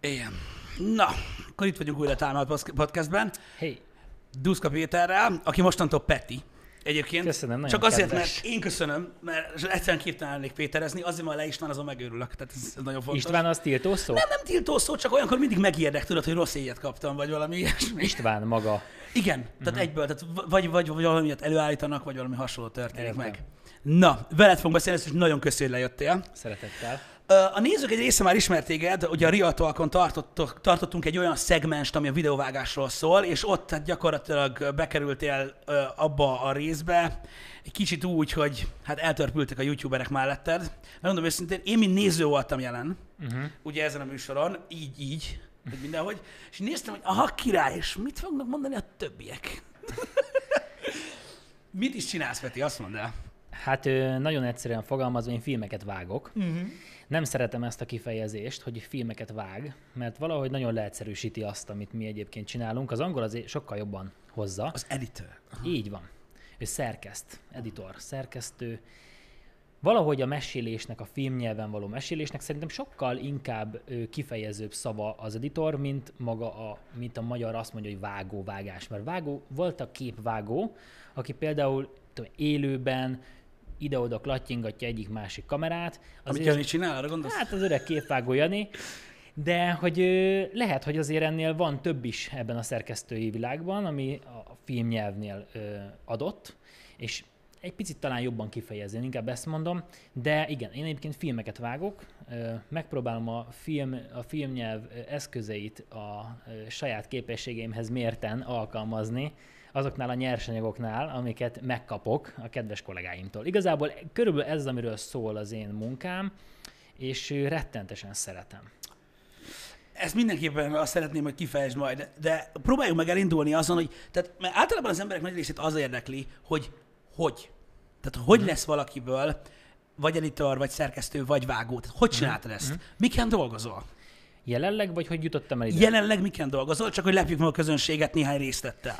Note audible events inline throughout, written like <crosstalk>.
Igen. Na, akkor itt vagyunk újra Támad Podcastben. Hey, Duszka Péterrel, aki mostantól Peti. Egyébként. Köszönöm, Csak azért, kedves. mert én köszönöm, mert egyszerűen képtelen lennék Péterezni, azért majd le István, azon megőrülök. Tehát ez, ez nagyon fontos. István az tiltó szó? Nem, nem tiltó szó, csak olyankor mindig megijedek, tudod, hogy rossz éjjel kaptam, vagy valami ilyesmi. István maga. Igen, tehát uh-huh. egyből, tehát vagy, vagy, vagy valamiért előállítanak, vagy valami hasonló történik Ez meg. Na, veled fogunk beszélni, és nagyon köszönöm, hogy lejöttél. Szeretettel. A nézők egy része már ismert téged, ugye a Real Talkon tartottok, tartottunk egy olyan szegmest, ami a videóvágásról szól, és ott hát gyakorlatilag bekerültél abba a részbe, egy kicsit úgy, hogy hát eltörpültek a youtuberek melletted. Mondom őszintén, én mint néző voltam jelen, Uh-huh. ugye ezen a műsoron, így, így, hogy mindenhogy, és néztem, hogy aha, király, és mit fognak mondani a többiek? <laughs> mit is csinálsz, Peti, azt mondd el. Hát nagyon egyszerűen fogalmazva, én filmeket vágok. Uh-huh. Nem szeretem ezt a kifejezést, hogy filmeket vág, mert valahogy nagyon leegyszerűsíti azt, amit mi egyébként csinálunk. Az angol azért sokkal jobban hozza. Az editor. Így van. Ő szerkeszt, editor, szerkesztő. Valahogy a mesélésnek, a filmnyelven való mesélésnek szerintem sokkal inkább kifejezőbb szava az editor, mint maga a, mint a magyar azt mondja, hogy vágó, vágás. Mert vágó, volt a képvágó, aki például tudom, élőben ide-oda klattyingatja egyik-másik kamerát. Amit Azért- Jani csinál, arra gondolsz? Hát az öreg képvágó Jani, de hogy lehet, hogy azért ennél van több is ebben a szerkesztői világban, ami a filmnyelvnél adott, és egy picit talán jobban kifejezni, inkább ezt mondom, de igen, én egyébként filmeket vágok, megpróbálom a, film, a filmnyelv eszközeit a saját képességeimhez mérten alkalmazni, azoknál a nyersanyagoknál, amiket megkapok a kedves kollégáimtól. Igazából körülbelül ez amiről szól az én munkám, és rettentesen szeretem. Ezt mindenképpen azt szeretném, hogy kifejtsd majd, de próbáljuk meg elindulni azon, hogy, tehát, mert általában az emberek nagy részét az érdekli, hogy hogy. Tehát hogy lesz valakiből, vagy editor, vagy szerkesztő, vagy vágó. Tehát hogy csináltad ezt? Miken dolgozol? Jelenleg, vagy hogy jutottam el ide? Jelenleg miken dolgozol, csak hogy lepjük meg a közönséget néhány részlettel.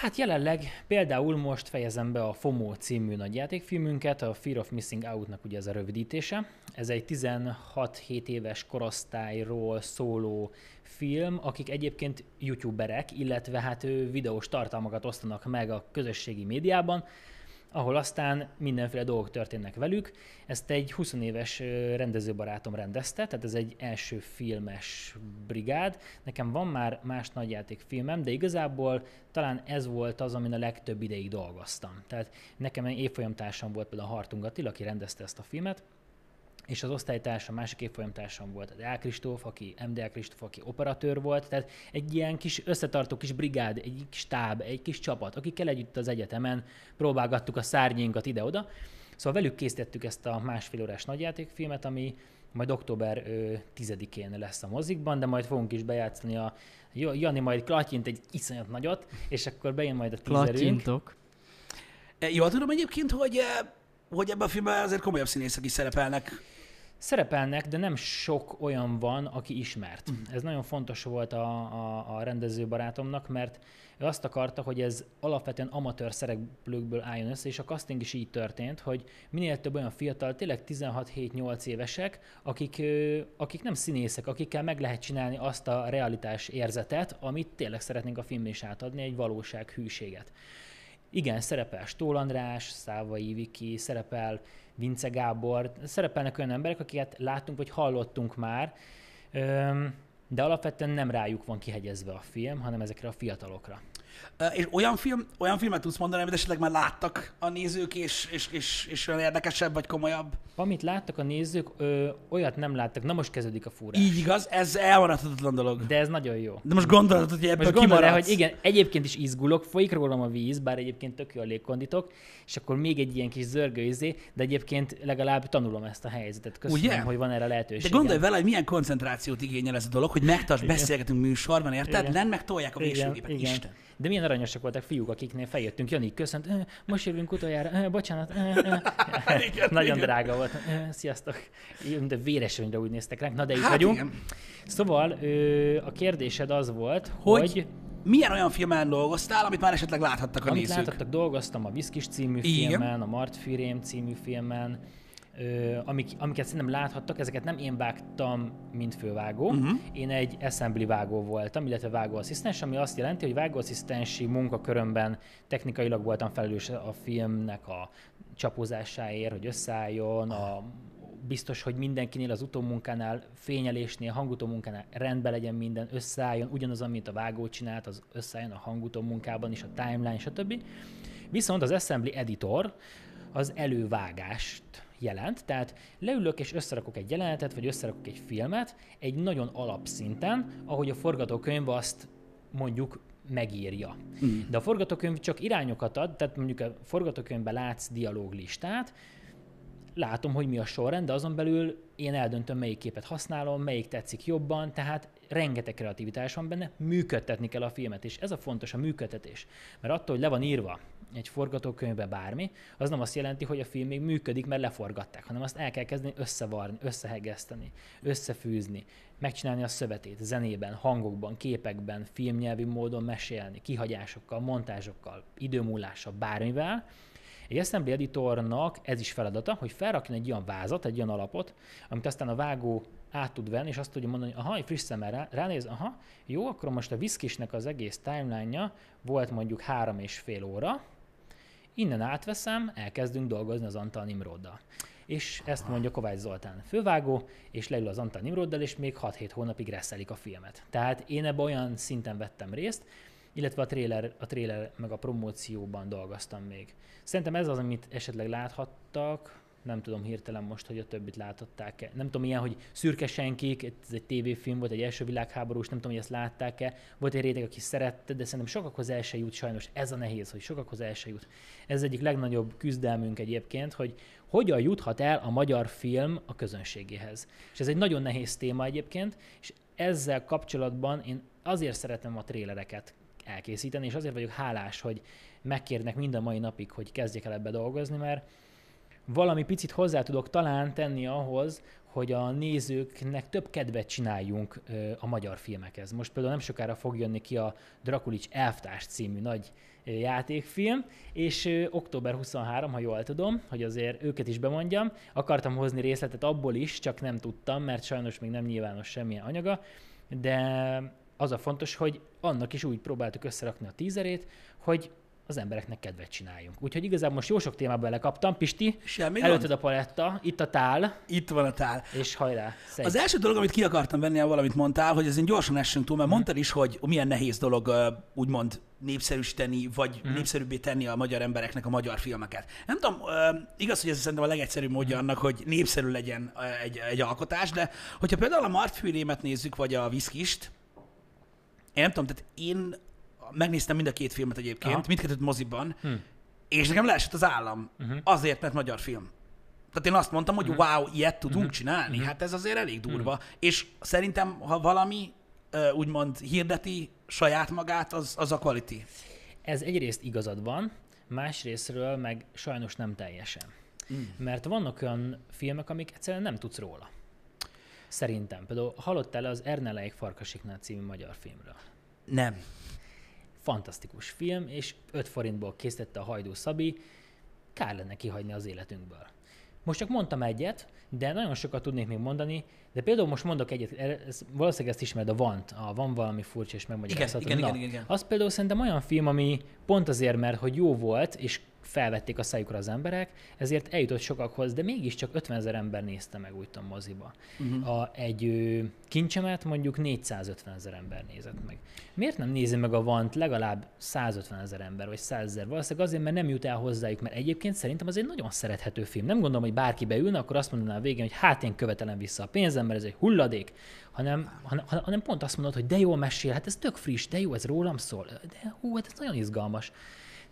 Hát jelenleg például most fejezem be a FOMO című nagyjátékfilmünket, a Fear of Missing Out-nak ugye ez a rövidítése. Ez egy 16-7 éves korosztályról szóló film, akik egyébként youtuberek, illetve hát videós tartalmakat osztanak meg a közösségi médiában, ahol aztán mindenféle dolgok történnek velük. Ezt egy 20 éves rendezőbarátom rendezte, tehát ez egy első filmes brigád. Nekem van már más nagyjátékfilmem, de igazából talán ez volt az, amin a legtöbb ideig dolgoztam. Tehát nekem egy évfolyamtársam volt például Hartung Attila, aki rendezte ezt a filmet, és az osztálytársam, másik évfolyamtársam volt az L. Kristóf, aki MDL Kristóf, aki operatőr volt, tehát egy ilyen kis összetartó kis brigád, egy kis stáb, egy kis csapat, akikkel együtt az egyetemen próbálgattuk a szárnyénkat ide-oda. Szóval velük készítettük ezt a másfél órás nagyjátékfilmet, ami majd október ö, 10-én lesz a mozikban, de majd fogunk is bejátszani a Jani majd klatyint egy iszonyat nagyot, és akkor bejön majd a tízerünk. Klatyintok. E, Jól tudom egyébként, hogy, e, hogy ebben a filmben azért komolyabb színészek is szerepelnek. Szerepelnek, de nem sok olyan van, aki ismert. Ez nagyon fontos volt a, a, a rendező barátomnak, mert ő azt akarta, hogy ez alapvetően amatőr szereplőkből álljon össze, és a casting is így történt, hogy minél több olyan fiatal, tényleg 16-7-8 évesek, akik, akik nem színészek, akikkel meg lehet csinálni azt a realitás érzetet, amit tényleg szeretnénk a filmben is átadni, egy valóság hűséget. Igen, szerepel Stól András, Szávai Viki, szerepel Vince Gábor, szerepelnek olyan emberek, akiket láttunk vagy hallottunk már, de alapvetően nem rájuk van kihegyezve a film, hanem ezekre a fiatalokra. És olyan, film, olyan filmet tudsz mondani, amit esetleg már láttak a nézők, és, és, és, és olyan érdekesebb vagy komolyabb? Amit láttak a nézők, ö, olyat nem láttak, na most kezdődik a fúrás. Így igaz, ez elmaradhatatlan dolog. De ez nagyon jó. De most gondolod, hogy ebből Most gondolod hogy igen, egyébként is izgulok, folyik rólam a víz, bár egyébként tök jó a légkonditok, és akkor még egy ilyen kis zörgőizé, de egyébként legalább tanulom ezt a helyzetet. Köszönöm, Ugye? hogy van erre De lehetőség. gondolj vele, hogy milyen koncentrációt igényel ez a dolog, hogy megtarts, beszélgetünk műsorban, érted? Lenn meg tolják a végsőgépet. Isten. De milyen aranyosak voltak fiúk, akiknél feljöttünk. Jani, köszönt, "Ö, most jövünk utoljára, bocsánat. ö, ö." <laughs> Igen, Nagyon igen. drága volt. Sziasztok. De véresönyre úgy néztek ránk. Na de itt Hát vagyunk. igen. Szóval a kérdésed az volt, Hogy, hogy milyen olyan filmen dolgoztál, amit már esetleg láthattak a amit nézők? láthattak, dolgoztam a Viszkis című Igen. filmen, a Mart Firém című filmen, amik, amiket szerintem láthattak, ezeket nem én vágtam, mint fővágó. Uh-huh. Én egy assembly vágó voltam, illetve vágóasszisztens, ami azt jelenti, hogy vágóasszisztensi munkakörömben technikailag voltam felelős a filmnek a csapózásáért, hogy összeálljon, a biztos, hogy mindenkinél az utómunkánál, fényelésnél, hangutómunkánál rendben legyen minden, összeálljon, ugyanaz, amit a vágó csinált, az összeálljon a hangutómunkában is, a timeline, stb. Viszont az Assembly Editor az elővágást jelent, tehát leülök és összerakok egy jelenetet, vagy összerakok egy filmet egy nagyon alapszinten, ahogy a forgatókönyv azt mondjuk megírja. Mm. De a forgatókönyv csak irányokat ad, tehát mondjuk a forgatókönyvben látsz dialóglistát, látom, hogy mi a sorrend, de azon belül én eldöntöm, melyik képet használom, melyik tetszik jobban, tehát rengeteg kreativitás van benne, működtetni kell a filmet, és ez a fontos, a működtetés. Mert attól, hogy le van írva egy forgatókönyvbe bármi, az nem azt jelenti, hogy a film még működik, mert leforgatták, hanem azt el kell kezdeni összevarni, összehegeszteni, összefűzni, megcsinálni a szövetét zenében, hangokban, képekben, filmnyelvi módon mesélni, kihagyásokkal, montázsokkal, időmúlással, bármivel, egy assembly editornak ez is feladata, hogy felrakjon egy olyan vázat, egy olyan alapot, amit aztán a vágó át tud venni, és azt tudja mondani, hogy aha, egy friss szemmel rá, ránéz, aha, jó, akkor most a viszkisnek az egész timeline-ja volt mondjuk három és fél óra, innen átveszem, elkezdünk dolgozni az Antal Nimroddal. És ezt mondja Kovács Zoltán fővágó, és leül az Antal Nimroddal, és még 6-7 hónapig reszelik a filmet. Tehát én ebben olyan szinten vettem részt, illetve a trailer, a trailer meg a promócióban dolgoztam még. Szerintem ez az, amit esetleg láthattak, nem tudom hirtelen most, hogy a többit láthatták-e. Nem tudom, ilyen, hogy szürke senkik, ez egy tévéfilm volt, egy első világháborús, nem tudom, hogy ezt látták-e. Volt egy réteg, aki szerette, de szerintem sokakhoz el se jut sajnos. Ez a nehéz, hogy sokakhoz el se jut. Ez egyik legnagyobb küzdelmünk egyébként, hogy hogyan juthat el a magyar film a közönségéhez. És ez egy nagyon nehéz téma egyébként, és ezzel kapcsolatban én azért szeretem a trélereket elkészíteni, és azért vagyok hálás, hogy megkérnek minden mai napig, hogy kezdjek el ebbe dolgozni, mert valami picit hozzá tudok talán tenni ahhoz, hogy a nézőknek több kedvet csináljunk a magyar filmekhez. Most például nem sokára fog jönni ki a Drakulics Elvtárs című nagy játékfilm, és október 23, ha jól tudom, hogy azért őket is bemondjam, akartam hozni részletet abból is, csak nem tudtam, mert sajnos még nem nyilvános semmilyen anyaga, de az a fontos, hogy annak is úgy próbáltuk összerakni a tízerét, hogy az embereknek kedvet csináljunk. Úgyhogy igazából most jó sok témába lekaptam. Pisti, Semmi előtted a paletta, itt a tál. Itt van a tál. És hajrá, szedj. Az első dolog, amit ki akartam venni, valamit mondtál, hogy ezen gyorsan essünk túl, mert hmm. mondtad is, hogy milyen nehéz dolog úgymond népszerűsíteni, vagy hmm. népszerűbbé tenni a magyar embereknek a magyar filmeket. Nem tudom, igaz, hogy ez szerintem a legegyszerűbb módja annak, hogy népszerű legyen egy, egy alkotás, de hogyha például a Martfűrémet nézzük, vagy a Viszkist, én nem tudom, tehát én megnéztem mind a két filmet egyébként, Aha. mindkettőt moziban, hm. és nekem leesett az állam. Uh-huh. Azért, mert magyar film. Tehát én azt mondtam, hogy uh-huh. wow, ilyet tudunk uh-huh. csinálni. Uh-huh. Hát ez azért elég durva. Uh-huh. És szerintem, ha valami úgymond hirdeti saját magát, az, az a quality. Ez egyrészt igazad van, másrésztről meg sajnos nem teljesen. Mm. Mert vannak olyan filmek, amik egyszerűen nem tudsz róla. Szerintem. Például hallottál az Erneleik Farkasiknál című magyar filmről? Nem. Fantasztikus film, és 5 forintból készítette a Hajdú Szabi, kár lenne kihagyni az életünkből. Most csak mondtam egyet, de nagyon sokat tudnék még mondani, de például most mondok egyet, ez, valószínűleg ezt ismered, a Vant, a Van valami furcsa és megmagyarázható. Igen, igen, igen, igen. Az például szerintem olyan film, ami pont azért, mert hogy jó volt, és felvették a szájukra az emberek, ezért eljutott sokakhoz, de mégiscsak 50 ezer ember nézte meg úgy a moziba. Uh-huh. A, egy ö, kincsemet mondjuk 450 ezer ember nézett meg. Miért nem nézi meg a vant legalább 150 ezer ember, vagy 100 ezer? Valószínűleg azért, mert nem jut el hozzájuk, mert egyébként szerintem az egy nagyon szerethető film. Nem gondolom, hogy bárki beülne, akkor azt mondaná a végén, hogy hát én követelem vissza a pénzem, mert ez egy hulladék, hanem, hanem, hanem pont azt mondod, hogy de jó mesél, hát ez tök friss, de jó, ez rólam szól, de hú, hát ez nagyon izgalmas.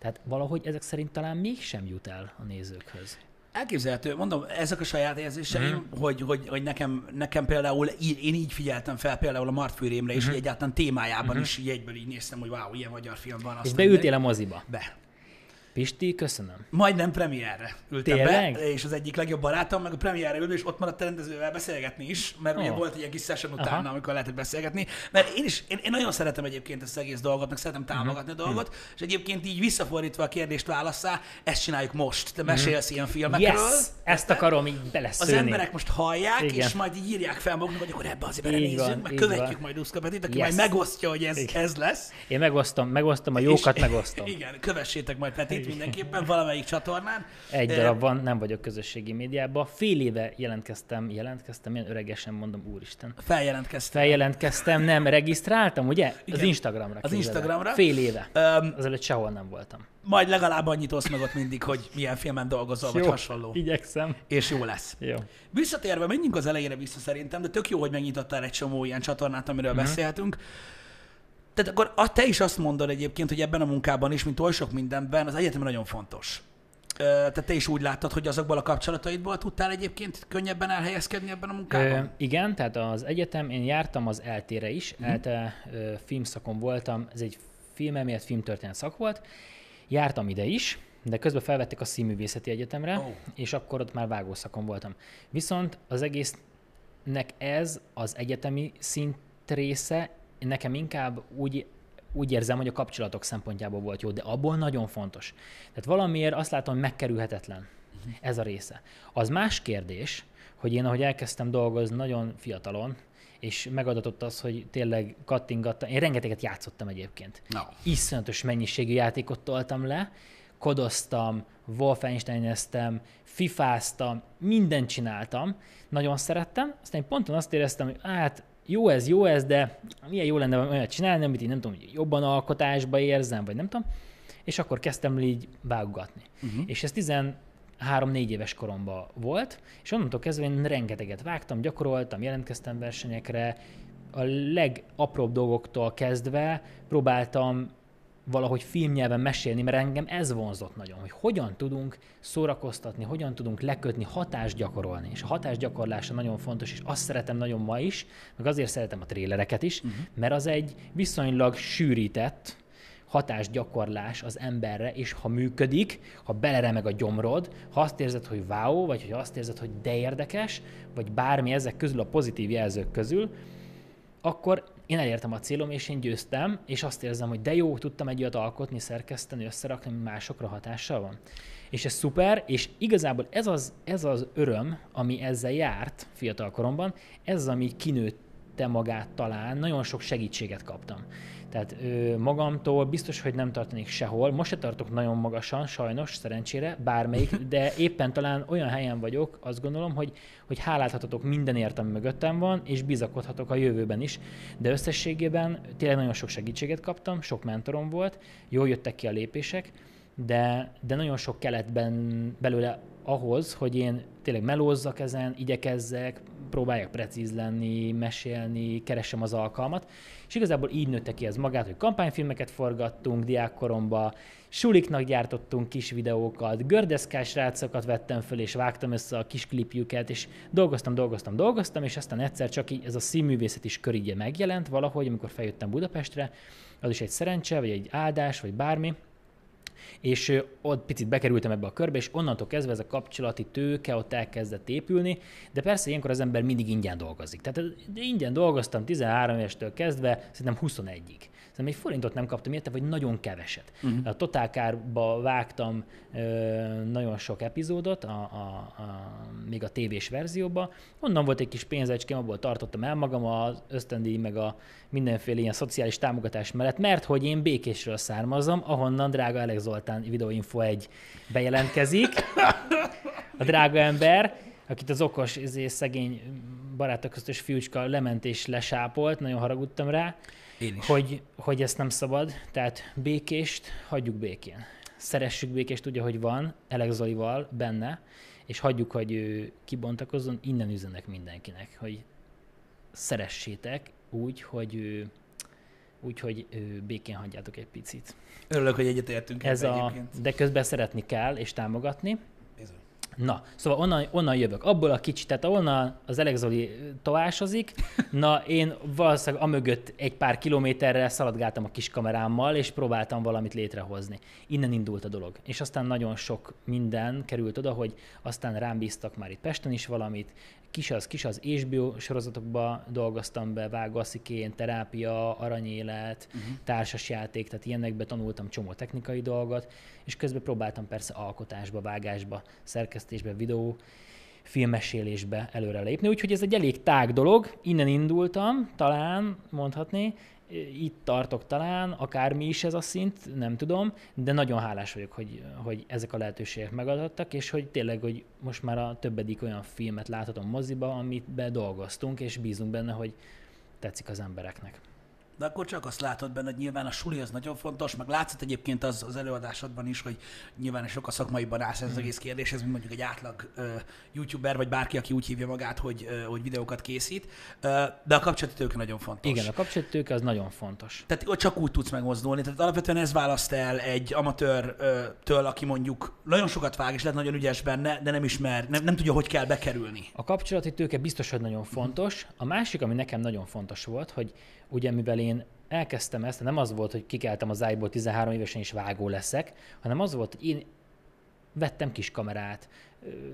Tehát valahogy ezek szerint talán mégsem jut el a nézőkhöz. Elképzelhető, mondom, ezek a saját érzéseim, mm. hogy, hogy, hogy nekem, nekem például, én így figyeltem fel például a Martfőrémre, mm. és mhm. egyáltalán témájában mm. is így egyből így néztem, hogy wow, ilyen magyar film van. és beültél a moziba? Be. Pisti, köszönöm. Majdnem premierre ültem Tényleg? be, és az egyik legjobb barátom meg a premierre ült, és ott maradt a rendezővel beszélgetni is, mert ugye Ó. volt egy ilyen kis session utána, Aha. amikor lehetett beszélgetni. Mert én is, én, én nagyon szeretem egyébként ezt az egész dolgot, meg szeretem Mhm. támogatni a dolgot, és egyébként így visszafordítva a kérdést válaszá, ezt csináljuk most. Te mesélsz ilyen filmekről. Mhm. Yes! Ezt akarom így az beleszőni. emberek most hallják, Igen. és majd így írják fel maguknak, hogy akkor ebbe azért belenézzünk, meg követjük van. majd Duszka Petit, aki Yes. majd megosztja, hogy ez, Igen. ez lesz. Én megosztom, megosztom, a jókat És- megosztom. <laughs> Igen, kövessétek majd Petit mindenképpen valamelyik csatornán. Egy darab van, nem vagyok közösségi médiában. Fél éve jelentkeztem, jelentkeztem, ilyen öregesen mondom, úristen. Feljelentkeztem. Feljelentkeztem, nem regisztráltam, ugye? Az Igen. Instagramra. Az képzeld el. Instagramra. Fél éve. Öm, Azelőtt sehol nem voltam. majd legalább annyit osz meg ott mindig, hogy milyen filmen dolgozol, vagy Jó, hasonló. Igyekszem. És jó lesz. Jó. Visszatérve, menjünk az elejére vissza szerintem, de tök jó, hogy megnyitottál egy csomó ilyen csatornát, amiről Mhm. uh-huh. beszélhetünk. Tehát akkor a, te is azt mondod egyébként, hogy ebben a munkában is, mint oly sok mindenben, az egyetem nagyon fontos. Tehát te is úgy láttad, hogy azokból a kapcsolataidból tudtál egyébként könnyebben elhelyezkedni ebben a munkában? Ö, igen, tehát az egyetem, én jártam az eltére is, uh-huh. ELTE ö, filmszakon voltam, ez egy filmelmélet, filmtörténet szak volt. Jártam ide is, de közben felvettek a színművészeti egyetemre, Ó. és akkor ott már vágószakon voltam. Viszont az egésznek ez az egyetemi szint része, nekem inkább úgy úgy érzem, hogy a kapcsolatok szempontjából volt jó, de abból nagyon fontos. Tehát valamiért azt látom, hogy megkerülhetetlen ez a része. Az más kérdés, hogy én, ahogy elkezdtem dolgozni nagyon fiatalon, és megadatott az, hogy tényleg kattingattam, én rengeteget játszottam egyébként. No. Iszonyatos mennyiségű játékot toltam le, kodoztam, Wolfensteineztem, fifáztam, mindent csináltam, nagyon szerettem, aztán ponton azt éreztem, hogy hát jó ez, jó ez, de milyen jó lenne olyat csinálni, amit én nem tudom, hogy jobban alkotásba érzem, vagy nem tudom, és akkor kezdtem így válogatni. Uh-huh. És ez 13-4 éves koromban volt, és onnantól kezdve én rengeteget vágtam, gyakoroltam, jelentkeztem versenyekre, a legapróbb dolgoktól kezdve próbáltam valahogy filmnyelven mesélni, mert engem ez vonzott nagyon, hogy hogyan tudunk szórakoztatni, hogyan tudunk lekötni, hatást gyakorolni. És a hatásgyakorlása nagyon fontos, és azt szeretem nagyon ma is, meg azért szeretem a trélereket is, uh-huh. mert az egy viszonylag sűrített hatásgyakorlás az emberre, és ha működik, ha beleremeg a gyomrod, ha azt érzed, hogy wow, vagy hogy azt érzed, hogy de érdekes, vagy bármi ezek közül a pozitív jelzők közül, akkor én elértem a célom, és én győztem, és azt érzem, hogy de jó, tudtam egy olyat alkotni, szerkeszteni, összerakni, másokra hatással van. És ez szuper, és igazából ez az, ez az öröm, ami ezzel járt fiatal koromban, ez az, ami kinőtte magát talán, nagyon sok segítséget kaptam. Tehát ö, magamtól biztos, hogy nem tartanék sehol. Most se tartok nagyon magasan, sajnos, szerencsére, bármelyik, <laughs> de éppen talán olyan helyen vagyok, azt gondolom, hogy, hogy hálálhatatok mindenért, ami mögöttem van, és bizakodhatok a jövőben is. De összességében tényleg nagyon sok segítséget kaptam, sok mentorom volt, jól jöttek ki a lépések, de, de nagyon sok keletben belőle ahhoz, hogy én tényleg melózzak ezen, igyekezzek, próbáljak precíz lenni, mesélni, keresem az alkalmat. És igazából így nőtte ki ez magát, hogy kampányfilmeket forgattunk diákkoromba, suliknak gyártottunk kis videókat, gördeszkás srácokat vettem föl, és vágtam össze a kis klipjüket, és dolgoztam, dolgoztam, dolgoztam, és aztán egyszer csak így ez a színművészet is körigye megjelent valahogy, amikor feljöttem Budapestre, az is egy szerencse, vagy egy áldás, vagy bármi, és ott picit bekerültem ebbe a körbe, és onnantól kezdve ez a kapcsolati tőke ott elkezdett épülni, de persze ilyenkor az ember mindig ingyen dolgozik. Tehát ingyen dolgoztam 13 évestől kezdve, szerintem 21-ig. Szerintem egy forintot nem kaptam érte, vagy nagyon keveset. Uh-huh. A Totálkárba vágtam ö, nagyon sok epizódot, a, a, a, még a tévés verzióba. Onnan volt egy kis pénzecském, abból tartottam el magam az ösztöndíj, meg a mindenféle ilyen szociális támogatás mellett, mert hogy én Békésről származom, ahonnan drága Alex Zoltán videóinfo egy bejelentkezik. A drága ember, akit az okos, izé, szegény barátok közös fiúcska lement és lesápolt, nagyon haragudtam rá, Én is. hogy, hogy ezt nem szabad, tehát békést hagyjuk békén. Szeressük békést, ugye, hogy van, Zolival benne, és hagyjuk, hogy ő kibontakozzon, innen üzenek mindenkinek, hogy szeressétek úgy, hogy ő, úgy, hogy ő békén hagyjátok egy picit. Örülök, hogy egyetértünk Ez a, egyébként. de közben szeretni kell és támogatni. Na, szóval onnan, onnan jövök, abból a kicsit, tehát onnan az Elek Zoli továsozik, na én valószínűleg amögött egy pár kilométerre szaladgáltam a kis kamerámmal, és próbáltam valamit létrehozni. Innen indult a dolog. És aztán nagyon sok minden került oda, hogy aztán rám bíztak már itt Pesten is valamit, kis az, kis az HBO sorozatokba dolgoztam be, vágasziként, terápia, aranyélet, uh-huh. társasjáték, tehát ilyenekbe tanultam csomó technikai dolgot, és közben próbáltam persze alkotásba, vágásba, szerkesztésbe, videó, filmmesélésbe előre lépni. Úgyhogy ez egy elég tág dolog, innen indultam, talán mondhatni, itt tartok talán, akármi is ez a szint, nem tudom, de nagyon hálás vagyok, hogy, hogy ezek a lehetőségek megadottak, és hogy tényleg, hogy most már a többedik olyan filmet láthatom moziba, amit bedolgoztunk, és bízunk benne, hogy tetszik az embereknek de akkor csak azt látod benne, hogy nyilván a suli az nagyon fontos, meg látszott egyébként az, az előadásodban is, hogy nyilván sokkal szakmaiban állsz ez az hmm. egész kérdés, ez mint mondjuk egy átlag uh, youtuber, vagy bárki, aki úgy hívja magát, hogy, uh, hogy videókat készít, uh, de a kapcsolati tőke nagyon fontos. Igen, a kapcsolati tőke az nagyon fontos. Tehát ott csak úgy tudsz megmozdulni, tehát alapvetően ez választ el egy amatőrtől, aki mondjuk nagyon sokat vág, és lehet nagyon ügyes benne, de nem ismer, nem, nem tudja, hogy kell bekerülni. A kapcsolati tőke biztos, hogy nagyon fontos. A másik, ami nekem nagyon fontos volt, hogy ugye mivel én elkezdtem ezt, nem az volt, hogy kikeltem az ájból 13 évesen is vágó leszek, hanem az volt, hogy én vettem kis kamerát,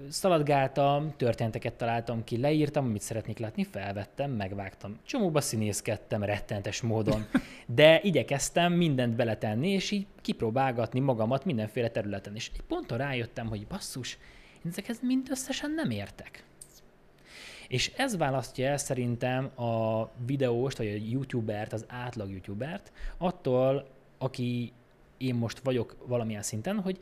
szaladgáltam, történeteket találtam ki, leírtam, amit szeretnék látni, felvettem, megvágtam. Csomóba színészkedtem rettentes módon, <laughs> de igyekeztem mindent beletenni, és így kipróbálgatni magamat mindenféle területen. És egy ponton rájöttem, hogy basszus, én ezekhez mindösszesen nem értek. És ez választja el szerintem a videóst, vagy a youtubert, az átlag youtubert, attól, aki én most vagyok valamilyen szinten, hogy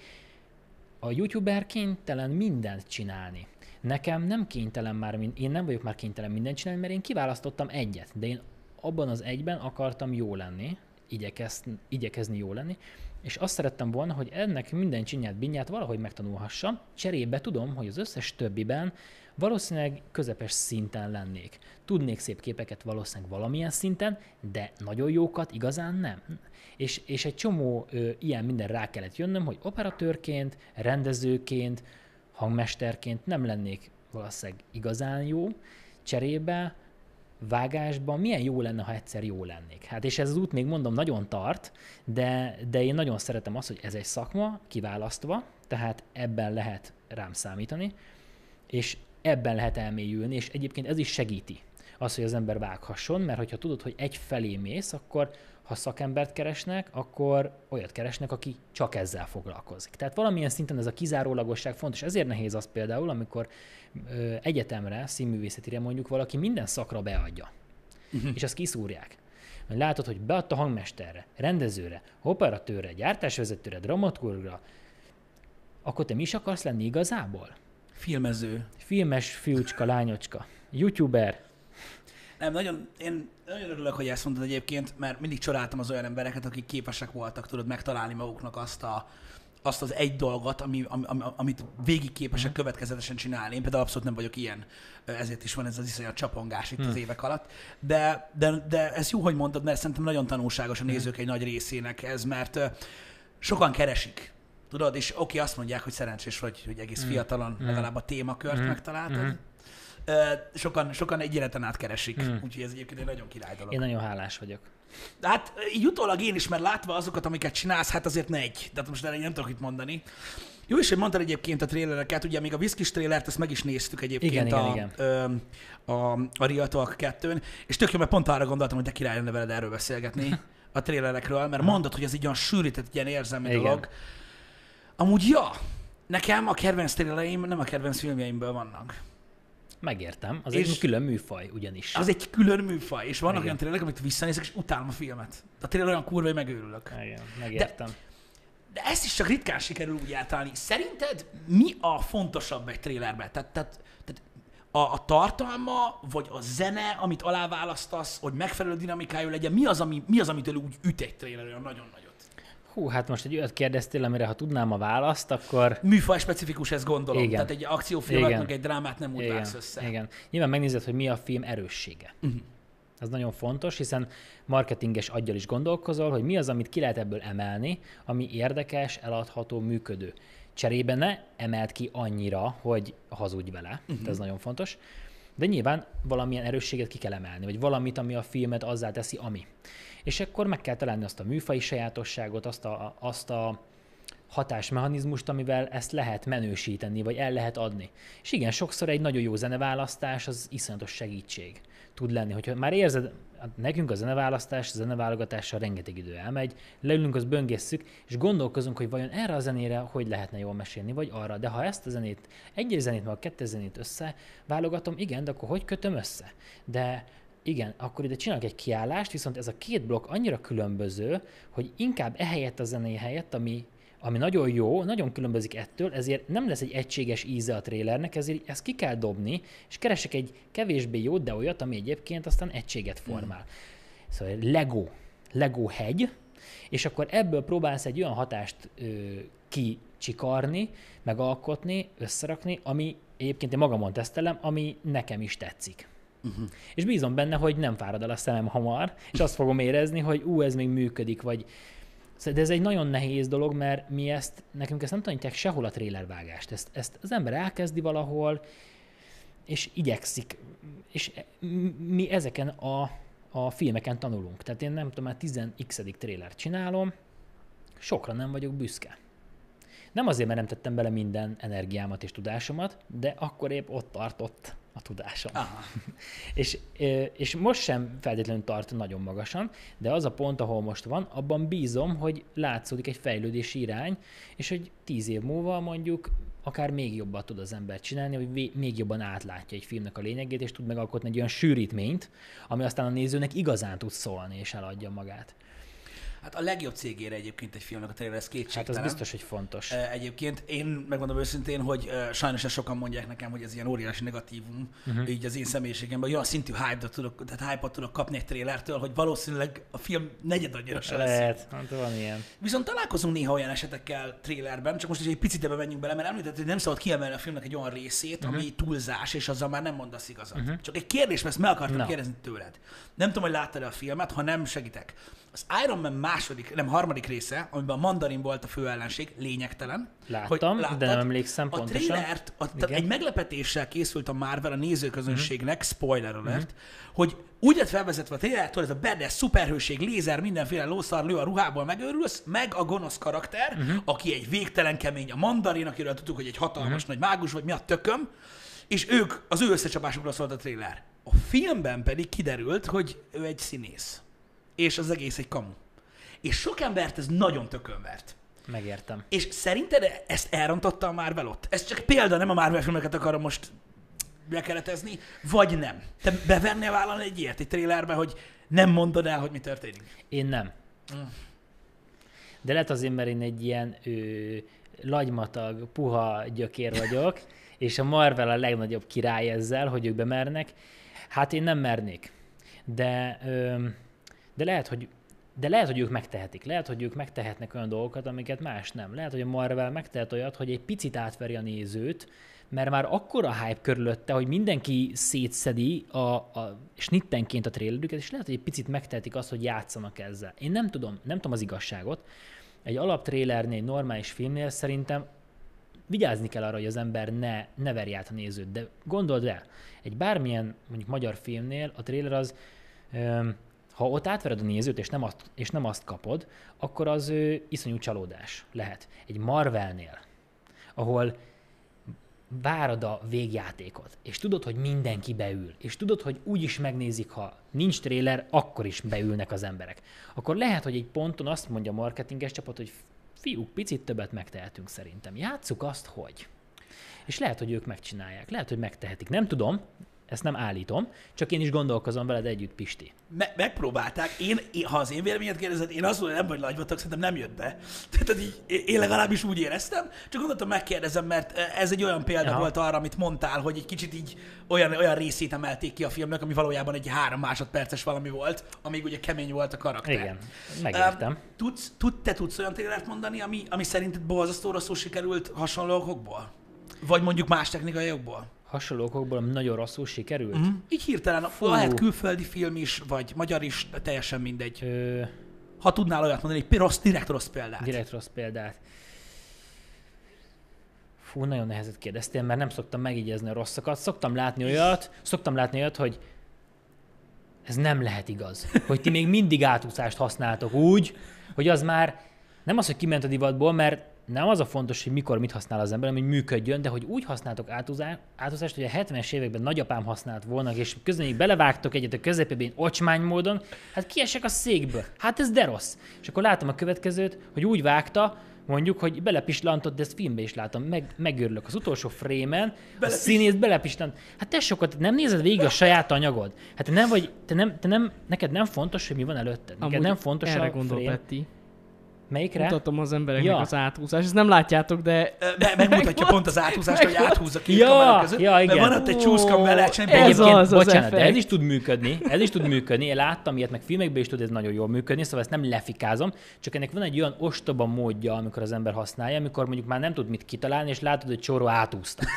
a youtuber kénytelen mindent csinálni. Nekem nem kénytelen már, én nem vagyok már kénytelen mindent csinálni, mert én kiválasztottam egyet, de én abban az egyben akartam jó lenni, igyekezni, igyekezni jó lenni, és azt szerettem volna, hogy ennek minden csinyát, binyát valahogy megtanulhassam, cserébe tudom, hogy az összes többiben valószínűleg közepes szinten lennék. Tudnék szép képeket valószínűleg valamilyen szinten, de nagyon jókat igazán nem. És, és egy csomó ö, ilyen minden rá kellett jönnöm, hogy operatőrként, rendezőként, hangmesterként nem lennék valószínűleg igazán jó, cserébe vágásban milyen jó lenne, ha egyszer jó lennék. Hát és ez az út még mondom nagyon tart, de, de én nagyon szeretem azt, hogy ez egy szakma, kiválasztva, tehát ebben lehet rám számítani, és ebben lehet elmélyülni, és egyébként ez is segíti az, hogy az ember vághasson, mert hogyha tudod, hogy egy felé mész, akkor ha szakembert keresnek, akkor olyat keresnek, aki csak ezzel foglalkozik. Tehát valamilyen szinten ez a kizárólagosság fontos. Ezért nehéz az például, amikor ö, egyetemre, színművészetire mondjuk valaki minden szakra beadja, uh-huh. és azt kiszúrják. Mert látod, hogy beadta hangmesterre, rendezőre, operatőrre, gyártásvezetőre, dramaturgra, akkor te mi is akarsz lenni igazából? Filmező. Filmes fiúcska, lányocska. Youtuber. Nem, nagyon, én nagyon örülök, hogy ezt mondtad egyébként, mert mindig csodáltam az olyan embereket, akik képesek voltak, tudod, megtalálni maguknak azt a, azt az egy dolgot, ami, ami, amit végig képesek mm. következetesen csinálni. Én például abszolút nem vagyok ilyen, ezért is van ez az iszonyat csapongás itt mm. az mhm. évek alatt. De, de, de ez jó, hogy mondtad, mert szerintem nagyon tanulságos a mhm. nézők egy nagy részének ez, mert sokan keresik Tudod, és oké, azt mondják, hogy szerencsés vagy, hogy egész mm. fiatalon mm. legalább a témakört mm. megtaláltad. Mm. Sokan, sokan egy életen át keresik, mm. úgyhogy ez egyébként egy nagyon király dolog. Én nagyon hálás vagyok. Hát így utólag én is, mert látva azokat, amiket csinálsz, hát azért ne egy. Tehát most erre nem tudok itt mondani. Jó, és hogy mondtad egyébként a trélereket, ugye még a Whiskys trélert, ezt meg is néztük egyébként igen, a, igen, igen. a, a, a Real Talk 2 és tök jó, mert pont arra gondoltam, hogy de király lenne veled erről beszélgetni <laughs> a trélerekről, mert mondod, hogy ez egy olyan sűrített, ilyen érzelmi igen. dolog, Amúgy ja, nekem a kedvenc thrillereim nem a kedvenc filmjeimből vannak. Megértem, az és egy külön műfaj ugyanis. Az egy külön műfaj, és vannak Igen. olyan thrillerek, amit visszanézek, és utálom a filmet. A thriller olyan kurva, hogy megőrülök. Igen, megértem. De, de ezt is csak ritkán sikerül úgy eltalálni. Szerinted mi a fontosabb egy trailerben? Tehát, tehát, tehát a, a tartalma, vagy a zene, amit aláválasztasz, hogy megfelelő dinamikájú legyen, mi az, ami, mi az amitől úgy üt egy trailer olyan nagyon-nagyon? Hú, hát most egy olyat kérdeztél, amire ha tudnám a választ, akkor... Műfaj specifikus, ezt gondolom. Igen. Tehát egy akciófilmet, meg egy drámát nem úgy Igen. vágsz össze. Igen. Nyilván megnézed, hogy mi a film erőssége. Uh-huh. Ez nagyon fontos, hiszen marketinges aggyal is gondolkozol, hogy mi az, amit ki lehet ebből emelni, ami érdekes, eladható, működő. Cserébe ne emelt ki annyira, hogy hazudj vele, uh-huh. ez nagyon fontos. De nyilván valamilyen erősséget ki kell emelni, vagy valamit, ami a filmet azzá teszi, ami. És akkor meg kell találni azt a műfai sajátosságot, azt a, azt a hatásmechanizmust, amivel ezt lehet menősíteni, vagy el lehet adni. És igen, sokszor egy nagyon jó zeneválasztás az iszonyatos segítség tud lenni. Hogyha már érzed, hát nekünk a zeneválasztás, a zeneválogatással rengeteg idő elmegy, leülünk, azt böngészszük, és gondolkozunk, hogy vajon erre a zenére hogy lehetne jól mesélni, vagy arra. De ha ezt a zenét, egy zenét, meg a kettő zenét összeválogatom, igen, de akkor hogy kötöm össze? De igen, akkor ide csinálok egy kiállást, viszont ez a két blokk annyira különböző, hogy inkább ehelyett a zené helyett, ami ami nagyon jó, nagyon különbözik ettől, ezért nem lesz egy egységes íze a trélernek, ezért ezt ki kell dobni, és keresek egy kevésbé jót, de olyat, ami egyébként aztán egységet formál. Mm. Szóval Lego, Lego hegy, és akkor ebből próbálsz egy olyan hatást ö, kicsikarni, megalkotni, összerakni, ami egyébként én magamon tesztelem, ami nekem is tetszik. Uh-huh. És bízom benne, hogy nem fárad el a szemem hamar, és azt fogom érezni, hogy ú, ez még működik, vagy Szóval, de ez egy nagyon nehéz dolog, mert mi ezt, nekünk ezt nem tanítják sehol a trailervágást. Ezt, ezt az ember elkezdi valahol, és igyekszik. És mi ezeken a, a filmeken tanulunk. Tehát én nem tudom, már 10x trailer csinálom, sokra nem vagyok büszke. Nem azért, mert nem tettem bele minden energiámat és tudásomat, de akkor épp ott tartott a tudásom. Aha. <laughs> és, és most sem feltétlenül tart nagyon magasan, de az a pont, ahol most van, abban bízom, hogy látszódik egy fejlődési irány, és hogy tíz év múlva mondjuk akár még jobban tud az ember csinálni, hogy még jobban átlátja egy filmnek a lényegét, és tud megalkotni egy olyan sűrítményt, ami aztán a nézőnek igazán tud szólni, és eladja magát. Hát a legjobb cégére egyébként egy filmnek a trailer, ez kétségtelen. Hát az biztos, hogy fontos. Egyébként én megmondom őszintén, hogy sajnos ezt sokan mondják nekem, hogy ez ilyen óriási negatívum, uh-huh. így az én személyiségemben, olyan szintű hype-ot tudok, tehát hype tudok kapni egy trailertől, hogy valószínűleg a film negyed annyira se lesz. Lehet, hát van ilyen. Viszont találkozunk néha olyan esetekkel trailerben, csak most is egy picit ebbe menjünk bele, mert említett, hogy nem szabad kiemelni a filmnek egy olyan részét, uh-huh. ami túlzás, és azzal már nem mondasz igazat. Uh-huh. Csak egy kérdés, mert ezt meg akartam no. kérdezni tőled. Nem tudom, hogy láttad-e a filmet, ha nem segítek. Az Iron Man második, nem harmadik része, amiben a mandarin volt a fő ellenség, lényegtelen. Láttam, hogy láttad, de nem emlékszem a pontosan. Trailert, a, egy meglepetéssel készült a Marvel a nézőközönségnek, mm-hmm. spoiler alert, mm-hmm. hogy úgy lett felvezetve a trailertől, ez a bedes szuperhőség, lézer, mindenféle lószar lő a ruhából megőrülsz, meg a gonosz karakter, mm-hmm. aki egy végtelen kemény, a mandarin, akiről tudtuk, hogy egy hatalmas mm-hmm. nagy mágus, vagy mi a tököm, és ők, az ő összecsapásukra szólt a trailer. A filmben pedig kiderült, hogy ő egy színész és az egész egy kamu. És sok embert ez nagyon tökönvert. Megértem. És szerinted ezt elrontotta a Marvel ott? Ez csak példa, nem a Marvel filmeket akarom most bekeretezni, vagy nem? Te bevennél vállalni egy ilyet egy trailerbe, hogy nem mondod el, hogy mi történik? Én nem. Mm. De lehet azért, mert én egy ilyen ő, lagymatag, puha gyökér vagyok, <laughs> és a Marvel a legnagyobb király ezzel, hogy ők bemernek. Hát én nem mernék. De... Ö, de lehet, hogy de lehet, hogy ők megtehetik. Lehet, hogy ők megtehetnek olyan dolgokat, amiket más nem. Lehet, hogy a Marvel megtehet olyat, hogy egy picit átveri a nézőt, mert már akkora hype körülötte, hogy mindenki szétszedi a, a snittenként a trailerüket, és lehet, hogy egy picit megtehetik azt, hogy játszanak ezzel. Én nem tudom, nem tudom az igazságot. Egy alaptrélernél, egy normális filmnél szerintem vigyázni kell arra, hogy az ember ne, ne verj át a nézőt. De gondold el, egy bármilyen mondjuk magyar filmnél a trailer az öm, ha ott átvered a nézőt, és nem azt, és nem azt kapod, akkor az ő, iszonyú csalódás lehet. Egy Marvelnél, ahol várod a végjátékot, és tudod, hogy mindenki beül, és tudod, hogy úgy is megnézik, ha nincs trailer, akkor is beülnek az emberek. Akkor lehet, hogy egy ponton azt mondja a marketinges csapat, hogy fiúk, picit többet megtehetünk szerintem. Játsszuk azt, hogy. És lehet, hogy ők megcsinálják, lehet, hogy megtehetik. Nem tudom, ezt nem állítom, csak én is gondolkozom veled együtt, Pisti. Me- megpróbálták. Én, én, ha az én véleményet kérdezed, én azt mondom, hogy nem vagy nagyvatak, szerintem nem jött be. <laughs> Tehát így, én legalábbis úgy éreztem, csak gondoltam megkérdezem, mert ez egy olyan példa ja. volt arra, amit mondtál, hogy egy kicsit így olyan, olyan részét emelték ki a filmnek, ami valójában egy három másodperces valami volt, amíg ugye kemény volt a karakter. Igen, megértem. Um, tudsz, tud, te tudsz olyan trailert mondani, ami, ami szerinted borzasztó rosszul sikerült hasonló okokból? Vagy mondjuk más technikai okból? Hasonló okokból nagyon rosszul sikerült? Mm. Így hirtelen, Fú. lehet külföldi film is, vagy magyar is, teljesen mindegy. Ö... Ha tudnál olyat mondani, egy rossz, direkt rossz példát. Direkt rossz példát. Hú, nagyon nehezet kérdeztél, mert nem szoktam megígézni a rosszakat. Szoktam látni olyat, szoktam látni olyat, hogy ez nem lehet igaz. Hogy ti még mindig átúszást használtok úgy, hogy az már nem az, hogy kiment a divatból, mert nem az a fontos, hogy mikor mit használ az ember, hanem hogy működjön, de hogy úgy használtok átúzást, hogy a 70-es években nagyapám használt volna, és közben így belevágtok egyet a közepében ocsmány módon, hát kiesek a székből. Hát ez de rossz. És akkor látom a következőt, hogy úgy vágta, mondjuk, hogy belepislantott, de ezt filmbe is látom, meg, megőrülök. Az utolsó frémen a színész belepislant. Hát te sokat nem nézed végig a saját anyagod. Hát te nem vagy, te nem, te nem, neked nem fontos, hogy mi van előtted. Neked Amúgy nem fontos erre a gondol frame. Petti. Melyikre? Mutatom az embereknek Ja. az átúszás. Ezt nem látjátok, de Me- megmutatja pont az áthúzást, hogy áthúz a két Ja, kamera között. ja, igen. Mert van ott egy csúszka, amivel lehet csinálni. Ez Egyébként, az, az bocsánat, de ez is tud működni, ez is tud működni. Én láttam ilyet, meg filmekben is tud ez nagyon jól működni, szóval ezt nem lefikázom, csak ennek van egy olyan ostoba módja, amikor az ember használja, amikor mondjuk már nem tud mit kitalálni, és látod, hogy csóró átúszta. <laughs>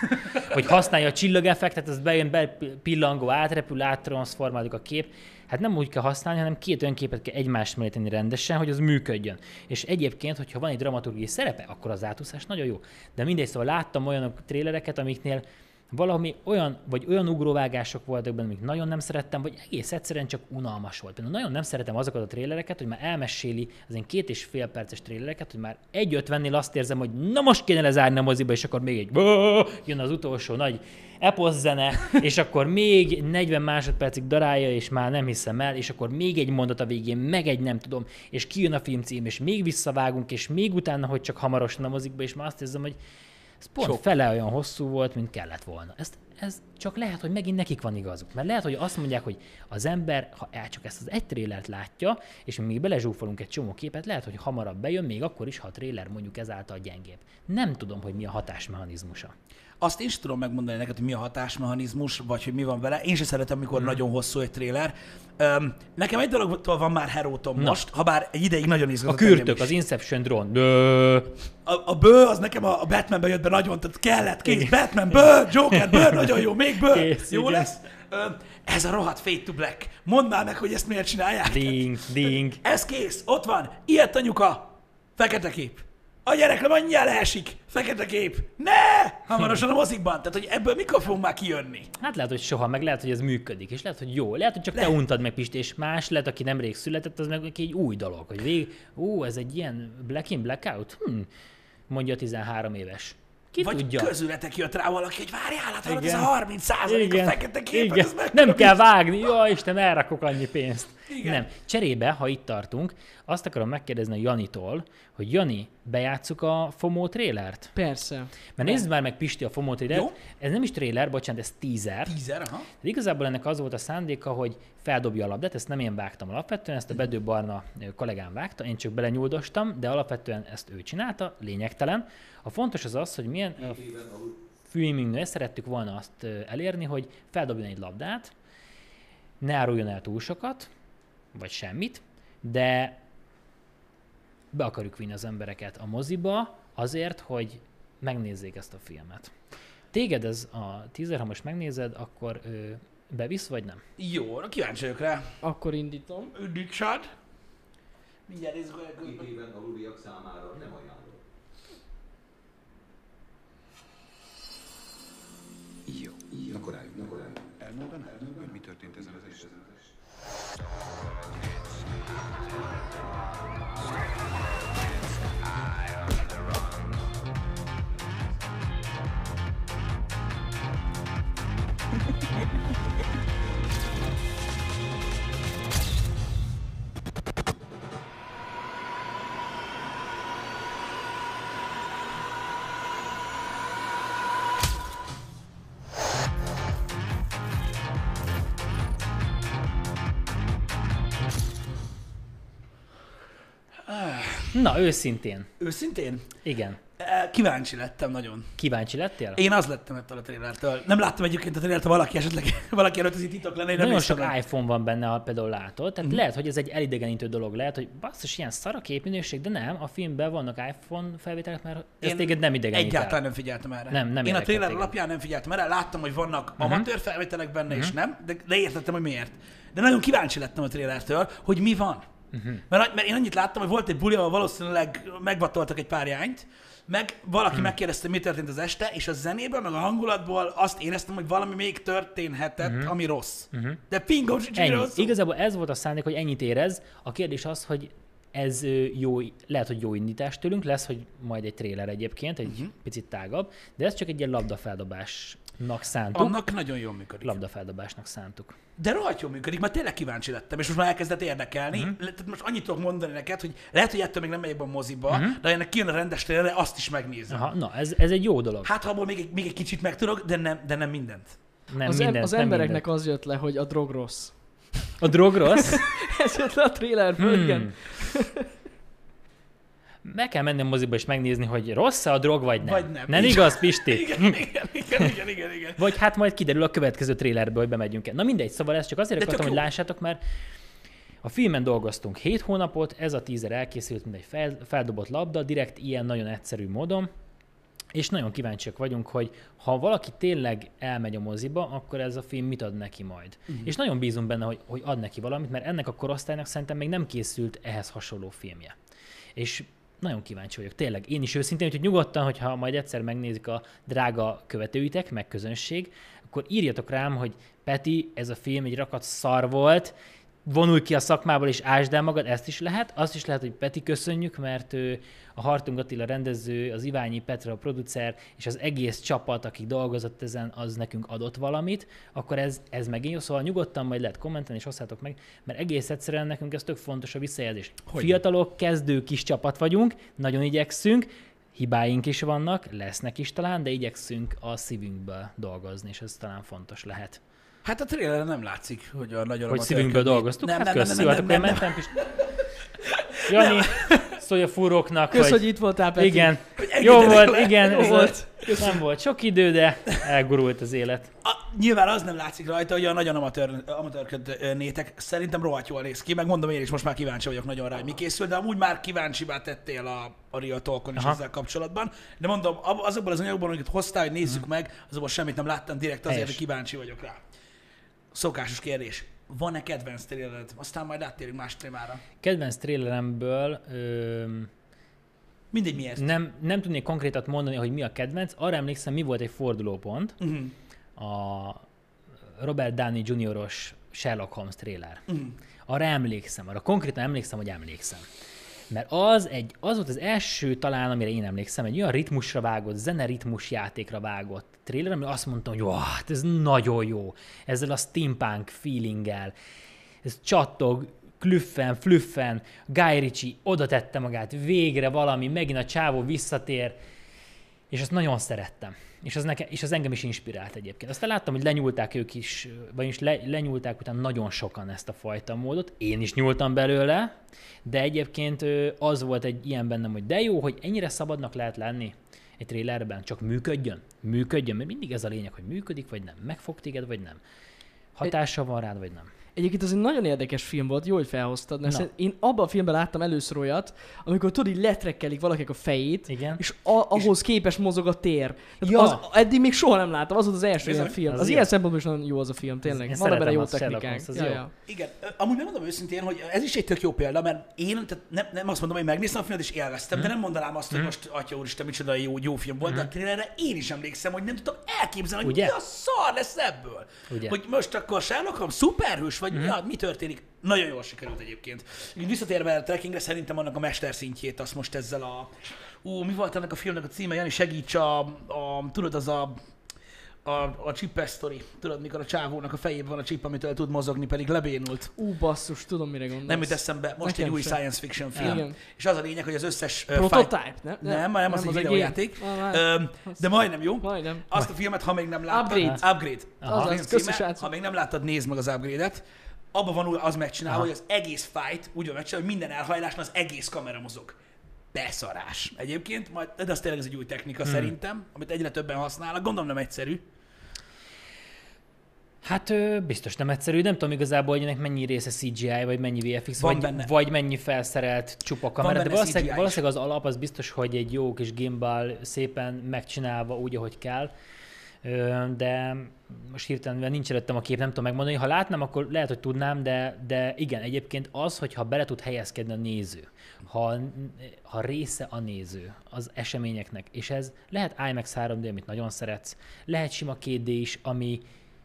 Hogy használja a csillageffektet, az bejön, be pillangó, átrepül, áttranszformálódik a kép. Hát nem úgy kell használni, hanem két olyan képet kell egymás mellé tenni rendesen, hogy az működjön. És egyébként, hogyha van egy dramaturgiai szerepe, akkor az átúszás nagyon jó. De mindegy, szóval láttam olyan trélereket, amiknél valami olyan, vagy olyan ugróvágások voltak benne, amik nagyon nem szerettem, vagy egész egyszerűen csak unalmas volt. Például nagyon nem szeretem azokat a trélereket, hogy már elmeséli az én két és fél perces trélereket, hogy már egy ötvennél azt érzem, hogy na most kéne lezárni a moziba, és akkor még egy jön az utolsó nagy eposz zene, <laughs> és akkor még 40 másodpercig darálja, és már nem hiszem el, és akkor még egy mondat a végén, meg egy nem tudom, és kijön a filmcím, és még visszavágunk, és még utána, hogy csak hamarosan a mozikba, és már azt érzem, hogy ez pont Sok. Fele olyan hosszú volt, mint kellett volna. Ezt, ez csak lehet, hogy megint nekik van igazuk. Mert lehet, hogy azt mondják, hogy az ember, ha el csak ezt az egy trélert látja, és mi még belezsúfolunk egy csomó képet, lehet, hogy hamarabb bejön, még akkor is, ha a tréler mondjuk ezáltal gyengébb. Nem tudom, hogy mi a hatásmechanizmusa. Azt én sem tudom megmondani neked, hogy mi a hatásmechanizmus, vagy hogy mi van vele. Én sem szeretem, amikor nagyon hosszú egy tréler. Öm, nekem egy dologtól van már herótom Na. most, ha bár egy ideig nagyon A izgatott engem kürtök, is. az Inception drone. Dö. A, a bő, az nekem a, a Batmanbe jött be nagyon, tehát kellett, kész, Batman, bő, Joker, bő, nagyon jó, még bő, Kész, jó igen. lesz. Öm, ez a rohadt Fade to Black. Mondd már meg, hogy ezt miért csinálják. Ding, ding. Ez kész, ott van, ilyet anyuka, fekete kép. A gyerek le mondja leesik, fekete kép. Ne! Hamarosan a mozikban. Tehát, hogy ebből mikor fogunk már kijönni? Hát lehet, hogy soha, meg lehet, hogy ez működik, és lehet, hogy jó. Lehet, hogy csak Lehet. te untad meg Pisti, és más lehet, aki nemrég született, az meg egy új dolog, hogy vég, ú, ez egy ilyen black in, blackout? Hm, mondja a 13 éves. Ki Vagy tudja? közületek jött rá valaki, hogy várjál, hát hallod, ez a 30 százalék a fekete kép, igen. ez meg Nem kell vágni, jó Isten, elrakok annyi pénzt. Igen. Nem. Cserébe, ha itt tartunk, azt akarom megkérdezni a Janitól, hogy Jani, bejátszuk a FOMO trélert? persze. Mert nézd már meg Pisti a FOMO trélert. Jó. Ez nem is tréler, bocsánat, ez teaser. Tízer, aha. De igazából ennek az volt a szándéka, hogy feldobja a labdát, ezt nem én vágtam alapvetően, ezt a Bedő Barna kollégám vágta, én csak belenyúldostam, de alapvetően ezt ő csinálta, lényegtelen. A fontos az az, hogy milyen filmingnél szerettük volna azt elérni, hogy feldobjon egy labdát, ne áruljon el túl sokat, vagy semmit, de be akarjuk vinni az embereket a moziba azért, hogy megnézzék ezt a filmet. Téged ez a teaser, ha most megnézed, akkor ö, bevisz, vagy nem? Jó, na kíváncsi vagyok rá. Akkor indítom. Üdítsad. Mindjárt nézzük, hogy Két éven aluliak számára nem ajánlom. Jó. Akkor álljunk, akkor álljunk. Elmondanád, hogy mi történt ezen az eseten? Let's go. Na, őszintén. Őszintén? Igen. Eh, Kíváncsi lettem nagyon. Kíváncsi lettél? Én az lettem ettől a trailertől. Nem láttam egyébként a trailert, ha valaki esetleg, <laughs> valaki előtt ez itt titok lenne, Nagyon sok meg. iPhone van benne, ha például látod. Mhm. Tehát lehet, hogy ez egy elidegenítő dolog. Lehet, hogy basszus, ilyen szar a képminőség, de nem, a filmben vannak iPhone felvételek, mert ez Én téged nem idegenít. Egyáltalán nem figyeltem erre. Nem, nem Én a téged. alapján nem figyeltem erre, láttam, hogy vannak Mhm. amatőr felvételek benne, és nem, de, de értettem, hogy miért. De nagyon kíváncsi lettem a trailertől, hogy mi van. Uh-huh. Mert, mert én annyit láttam, hogy volt egy buli, ahol valószínűleg megvatoltak egy pár jányt, meg valaki hmm. megkérdezte, mi történt az este, és a zenéből, meg a hangulatból azt éreztem, hogy valami még történhetett, uh-huh. ami rossz. Uh-huh. De pingom sincs rossz. Igazából ez volt a szándék, hogy ennyit érez. A kérdés az, hogy ez jó, lehet, hogy jó indítás tőlünk, lesz, hogy majd egy tréler egyébként, egy uh-huh. picit tágabb, de ez csak egy ilyen labdafeldobásnak szántuk. Annak nagyon jól működik. Labdafeldobásnak szántuk. De rohadt jól működik, mert tényleg kíváncsi lettem, és most már elkezdett érdekelni. Uh-huh. Tehát most annyit tudok mondani neked, hogy lehet, hogy ettől még nem megyek be a moziba, uh-huh. de ha ennek kijön a rendes trailerre, azt is megnézem. Aha, na, ez, ez egy jó dolog. Hát, ha abból még, egy- még egy kicsit megtudok, de nem, de nem mindent. nem az, minden, em- az nem embereknek minden. az jött le, hogy a drog rossz. A drog rossz? <laughs> Ez jött le a trailerből, Hmm. igen. <laughs> Meg kell menni a moziba és megnézni, hogy rossz-e a drog, vagy nem. Vagy nem. Nem igaz, Pisti? <laughs> Igen, igen, igen, igen, igen, igen. Vagy hát majd kiderül a következő trailerbe, hogy bemegyünk-e. Na mindegy, szóval ezt csak azért De akartam, hogy jó. lássátok, mert a filmen dolgoztunk 7 hónapot, ez a teaser elkészült, mint egy fel, feldobott labda, direkt ilyen nagyon egyszerű módon, és nagyon kíváncsiak vagyunk, hogy ha valaki tényleg elmegy a moziba, akkor ez a film mit ad neki majd. Uh-huh. És nagyon bízunk benne, hogy, hogy ad neki valamit, mert ennek a korosztálynak szerintem még nem készült ehhez hasonló filmje. És nagyon kíváncsi vagyok, tényleg. Én is őszintén, úgyhogy nyugodtan, hogyha majd egyszer megnézik a drága követőitek, meg közönség, akkor írjatok rám, hogy Peti, ez a film egy rakat szar volt, vonulj ki a szakmából és ásd el magad, ezt is lehet. Azt is lehet, hogy Peti köszönjük, mert ő, a Hartung Attila rendező, az Iványi Petra a producer, és az egész csapat, aki dolgozott ezen, az nekünk adott valamit, akkor ez, ez megint jó. Szóval nyugodtan majd lehet kommentelni, és osszátok meg, mert egész egyszerűen nekünk ez tök fontos a visszajelzés. Hogy? Fiatalok, kezdő kis csapat vagyunk, nagyon igyekszünk, hibáink is vannak, lesznek is talán, de igyekszünk a szívünkből dolgozni, és ez talán fontos lehet. Hát a trailerre nem látszik, hogy a nagyon Hogy szívünkből dolgoztuk? Nem, hát nem, nem, nem, hát nem, nem, nem. mentem is. Jani, szólj a fúróknak, Kösz, hogy... hogy itt voltál, Peti. Igen, jó volt, le. igen, Jó volt. A, nem volt sok idő, de elgurult az élet. A, nyilván az nem látszik rajta, hogy a nagyon amatőr, amatőrködnétek. Szerintem rohadt jól néz ki, meg mondom én is most már kíváncsi vagyok nagyon rá, hogy mi készül, de amúgy már kíváncsivá tettél a, a Real Talkon is Aha. ezzel kapcsolatban. De mondom, azokból az anyagokból, amiket hoztál, hogy nézzük Mhm. meg, azokból semmit nem láttam direkt azért, Helyes. hogy kíváncsi vagyok rá. Szokásos kérdés. Van-e kedvenc trailered? Aztán majd áttérünk más témára. Kedvenc traileremből öm, Mindegy miért. nem, nem tudnék konkrétat mondani, hogy mi a kedvenc. Arra emlékszem, mi volt egy fordulópont. Uh-huh. A Robert Downey Jr.-os Sherlock Holmes trailer. Uh-huh. Arra emlékszem, arra konkrétan emlékszem, hogy emlékszem. Mert az, egy, az volt az első talán, amire én emlékszem, egy olyan ritmusra vágott, zene-ritmus játékra vágott trailer, ami azt mondtam, hogy hát ez nagyon jó. Ezzel a steampunk feelinggel. Ez csattog, klüffen, flüffen, Guy Ritchie oda tette magát, végre valami, megint a csávó visszatér, és azt nagyon szerettem. És az, neke, és az engem is inspirált egyébként. Aztán láttam, hogy lenyúlták ők is, vagyis le, lenyúlták utána nagyon sokan ezt a fajta módot. Én is nyúltam belőle, de egyébként az volt egy ilyen bennem, hogy de jó, hogy ennyire szabadnak lehet lenni egy trailerben, csak működjön. Működjön, mert mindig ez a lényeg, hogy működik, vagy nem. Megfog téged, vagy nem. Hatása van rád, vagy nem. Egyébként az egy nagyon érdekes film volt, jó, hogy felhoztad, mert én abban a filmben láttam először olyat, amikor tudod, így letrekkelik valakinek a fejét, Igen. és a, ahhoz képest mozog a tér. Tehát Ja. az, eddig még soha nem láttam, az volt az első Bizony. ilyen film. Az Az, ilyen. szempontból is nagyon jó az a film, tényleg. Én Van ebben szeretem jó technikánk. Ja, jó. ja. Igen, amúgy megmondom őszintén, hogy ez is egy tök jó példa, mert én tehát nem, nem azt mondom, hogy megnéztem a filmet és élveztem, de nem mondanám azt, hogy most, atya úristen, micsoda jó, jó film volt, de a trailerre én is emlékszem, hogy nem tudtam elképzelni, hogy Ugye? mi a szar lesz ebből. Ugye? Hogy most akkor Sherlock Holmes szuperhős, vagy mi, a- mi történik? Nagyon jól sikerült egyébként. Így visszatérve a trekkingre, szerintem annak a mesterszintjét azt most ezzel a... Ú, mi volt annak a filmnek a címe? Jani, segíts a, a tudod, az a a, a chipes sztori. Tudod, mikor a csávónak a fejében van a chip, amitől tud mozogni, pedig lebénult. Ú, basszus, tudom mire gondolsz. Nem jut eszembe, most Nekem egy új sem. science fiction film. Igen. És az a lényeg, hogy az összes... Prototype, fight- ne? Nem, nem, az egy egy videójáték. Ah, De majdnem jó. Majdnem. Azt a filmet, ha még nem láttad... Upgrade. Upgrade. Az Azaz, címe. Ha még nem láttad, nézd meg az Upgrade-et. Abban van az megcsinálva, hogy az egész fight úgy van megcsinálva, hogy minden elhajlásnál az egész kamera mozog. Beszarás. Egyébként, majd, de az tényleg ez egy új technika Hmm. szerintem, amit egyre többen használnak. Gondolom nem egyszerű. Hát ö, biztos nem egyszerű, nem tudom igazából, hogy ennek mennyi része CGI, vagy mennyi VFX, Van vagy, benne. vagy mennyi felszerelt csupa kamera, de valószínűleg, valószínűleg az alap az biztos, hogy egy jó kis gimbal szépen megcsinálva úgy, ahogy kell. De most hirtelen, mivel nincs előttem a kép, nem tudom megmondani. Ha látnám, akkor lehet, hogy tudnám, de, de igen, egyébként az, hogyha bele tud helyezkedni a néző, ha, ha része a néző az eseményeknek, és ez lehet IMAX 3D, amit nagyon szeretsz, lehet sima 2D is, ami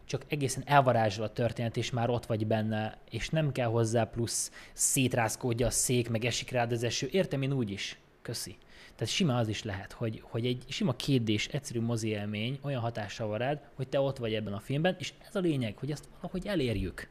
csak egészen elvarázsol a történet, és már ott vagy benne, és nem kell hozzá plusz szétrázkódja a szék, meg esik rád az eső. Értem én úgy is. Köszi. Tehát sima az is lehet, hogy, hogy egy sima kétdés, egyszerű mozi élmény olyan hatással van rád, hogy te ott vagy ebben a filmben, és ez a lényeg, hogy ezt valahogy elérjük.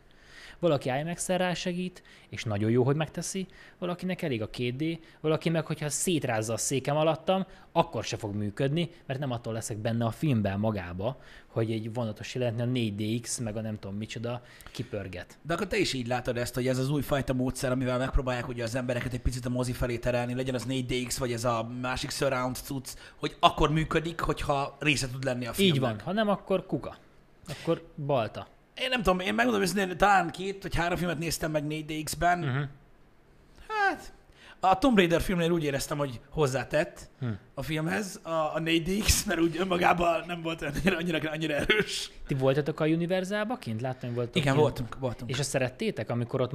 Valaki IMAX-el rásegít, és nagyon jó, hogy megteszi, valakinek elég a 2D, valaki meg, hogyha szétrázza a székem alattam, akkor se fog működni, mert nem attól leszek benne a filmben magába, hogy egy vonatos jelentni a 4DX, meg a nem tudom micsoda kipörget. De akkor te is így látod ezt, hogy ez az újfajta módszer, amivel megpróbálják ugye az embereket egy picit a mozi felé terelni, legyen az 4DX, vagy ez a másik surround cucc, hogy akkor működik, hogyha része tud lenni a filmnek. Így van, ha nem, akkor kuka. Akkor balta. Én nem tudom, én megmondom őszintén, talán két vagy három filmet néztem meg 4DX-ben. Mhm. Uh-huh. Hát, a Tomb Raider filmnél úgy éreztem, hogy hozzátett Hm. a filmhez a, a 4DX, mert úgy önmagában nem volt annyira, annyira, annyira erős. Ti voltatok a Universalba kint? Láttam, hogy voltatok Igen, kint? voltunk, voltunk. És azt szerettétek, amikor ott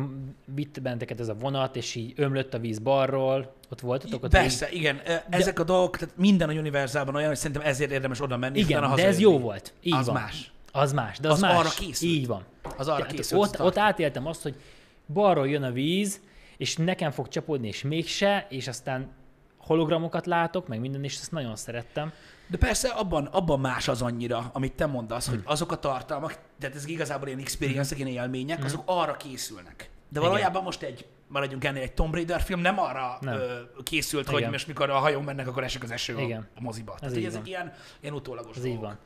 vitt benneteket ez a vonat, és így ömlött a víz balról, ott voltatok? Ott Persze, igen. Ezek a dolgok, tehát minden a Universalban olyan, hogy szerintem ezért érdemes oda menni. Igen, de ez jó volt. Így Az van. más. Az más, de az, Az más. arra készült. Így van. Az arra Tehát készült, Ott, az ott átéltem azt, hogy balról jön a víz, és nekem fog csapódni, és mégse, és aztán hologramokat látok, meg minden, és ezt nagyon szerettem. De persze abban, abban más az annyira, amit te mondasz, Hm. hogy azok a tartalmak, tehát ez igazából ilyen experience ilyen élmények, Hm. azok arra készülnek. De valójában most egy, maradjunk ennél, egy Tomb Raider film nem arra Nem. Ö, készült, Igen. hogy most mikor a hajón mennek, akkor esik az eső a, Igen. a moziba. Tehát így hogy ezek van. ilyen, ilyen utólagos Ez dolgok. így van.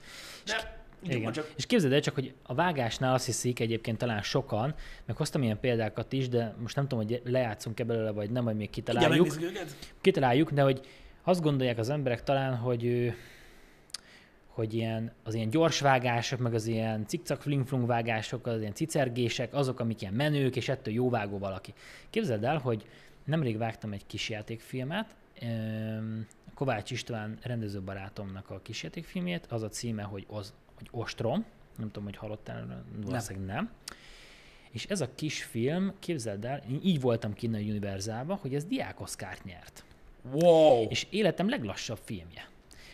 De, Igen. igen. Csak, És képzeld el csak, hogy a vágásnál azt hiszik egyébként talán sokan, meg hoztam ilyen példákat is, de most nem tudom, hogy lejátszunk-e belőle, vagy nem, vagy még igen, kitaláljuk. őket. kitaláljuk, de hogy azt gondolják az emberek talán, hogy ő, hogy ilyen, az ilyen gyors vágások, meg az ilyen cikcak flingflung vágások, az ilyen cicergések, azok, amik ilyen menők, és ettől jóvágó valaki. Képzeld el, hogy nemrég vágtam egy kisjátékfilmet, öm, Kovács István rendezőbarátomnak a kisjátékfilmjét, az a címe, hogy, Oz, hogy Ostrom, nem tudom, hogy hallottál, valószínűleg nem. nem. És ez a kis film, képzeld el, én így voltam kinn a Universalban, hogy ez diákoszkárt nyert Wow. és életem leglassabb filmje.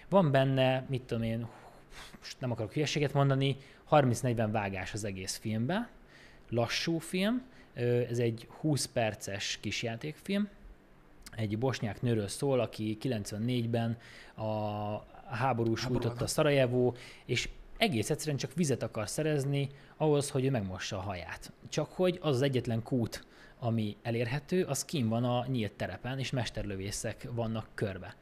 Van benne, mit tudom én, most nem akarok hülyeséget mondani, 30-40 vágás az egész filmben, lassú film, ez egy 20 perces kisjátékfilm, egy bosnyák nőről szól, aki 94-ben a háború sújtotta Szarajevó, és egész egyszerűen csak vizet akar szerezni ahhoz, hogy ő megmossa a haját. Csak hogy az az egyetlen kút, ami elérhető, az kim van a nyílt terepen, és mesterlövészek vannak körbe.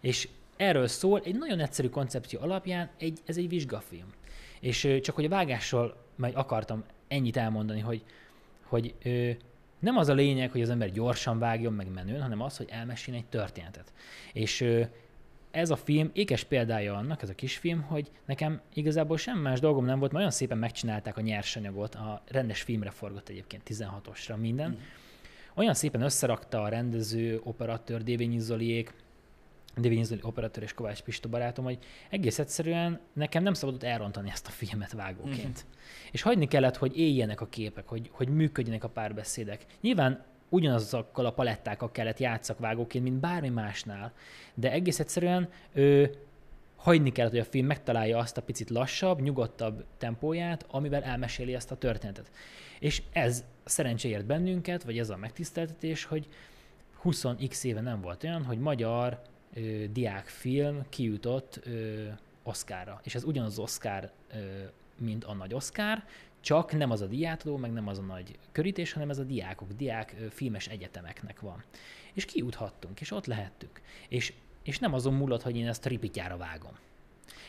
És erről szól, egy nagyon egyszerű koncepció alapján egy, ez egy vizsgafilm. És csak hogy a vágásról majd akartam ennyit elmondani, hogy, hogy ö, nem az a lényeg, hogy az ember gyorsan vágjon, meg menőn, hanem az, hogy elmeséljen egy történetet. És ö, ez a film ékes példája annak, ez a kisfilm, hogy nekem igazából sem más dolgom nem volt, mert olyan szépen megcsinálták a nyersanyagot, a rendes filmre forgott egyébként 16-osra minden. Olyan szépen összerakta a rendező, operatőr, Dévényi Zoliék, Dévényi Zoli operatőr és Kovács Pista barátom, hogy egész egyszerűen nekem nem szabadott elrontani ezt a filmet vágóként. És hagyni kellett, hogy éljenek a képek, hogy, hogy működjenek a párbeszédek. Nyilván ugyanazokkal a palettákkal kellett játszak vágóként, mint bármi másnál, de egész egyszerűen ő, hagyni kellett, hogy a film megtalálja azt a picit lassabb, nyugodtabb tempóját, amivel elmeséli ezt a történetet. És ez szerencséért bennünket, vagy ez a megtiszteltetés, hogy 20x éve nem volt olyan, hogy magyar ö, diákfilm kijutott ö, Oscarra. És ez ugyanaz az Oscar, ö, mint a nagy Oscar, csak nem az a diátadó, meg nem az a nagy körítés, hanem ez a diákok, diák filmes egyetemeknek van. És kijuthattunk, és ott lehettünk. És, és nem azon múlott, hogy én ezt ripityára vágom.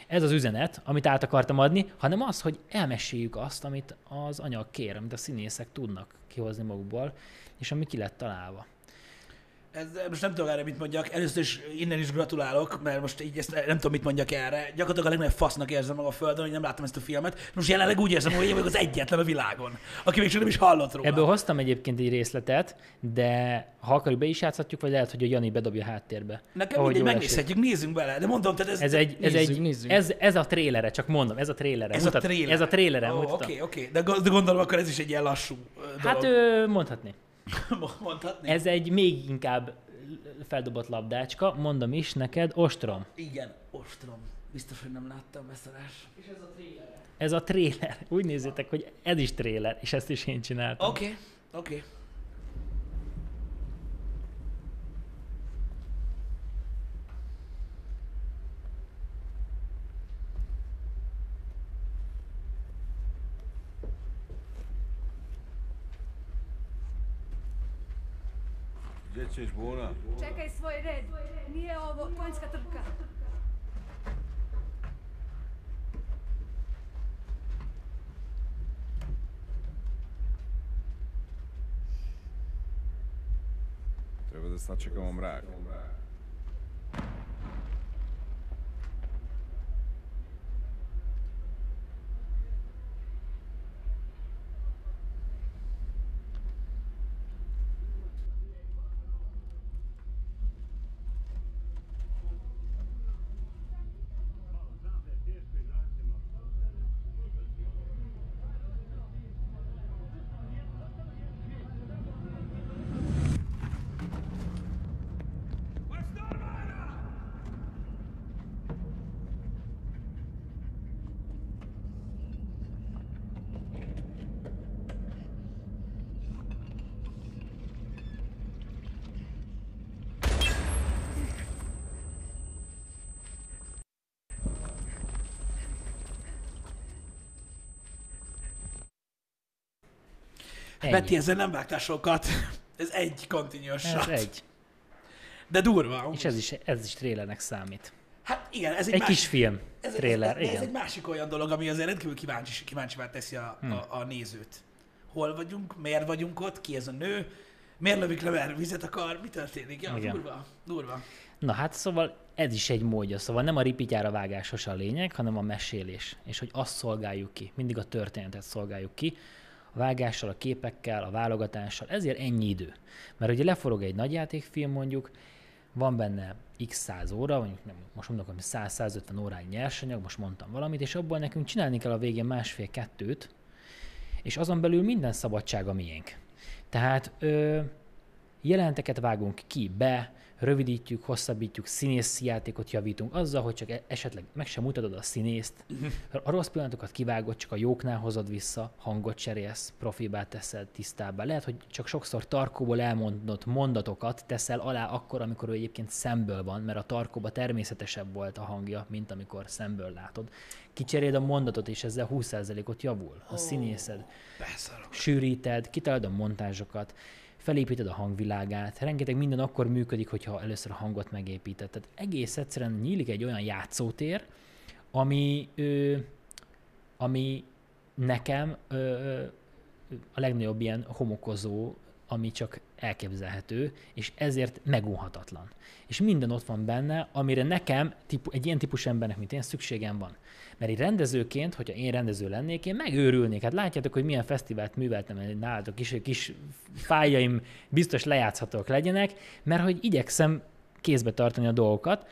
Ez az üzenet, amit át akartam adni, hanem az, hogy elmeséljük azt, amit az anyag kér, amit a színészek tudnak kihozni magukból, és ami ki lett találva. Ez, most nem tudok erre mit mondjak, először is innen is gratulálok, mert most így ezt nem tudom mit mondjak erre. Gyakorlatilag a legnagyobb fasznak érzem magam a földön, hogy nem láttam ezt a filmet. Most jelenleg úgy érzem, hogy én vagyok az egyetlen a világon, aki még csak nem is hallott róla. Ebből hoztam egyébként egy részletet, de ha akarjuk, be is játszhatjuk, vagy lehet, hogy a Jani bedobja a háttérbe. Nekem mindegy, megnézhetjük, nézzünk bele. De mondom, tehát ez, Ez egy, ez, Nézzük, egy nézzük. Ez, ez, a trélere, csak mondom, ez a trélere. ez Mutat- a trailer. Ez a trélere, Ó, mutatom. Oké, oké, de gond- de gondolom akkor ez is egy ilyen lassú Hát dolog. ö, mondhatni. <laughs> Mondhatni? Ez egy még inkább feldobott labdácska, mondom is neked, ostrom. Igen, ostrom. Biztos, hogy nem láttam beszarás. Ez a tréler. Úgy nézzétek, hogy ez is tréler, és ezt is én csináltam. Oké, okay, oké. Okay. Gdje ćeš Bona? Čekaj svoj red. Nije ovo konjska trka. Treba da sačekamo mrak. Ennyi. Betty, ezzel nem vágtál sokat. <laughs> Ez egy continuous Ez shot. egy. De durva. És ez is, ez is trélernek számít. Hát igen, ez egy, Egy másik, kis film, ez, tréler, ez, ez, ez igen. egy másik olyan dolog, ami azért rendkívül kíváncsi, kíváncsivá teszi a, Hmm. a, a nézőt. Hol vagyunk, miért vagyunk ott, ki ez a nő, miért lövik le, mert vizet akar, mi történik? Ja, Igen. durva, durva. Na hát szóval ez is egy módja. Szóval nem a ripityára vágásos a lényeg, hanem a mesélés. És hogy azt szolgáljuk ki. Mindig a történetet szolgáljuk ki. A vágással, a képekkel, a válogatással. Ezért ennyi idő. Mert ugye leforog egy nagyjátékfilm mondjuk, van benne x száz óra, mondjuk nem, most mondok, hogy 100-150 órányi nyersanyag, most mondtam valamit, és abból nekünk csinálni kell a végén másfél-kettőt, és azon belül minden szabadság a miénk. Tehát ö, jelenteket vágunk ki, be, rövidítjük, hosszabbítjuk, színészi játékot javítunk, azzal, hogy csak e- esetleg meg sem mutatod a színészt, a rossz pillanatokat kivágod, csak a jóknál hozod vissza, hangot cserélsz, profibá teszed, tisztábbá. Lehet, hogy csak sokszor tarkóból elmondott mondatokat teszel alá akkor, amikor ő egyébként szemből van, mert a tarkóba természetesebb volt a hangja, mint amikor szemből látod. Kicseréld a mondatot, és ezzel 20%-ot javul a színészed Beszarok. sűríted, kitalálod a montázsokat, felépíted a hangvilágát, rengeteg minden akkor működik, hogyha először a hangot megépíted. Tehát egész egyszerűen nyílik egy olyan játszótér, ami, ö, ami nekem ö, a legnagyobb ilyen homokozó, ami csak elképzelhető, és ezért megunhatatlan. És minden ott van benne, amire nekem, egy ilyen típus embernek, mint én, szükségem van. Mert egy rendezőként, hogyha én rendező lennék, én megőrülnék. Hát látjátok, hogy milyen fesztivált műveltem nálatok, kis, kis fájaim biztos lejátszhatók legyenek, mert hogy igyekszem kézbe tartani a dolgokat,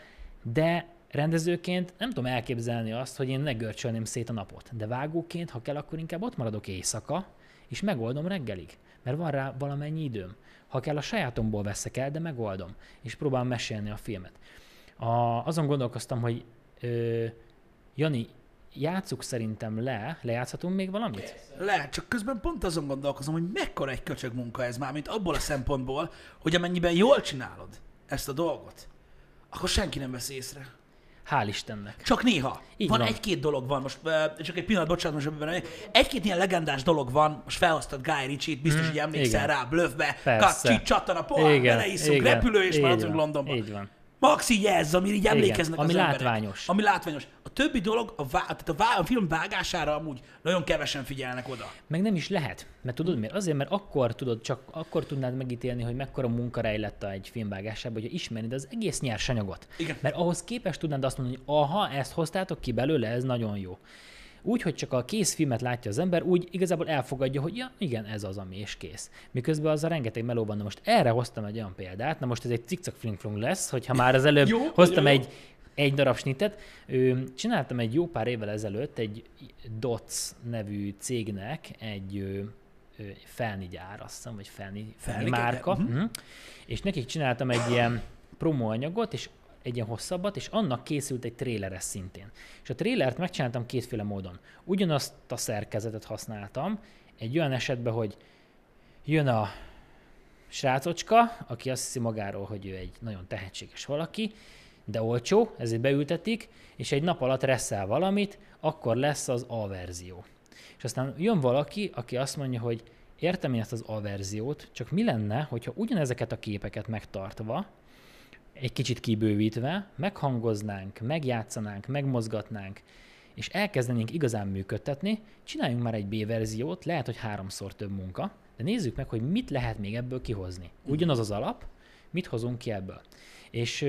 de rendezőként nem tudom elképzelni azt, hogy én ne görcsölném szét a napot. De vágóként, ha kell, akkor inkább ott maradok éjszaka, és megoldom reggelig. Mert van rá valamennyi időm. Ha kell, a sajátomból veszek el, de megoldom. És próbálom mesélni a filmet. A, azon gondolkoztam, hogy ö, Jani, játsszuk szerintem le, lejátszhatunk még valamit? Lehet, csak közben pont azon gondolkozom, hogy mekkora egy köcsög munka ez már, mint abból a szempontból, hogy amennyiben jól csinálod ezt a dolgot, akkor senki nem vesz észre. Hál' Istennek. Csak néha. Így van, van. egy-két dolog van, most csak egy pillanat, bocsánat, most ebben egy-két ilyen legendás dolog van, most felhoztad Guy Ritchie-t, biztos, hogy emlékszel igen. rá, Persze. kacsi, csattan a pohár, beleiszunk, repülő, és maradunk van, Londonba. Így van. Max így ez, így emlékeznek ami az emberek. látványos. Ami látványos. Többi dolog, a, vá, tehát a, vá, a film vágására amúgy nagyon kevesen figyelnek oda. Meg nem is lehet. Mert tudod miért? Azért, mert akkor tudod, csak akkor tudnád megítélni, hogy mekkora munka rejlett a egy film vágásában, hogyha ismernéd az egész nyersanyagot. Igen. Mert ahhoz képest tudnád azt mondani, hogy aha, ezt hoztátok ki belőle, ez nagyon jó. Úgy, hogy csak a kész filmet látja az ember, úgy igazából elfogadja, hogy ja, igen, ez az, ami és kész. Miközben az a rengeteg meló van. Na most erre hoztam egy olyan példát, na most ez egy cikcak fling lesz, hogyha már az előbb Jó, hoztam jó. egy egy darab snittet. Ö, Csináltam egy jó pár évvel ezelőtt egy DOTS nevű cégnek egy felni gyár, azt hiszem, vagy felni, felni márka. Uh-huh. És nekik csináltam egy ilyen promóanyagot, és egy ilyen hosszabbat, és annak készült egy tréleres szintén. És a trélert megcsináltam kétféle módon. Ugyanazt a szerkezetet használtam, egy olyan esetben, hogy jön a srácocska, aki azt hiszi magáról, hogy ő egy nagyon tehetséges valaki, de olcsó, ezért beültetik, és egy nap alatt reszel valamit, akkor lesz az A verzió. És aztán jön valaki, aki azt mondja, hogy értem én ezt az A verziót, csak mi lenne, hogyha ugyanezeket a képeket megtartva, egy kicsit kibővítve, meghangoznánk, megjátszanánk, megmozgatnánk, és elkezdenénk igazán működtetni, csináljunk már egy B verziót, lehet, hogy háromszor több munka, de nézzük meg, hogy mit lehet még ebből kihozni. Ugyanaz az alap, mit hozunk ki ebből. És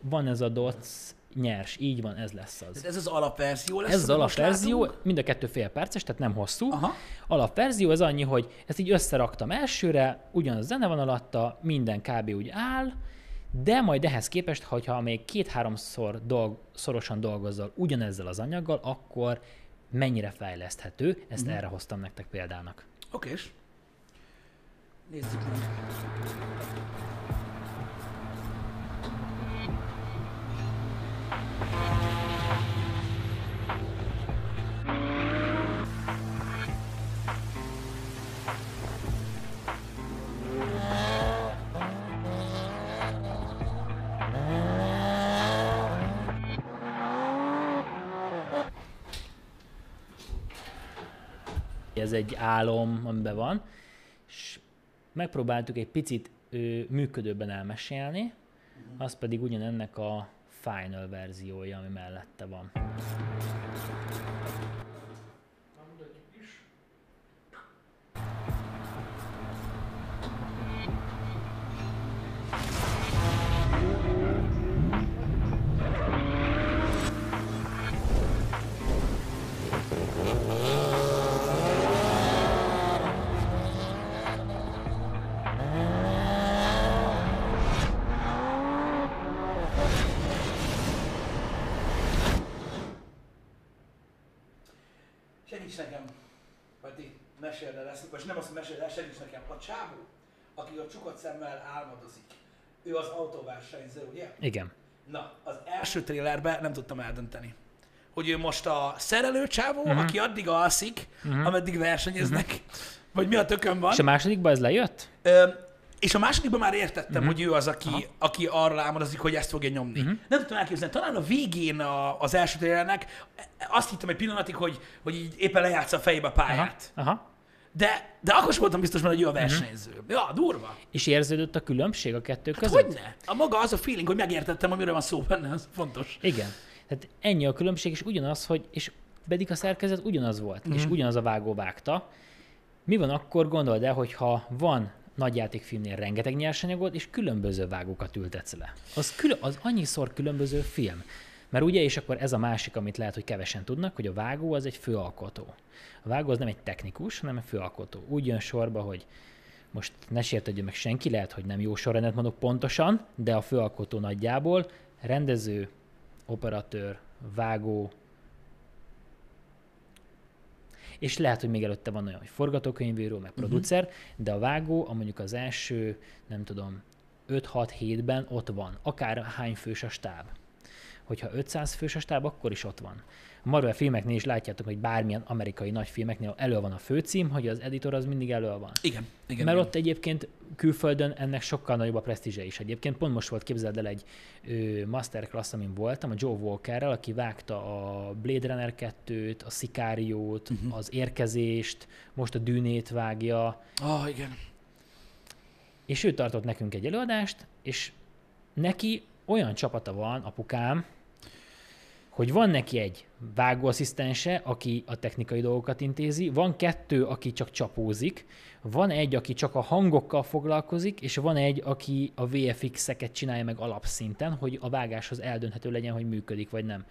van ez a DOTS nyers, így van, ez lesz az. Tehát ez az alapverzió lesz. Ez az alapverzió, látunk. mind a kettő fél perces, tehát nem hosszú. Aha. Alapverzió az annyi, hogy ezt így összeraktam elsőre, ugyanaz zene van alatta, minden kb. úgy áll, de majd ehhez képest, hogyha még két-háromszor dolg, szorosan dolgozol ugyanezzel az anyaggal, akkor mennyire fejleszthető, ezt Mhm. erre hoztam nektek példának. Okés. Nézzük meg. Ez egy álom, amiben van, és megpróbáltuk egy picit ö, működőbben elmesélni, az pedig ugyanennek a final verziója, ami mellette van. Vagy nem azt, hogy meséld el, segíts nekem. A csávó, aki a csukott szemmel álmodozik, ő az autóversenyző, ugye? Igen. Na, az első trélerben nem tudtam eldönteni, hogy ő most a szerelő csávó, uh-huh. aki addig alszik, uh-huh. ameddig versenyeznek, uh-huh. <laughs> vagy mi a tökön van. És a másodikban ez lejött? Ö, és a másodikban már értettem, uh-huh. hogy ő az, aki, aki arra álmodozik, hogy ezt fogja nyomni. Uh-huh. Nem tudtam elképzelni. Talán a végén a, az első trailernek azt hittem egy pillanatig, hogy, hogy így éppen lejátsza a fejébe a pályát. Aha. Aha. De, de akkor sem voltam biztos benne, hogy ő a versenyző. Uh-huh. Ja, durva. És érződött a különbség a kettő Hát között? hogyne? A maga az a feeling, hogy megértettem, amiről van szó benne, az fontos. Igen. Tehát ennyi a különbség, és ugyanaz, hogy, és pedig a szerkezet ugyanaz volt, mm-hmm. és ugyanaz a vágó vágta. Mi van akkor, gondold el, hogyha van nagyjátékfilmnél rengeteg nyersanyagot, és különböző vágókat ültetsz le. Az, külön, az annyiszor különböző film. Mert ugye, és akkor ez a másik, amit lehet, hogy kevesen tudnak, hogy a vágó az egy főalkotó. A vágó az nem egy technikus, hanem egy főalkotó. Úgy jön sorba, hogy most ne sértődjön meg senki, lehet, hogy nem jó sorrendet mondok pontosan, de a főalkotó nagyjából rendező, operatőr, vágó, és lehet, hogy még előtte van olyan, hogy forgatókönyvíró, meg producer, uh-huh. de a vágó, a mondjuk az első, nem tudom, 5-6-7-ben ott van, akár hány fős a stáb. Hogyha 500 fős a stáb, akkor is ott van. A Marvel filmeknél is látjátok, hogy bármilyen amerikai nagy filmeknél elő van a főcím, hogy az editor az mindig elő van. Igen, igen. Mert igen. ott egyébként külföldön ennek sokkal nagyobb a presztízse is. Egyébként pont most volt, képzeld el egy ö, masterclass, amin voltam, a Joe Walkerrel, aki vágta a Blade Runner 2-t, a Szikáriót, Mhm. uh-huh. az Érkezést, most a Dűnét vágja, Ah, igen. és ő tartott nekünk egy előadást, és neki olyan csapata van, apukám, hogy van neki egy vágóasszisztense, aki a technikai dolgokat intézi, van kettő, aki csak csapózik, van egy, aki csak a hangokkal foglalkozik, és van egy, aki a VFX-eket csinálja meg alapszinten, hogy a vágáshoz eldönthető legyen, hogy működik vagy nem.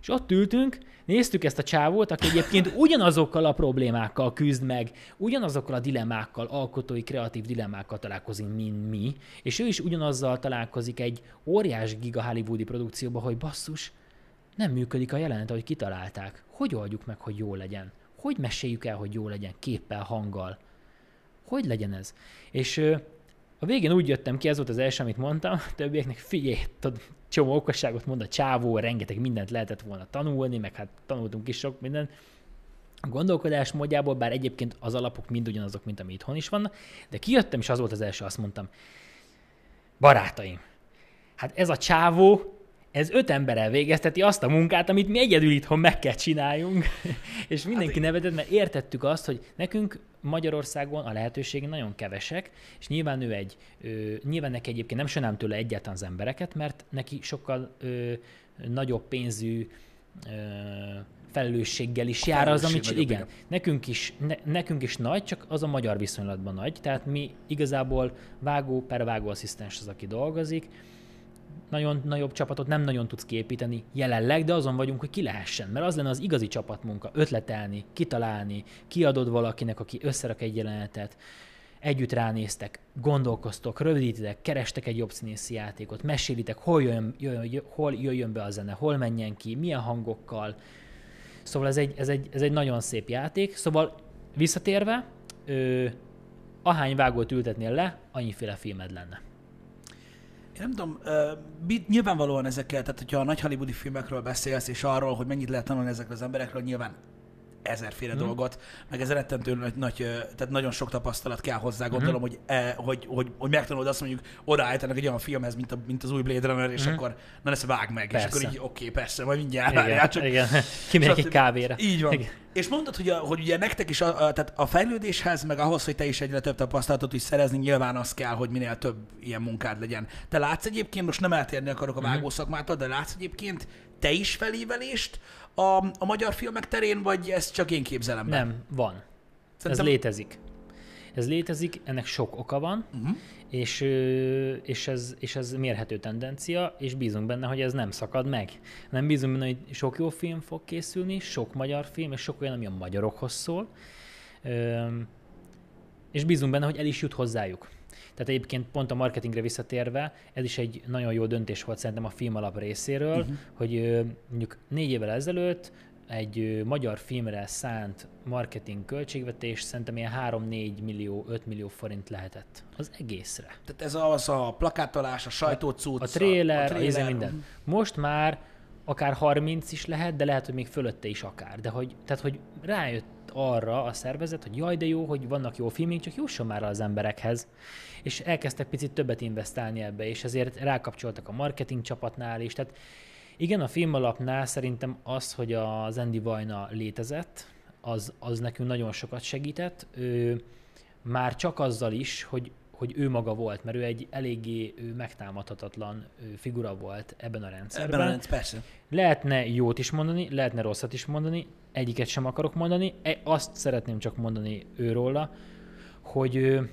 És ott ültünk, néztük ezt a csávót, aki egyébként ugyanazokkal a problémákkal küzd meg, ugyanazokkal a dilemmákkal, alkotói, kreatív dilemmákkal találkozik, mint mi, és ő is ugyanazzal találkozik egy óriás giga hollywoodi produkcióba, hogy basszus, nem működik a jelenet, ahogy kitalálták. Hogy oldjuk meg, hogy jó legyen? Hogy meséljük el, hogy jó legyen képpel, hanggal? Hogy legyen ez? És a végén úgy jöttem ki, ez volt az első, amit mondtam, a többieknek figyelj, tudod, csomó okosságot mond a csávó, rengeteg mindent lehetett volna tanulni, meg hát tanultunk is sok mindent. A gondolkodás módjából, bár egyébként az alapok mind ugyanazok, mint ami itthon is vannak, de kijöttem, és az volt az első, azt mondtam, barátaim, hát ez a csávó, ez öt emberrel végezteti azt a munkát, amit mi egyedül itthon meg kell csináljunk. <laughs> és mindenki nevetett, mert értettük azt, hogy nekünk Magyarországon a lehetőségek nagyon kevesek, és nyilván ő egy, ö, nyilván neki egyébként nem sajnálom tőle egyáltalán az embereket, mert neki sokkal ö, nagyobb pénzű ö, felelősséggel is jár az, amit igen. igen. Nekünk is, ne, nekünk is nagy, csak az a magyar viszonylatban nagy. Tehát mi igazából vágó per vágóasszisztens az, aki dolgozik, nagyon nagyobb csapatot nem nagyon tudsz kiépíteni jelenleg, de azon vagyunk, hogy ki lehessen. Mert az lenne az igazi csapatmunka, ötletelni, kitalálni, kiadod valakinek, aki összerak egy jelenetet, együtt ránéztek, gondolkoztok, rövidítitek, kerestek egy jobb színészi játékot, mesélitek, hol jöjjön, jöjjön, hol jöjjön be a zene, hol menjen ki, milyen hangokkal. Szóval ez egy, ez egy, ez egy nagyon szép játék. Szóval visszatérve, ö, ahány vágót ültetnél le, annyiféle filmed lenne. Én nem tudom, uh, nyilvánvalóan ezekkel, tehát hogyha a nagy hollywoodi filmekről beszélsz, és arról, hogy mennyit lehet tanulni ezekről az emberekről, nyilván ezerféle hmm. dolgot, meg ez rettentő nagy, nagy, tehát nagyon sok tapasztalat kell hozzá, gondolom, hogy, e, hogy, hogy, hogy megtanulod azt mondjuk, odaállítanak egy olyan filmhez, mint, a, mint az új Blade Runner, és akkor na ezt vág meg, és Persze. akkor így oké, okay, persze, majd mindjárt Igen, várjál, csak igen. <laughs> Kimegyek egy kávéra. Így van. Igen. És mondtad, hogy, a, hogy ugye nektek is, a, a, tehát a fejlődéshez, meg ahhoz, hogy te is egyre több tapasztalatot is szerezni, nyilván az kell, hogy minél több ilyen munkád legyen. Te látsz egyébként, most nem eltérni akarok Mhm. a vágószakmától, de látsz egyébként te is felévelést a, a magyar filmek terén, vagy ezt csak én képzelem be? Nem, van. Szerintem- Ez létezik. Ez létezik, ennek sok oka van, Uh-huh. és, és, ez, és ez mérhető tendencia, és bízunk benne, hogy ez nem szakad meg. Nem bízunk benne, hogy sok jó film fog készülni, sok magyar film, és sok olyan, ami a magyarokhoz szól, és bízunk benne, hogy el is jut hozzájuk. Tehát egyébként pont a marketingre visszatérve, ez is egy nagyon jó döntés volt szerintem a film alap részéről, uh-huh. hogy mondjuk négy évvel ezelőtt egy magyar filmre szánt marketing költségvetés szerintem ilyen 3-4 millió, 5 millió forint lehetett az egészre. Tehát ez az a plakátolás, a sajtócucc, A a, a, trailer, a minden. Most már akár 30 is lehet, de lehet, hogy még fölötte is akár. De hogy, tehát, hogy rájött arra a szervezet, hogy jaj, de jó, hogy vannak jó filmik, csak jusson már az emberekhez. És elkezdtek picit többet investálni ebbe, és ezért rákapcsoltak a marketing csapatnál is. Tehát igen, a film alapnál szerintem az, hogy az Andy Vajna létezett, az, az nekünk nagyon sokat segített. Ő, már csak azzal is, hogy, hogy ő maga volt, mert ő egy eléggé megtámadhatatlan figura volt ebben a rendszerben. Ebben a rendszer, persze. Lehetne jót is mondani, lehetne rosszat is mondani, egyiket sem akarok mondani. E- Azt szeretném csak mondani őróla, hogy ő,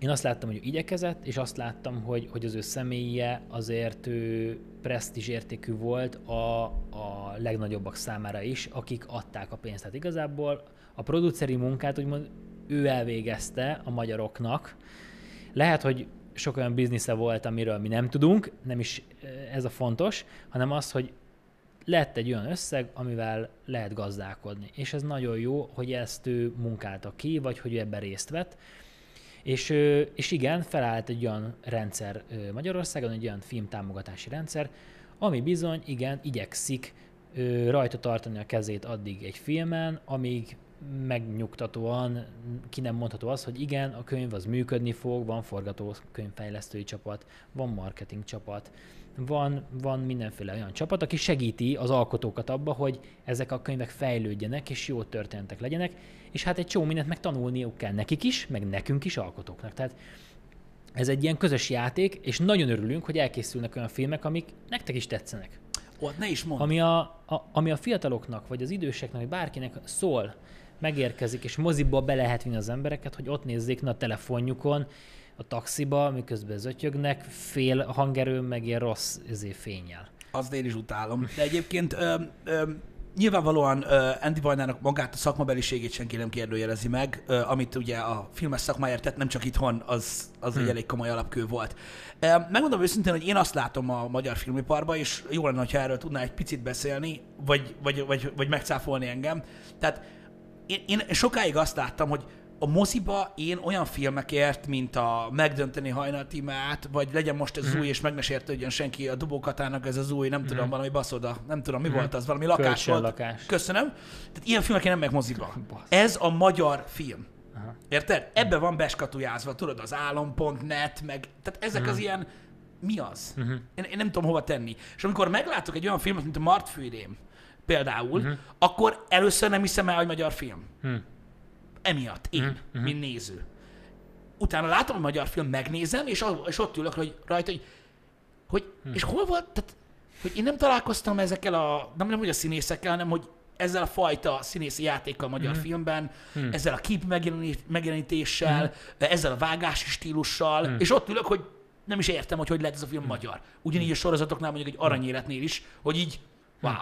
én azt láttam, hogy ő igyekezett, és azt láttam, hogy, hogy az ő személye azért ő presztízs értékű volt a, a legnagyobbak számára is, akik adták a pénzt. Tehát igazából a produceri munkát úgymond ő elvégezte a magyaroknak. Lehet, hogy sok olyan biznisze volt, amiről mi nem tudunk, nem is ez a fontos, hanem az, hogy lett egy olyan összeg, amivel lehet gazdálkodni. És ez nagyon jó, hogy ezt ő munkálta ki, vagy hogy ő ebben részt vett. És, és igen, felállt egy olyan rendszer Magyarországon, egy olyan filmtámogatási rendszer, ami bizony, igen, igyekszik rajta tartani a kezét addig egy filmen, amíg megnyugtatóan ki nem mondható az, hogy igen, a könyv az működni fog, van forgatókönyvfejlesztői csapat, van marketing csapat, van, van mindenféle olyan csapat, aki segíti az alkotókat abba, hogy ezek a könyvek fejlődjenek, és jó történetek legyenek, és hát egy csomó mindent meg tanulniuk kell nekik is, meg nekünk is alkotóknak. Tehát ez egy ilyen közös játék, és nagyon örülünk, hogy elkészülnek olyan filmek, amik nektek is tetszenek. Ott ne is mondd. ami a, a, ami a fiataloknak, vagy az időseknek, vagy bárkinek szól, megérkezik, és moziba be lehet vinni az embereket, hogy ott nézzék na a telefonjukon, a taxiba, miközben zötyögnek, fél hangerőn, meg ilyen rossz fényjel. Azt én is utálom. De egyébként ö, ö, nyilvánvalóan ö, Andy Vajnának magát a szakmabeliségét senki nem kérdőjelezi meg, ö, amit ugye a filmes szakmáért tett, nem csak itthon, az, az egy elég komoly alapkő volt. Ö, megmondom őszintén, hogy én azt látom a magyar filmiparban, és jó lenne, ha erről tudná egy picit beszélni, vagy, vagy, vagy, vagy megcáfolni engem. Tehát én, én sokáig azt láttam, hogy a moziba én olyan filmekért, mint a Megdönteni hajnaltímát, vagy legyen most ez mm. új, és meg ne sértődjön senki a Dubókatának ez az új, nem tudom, valami baszoda, nem tudom, mi volt az, valami lakás volt. Kölcsönlakás. Köszönöm. Tehát ilyen filmek én nem meg moziba. <laughs> Ez a magyar film. Aha. Érted? Ebbe van beskatujázva, tudod, az álom.net, meg, tehát ezek az ilyen, mi az? Én, én nem tudom hova tenni. És amikor meglátok egy olyan filmet, mint a Martfűrém, például, akkor először nem hiszem el, hogy magyar film. Emiatt, én, mint néző. Utána látom a magyar film, megnézem, és, és ott ülök hogy rajta, hogy, hogy és hol volt, tehát, hogy én nem találkoztam ezekkel a, nem, nem hogy a színészekkel, hanem hogy ezzel a fajta színészi játékkal a magyar filmben, ezzel a kép megjelenít- megjelenítéssel, ezzel a vágási stílussal, és ott ülök, hogy nem is értem, hogy hogy lehet ez a film magyar. Ugyanígy a sorozatoknál, mondjuk egy aranyéletnél is, hogy így, wow.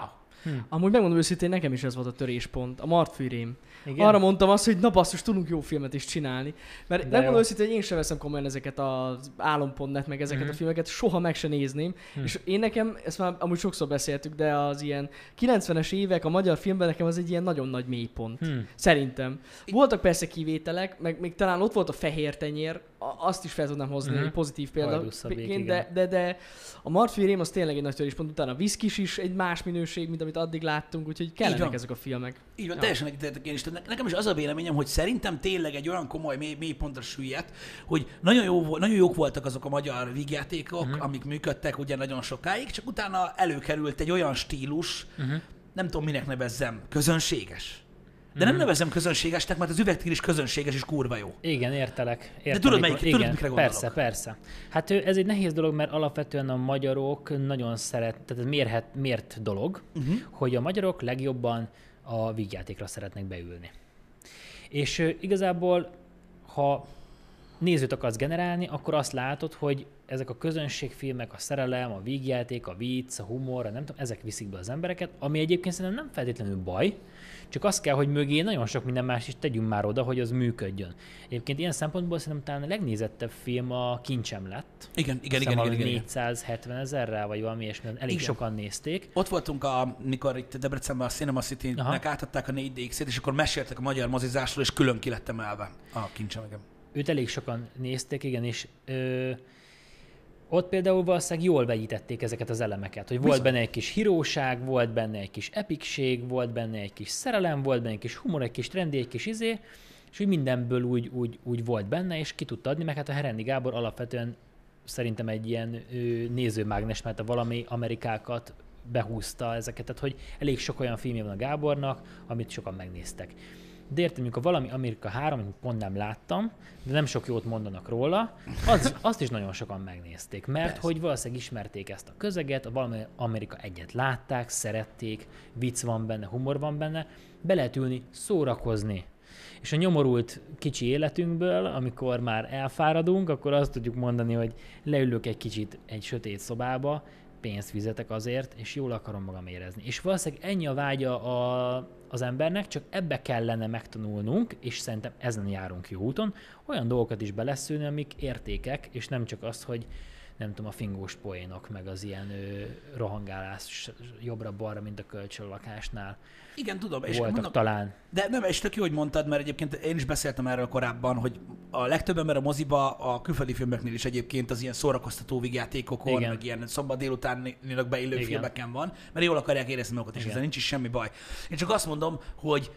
Amúgy megmondom őszintén, nekem is ez volt a töréspont, a Martfűrém. Igen? Arra mondtam azt, hogy na basszus, tudunk jó filmet is csinálni. Mert De megmondom jó. őszintén, hogy én sem veszem komolyan ezeket az álom.net, meg ezeket a filmeket, soha meg se nézném. És én nekem, ezt már amúgy sokszor beszéltük, de az ilyen 90-es évek a magyar filmben nekem az egy ilyen nagyon nagy mélypont. Hmm. Szerintem. Voltak persze kivételek, meg még talán ott volt a fehér tenyér, azt is fel tudnám hozni Mhm. egy pozitív Hajdúszabék, példaként, igen. de, de, de a Martfűrém az tényleg egy nagy töréspont, utána a Viszkis is egy más minőség, mint amit addig láttunk, úgyhogy kellenek ezek a filmek. Így van, Ja. teljesen egyetértek én is. Nekem is az a véleményem, hogy szerintem tényleg egy olyan komoly mély, mélypontra süllyedt, hogy nagyon, jó, nagyon jók voltak azok a magyar vígjátékok, Mhm. uh-huh. amik működtek ugye nagyon sokáig, csak utána előkerült egy olyan stílus, Mhm. uh-huh. nem tudom minek nevezzem, közönséges. De Mhm. nem nevezem közönségesnek, mert az üvegtír is közönséges és kurva jó. Igen, értelek. értem, tudod, mit- melyik- tudod, igen, mikre gondolok. Persze, persze. Hát ez egy nehéz dolog, mert alapvetően a magyarok nagyon szeret, tehát ez mérhet, mért dolog, uh-huh. hogy a magyarok legjobban a vígjátékra szeretnek beülni. És igazából, ha nézőt akarsz generálni, akkor azt látod, hogy ezek a közönségfilmek, a szerelem, a vígjáték, a vicc, a humor, a nem tudom, ezek viszik be az embereket, ami egyébként szerintem nem feltétlenül baj, csak az kell, hogy mögé nagyon sok minden más is tegyünk már oda, hogy az működjön. Egyébként ilyen szempontból szerintem talán a legnézettebb film a Kincsem lett. Igen, igen, Azt igen, igen, igen, igen. 470 ezerrel, vagy valami ilyesmi, elég Igen. sokan nézték. Ott voltunk, a, mikor itt Debrecenben a Cinema City-nek átadták a 4DX-ét, és akkor meséltek a magyar mozizásról, és külön ki lettem elve a kincsem. igen. Őt elég sokan nézték, igen, és ö, ott például valószínűleg jól vegyítették ezeket az elemeket, hogy volt Bizony. benne egy kis híróság, volt benne egy kis epikség, volt benne egy kis szerelem, volt benne egy kis humor, egy kis trendi, egy kis izé, és úgy mindenből úgy, úgy, úgy volt benne, és ki tudta adni, meg hát a Herendi Gábor alapvetően szerintem egy ilyen ö, nézőmágnes, mert a valami Amerikákat behúzta ezeket, tehát hogy elég sok olyan filmje van a Gábornak, amit sokan megnéztek. De értem, amikor valami Amerika 3, amit pont nem láttam, de nem sok jót mondanak róla, az, azt is nagyon sokan megnézték, mert Persze. hogy valószínűleg ismerték ezt a közeget, a valami Amerika egyet látták, szerették, vicc van benne, humor van benne, be lehet ülni, szórakozni. És a nyomorult kicsi életünkből, amikor már elfáradunk, akkor azt tudjuk mondani, hogy leülök egy kicsit egy sötét szobába, pénzt fizetek azért, és jól akarom magam érezni. És valószínűleg ennyi a vágya a, az embernek, csak ebbe kellene megtanulnunk, és szerintem ezen járunk jó úton, olyan dolgokat is beleszülni, amik értékek, és nem csak az, hogy nem tudom, a fingós poénok, meg az ilyen ö, rohangálás jobbra-balra, mint a kölcsönlakásnál Igen, tudom. És voltak mondom, talán. De nem, és tök jó, hogy mondtad, mert egyébként én is beszéltem erről korábban, hogy a legtöbb ember a moziba, a külföldi filmeknél is egyébként az ilyen szórakoztató vígjátékokon, Igen. meg ilyen szombat délutánilag beillő Igen. filmeken van, mert jól akarják érezni magukat, és ezzel nincs is semmi baj. Én csak azt mondom, hogy,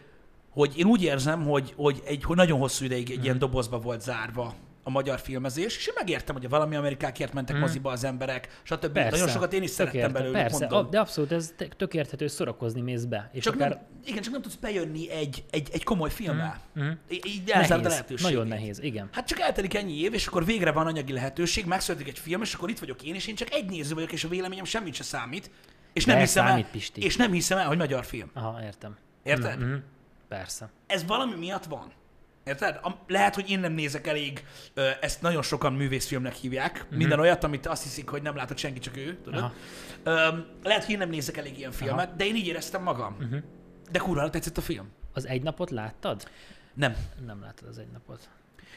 hogy én úgy érzem, hogy, hogy, egy, hogy nagyon hosszú ideig egy Mhm. ilyen dobozba volt zárva a magyar filmezés, és én megértem, hogy a valami Amerikákért mentek moziba az emberek, stb. Persze. Nagyon sokat én is szerettem értem, belőlük, Persze, mondom. a- de abszolút ez tök érthető, szórakozni mész be. És Csak akár... nem, igen, csak nem tudsz bejönni egy, egy, egy komoly filmmel. Í- Így elzárd a Nehéz, lehetőséget. nagyon nehéz, igen. Hát csak eltelik ennyi év, és akkor végre van anyagi lehetőség, megszületik egy film, és akkor itt vagyok én, és én csak egy néző vagyok, és a véleményem semmit se számít. És nem, De hiszem el, Pisti. és nem hiszem el, hogy magyar film. Aha, értem. Érted? Mhm, Persze. Ez valami miatt van. Érted? Am- Lehet, hogy én nem nézek elég, ö, ezt nagyon sokan művészfilmnek hívják. Mhm. Minden olyat, amit azt hiszik, hogy nem látott senki, csak ő. Tudod? Aha. Öm, lehet, hogy én nem nézek elég ilyen filmet, de én így éreztem magam. Mhm. De kurva tetszett a film. Az egy napot láttad? Nem. Nem láttad az egy napot.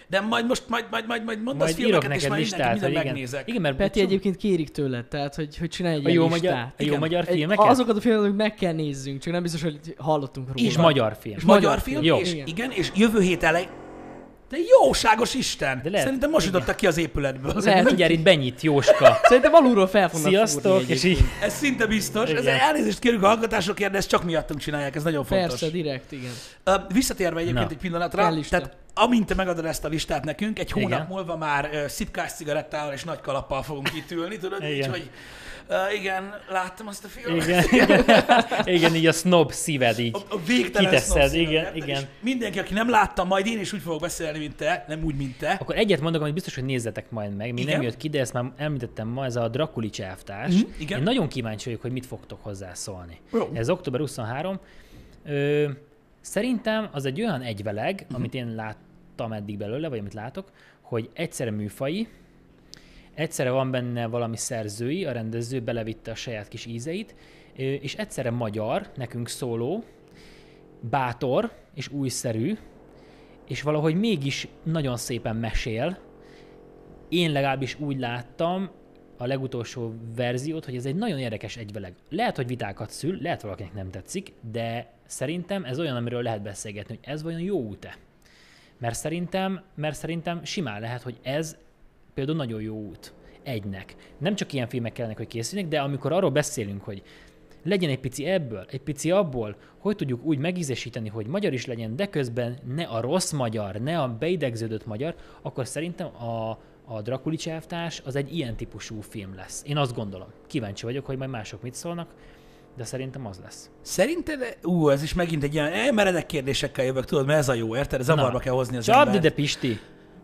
De majd most, majd, majd, majd, majd mondasz Majd írok filmeket, és neked majd listát, mindenki hogy minden igen. megnézek. Igen, mert Peti egy egyébként kérik tőled, tehát hogy, hogy csinálj egy A jó magyar, listát. a jó Igen. magyar Egy- filmeket? Azokat a filmeket meg kell nézzünk, csak nem biztos, hogy hallottunk róla. És magyar film. És magyar, magyar film, film. és Jó. igen, és jövő hét elej... De jóságos Isten! De lehet- Szerintem most igen. jutottak ki az épületből. Lehet, Mindjárt itt benyit Jóska. Szerintem alulról fel fognak Sziasztok, és így. Ez szinte biztos. Ez Igen. elnézést kérünk a hallgatásokért, de ezt csak miattunk csinálják, ez nagyon fontos. Persze, direkt, igen. Visszatérve egyébként Na. egy pillanatra, tehát amint te megadod ezt a listát nekünk, egy hónap Igen. múlva már uh, szipkás cigarettával és nagy kalappal fogunk itt ülni, tudod? Így, Igen. hogy uh, igen, láttam azt a filmet. igen, <laughs> igen, igen, így a snob szíved így. A, a végtelen Kiteszed, snob igen, igen. Mindenki, aki nem látta, majd én is úgy fogok beszélni, mint te, nem úgy, mint te. Akkor egyet mondok, hogy biztos, hogy nézzetek majd meg. Igen. nem jött ki, de ezt már említettem ma, ez a Drakulics elvtárs. Mhm, igen. Én nagyon kíváncsi vagyok, hogy mit fogtok hozzászólni. Jó. Ez október 23. Ö, szerintem az egy olyan egyveleg, Mhm. amit én láttam eddig belőle, vagy amit látok, hogy egyszerre műfai, egyszerre van benne valami szerzői, a rendező belevitte a saját kis ízeit, és egyszerre magyar, nekünk szóló, bátor és újszerű, és valahogy mégis nagyon szépen mesél. Én legalábbis úgy láttam a legutolsó verziót, hogy ez egy nagyon érdekes egyveleg. Lehet, hogy vitákat szül, lehet valakinek nem tetszik, de szerintem ez olyan, amiről lehet beszélgetni, hogy ez vajon jó út-e. Mert szerintem, mert szerintem simán lehet, hogy ez például nagyon jó út egynek. Nem csak ilyen filmek kellenek, hogy készülnek, de amikor arról beszélünk, hogy legyen egy pici ebből, egy pici abból, hogy tudjuk úgy megízesíteni, hogy magyar is legyen, de közben ne a rossz magyar, ne a beidegződött magyar, akkor szerintem a, a Drakulics elvtárs az egy ilyen típusú film lesz. Én azt gondolom. Kíváncsi vagyok, hogy majd mások mit szólnak, de szerintem az lesz. Szerinted, ú, ez is megint egy ilyen meredek kérdésekkel jövök, tudod, mert ez a jó, érted? Zavarba Na, kell hozni az Csapd ide, Pisti!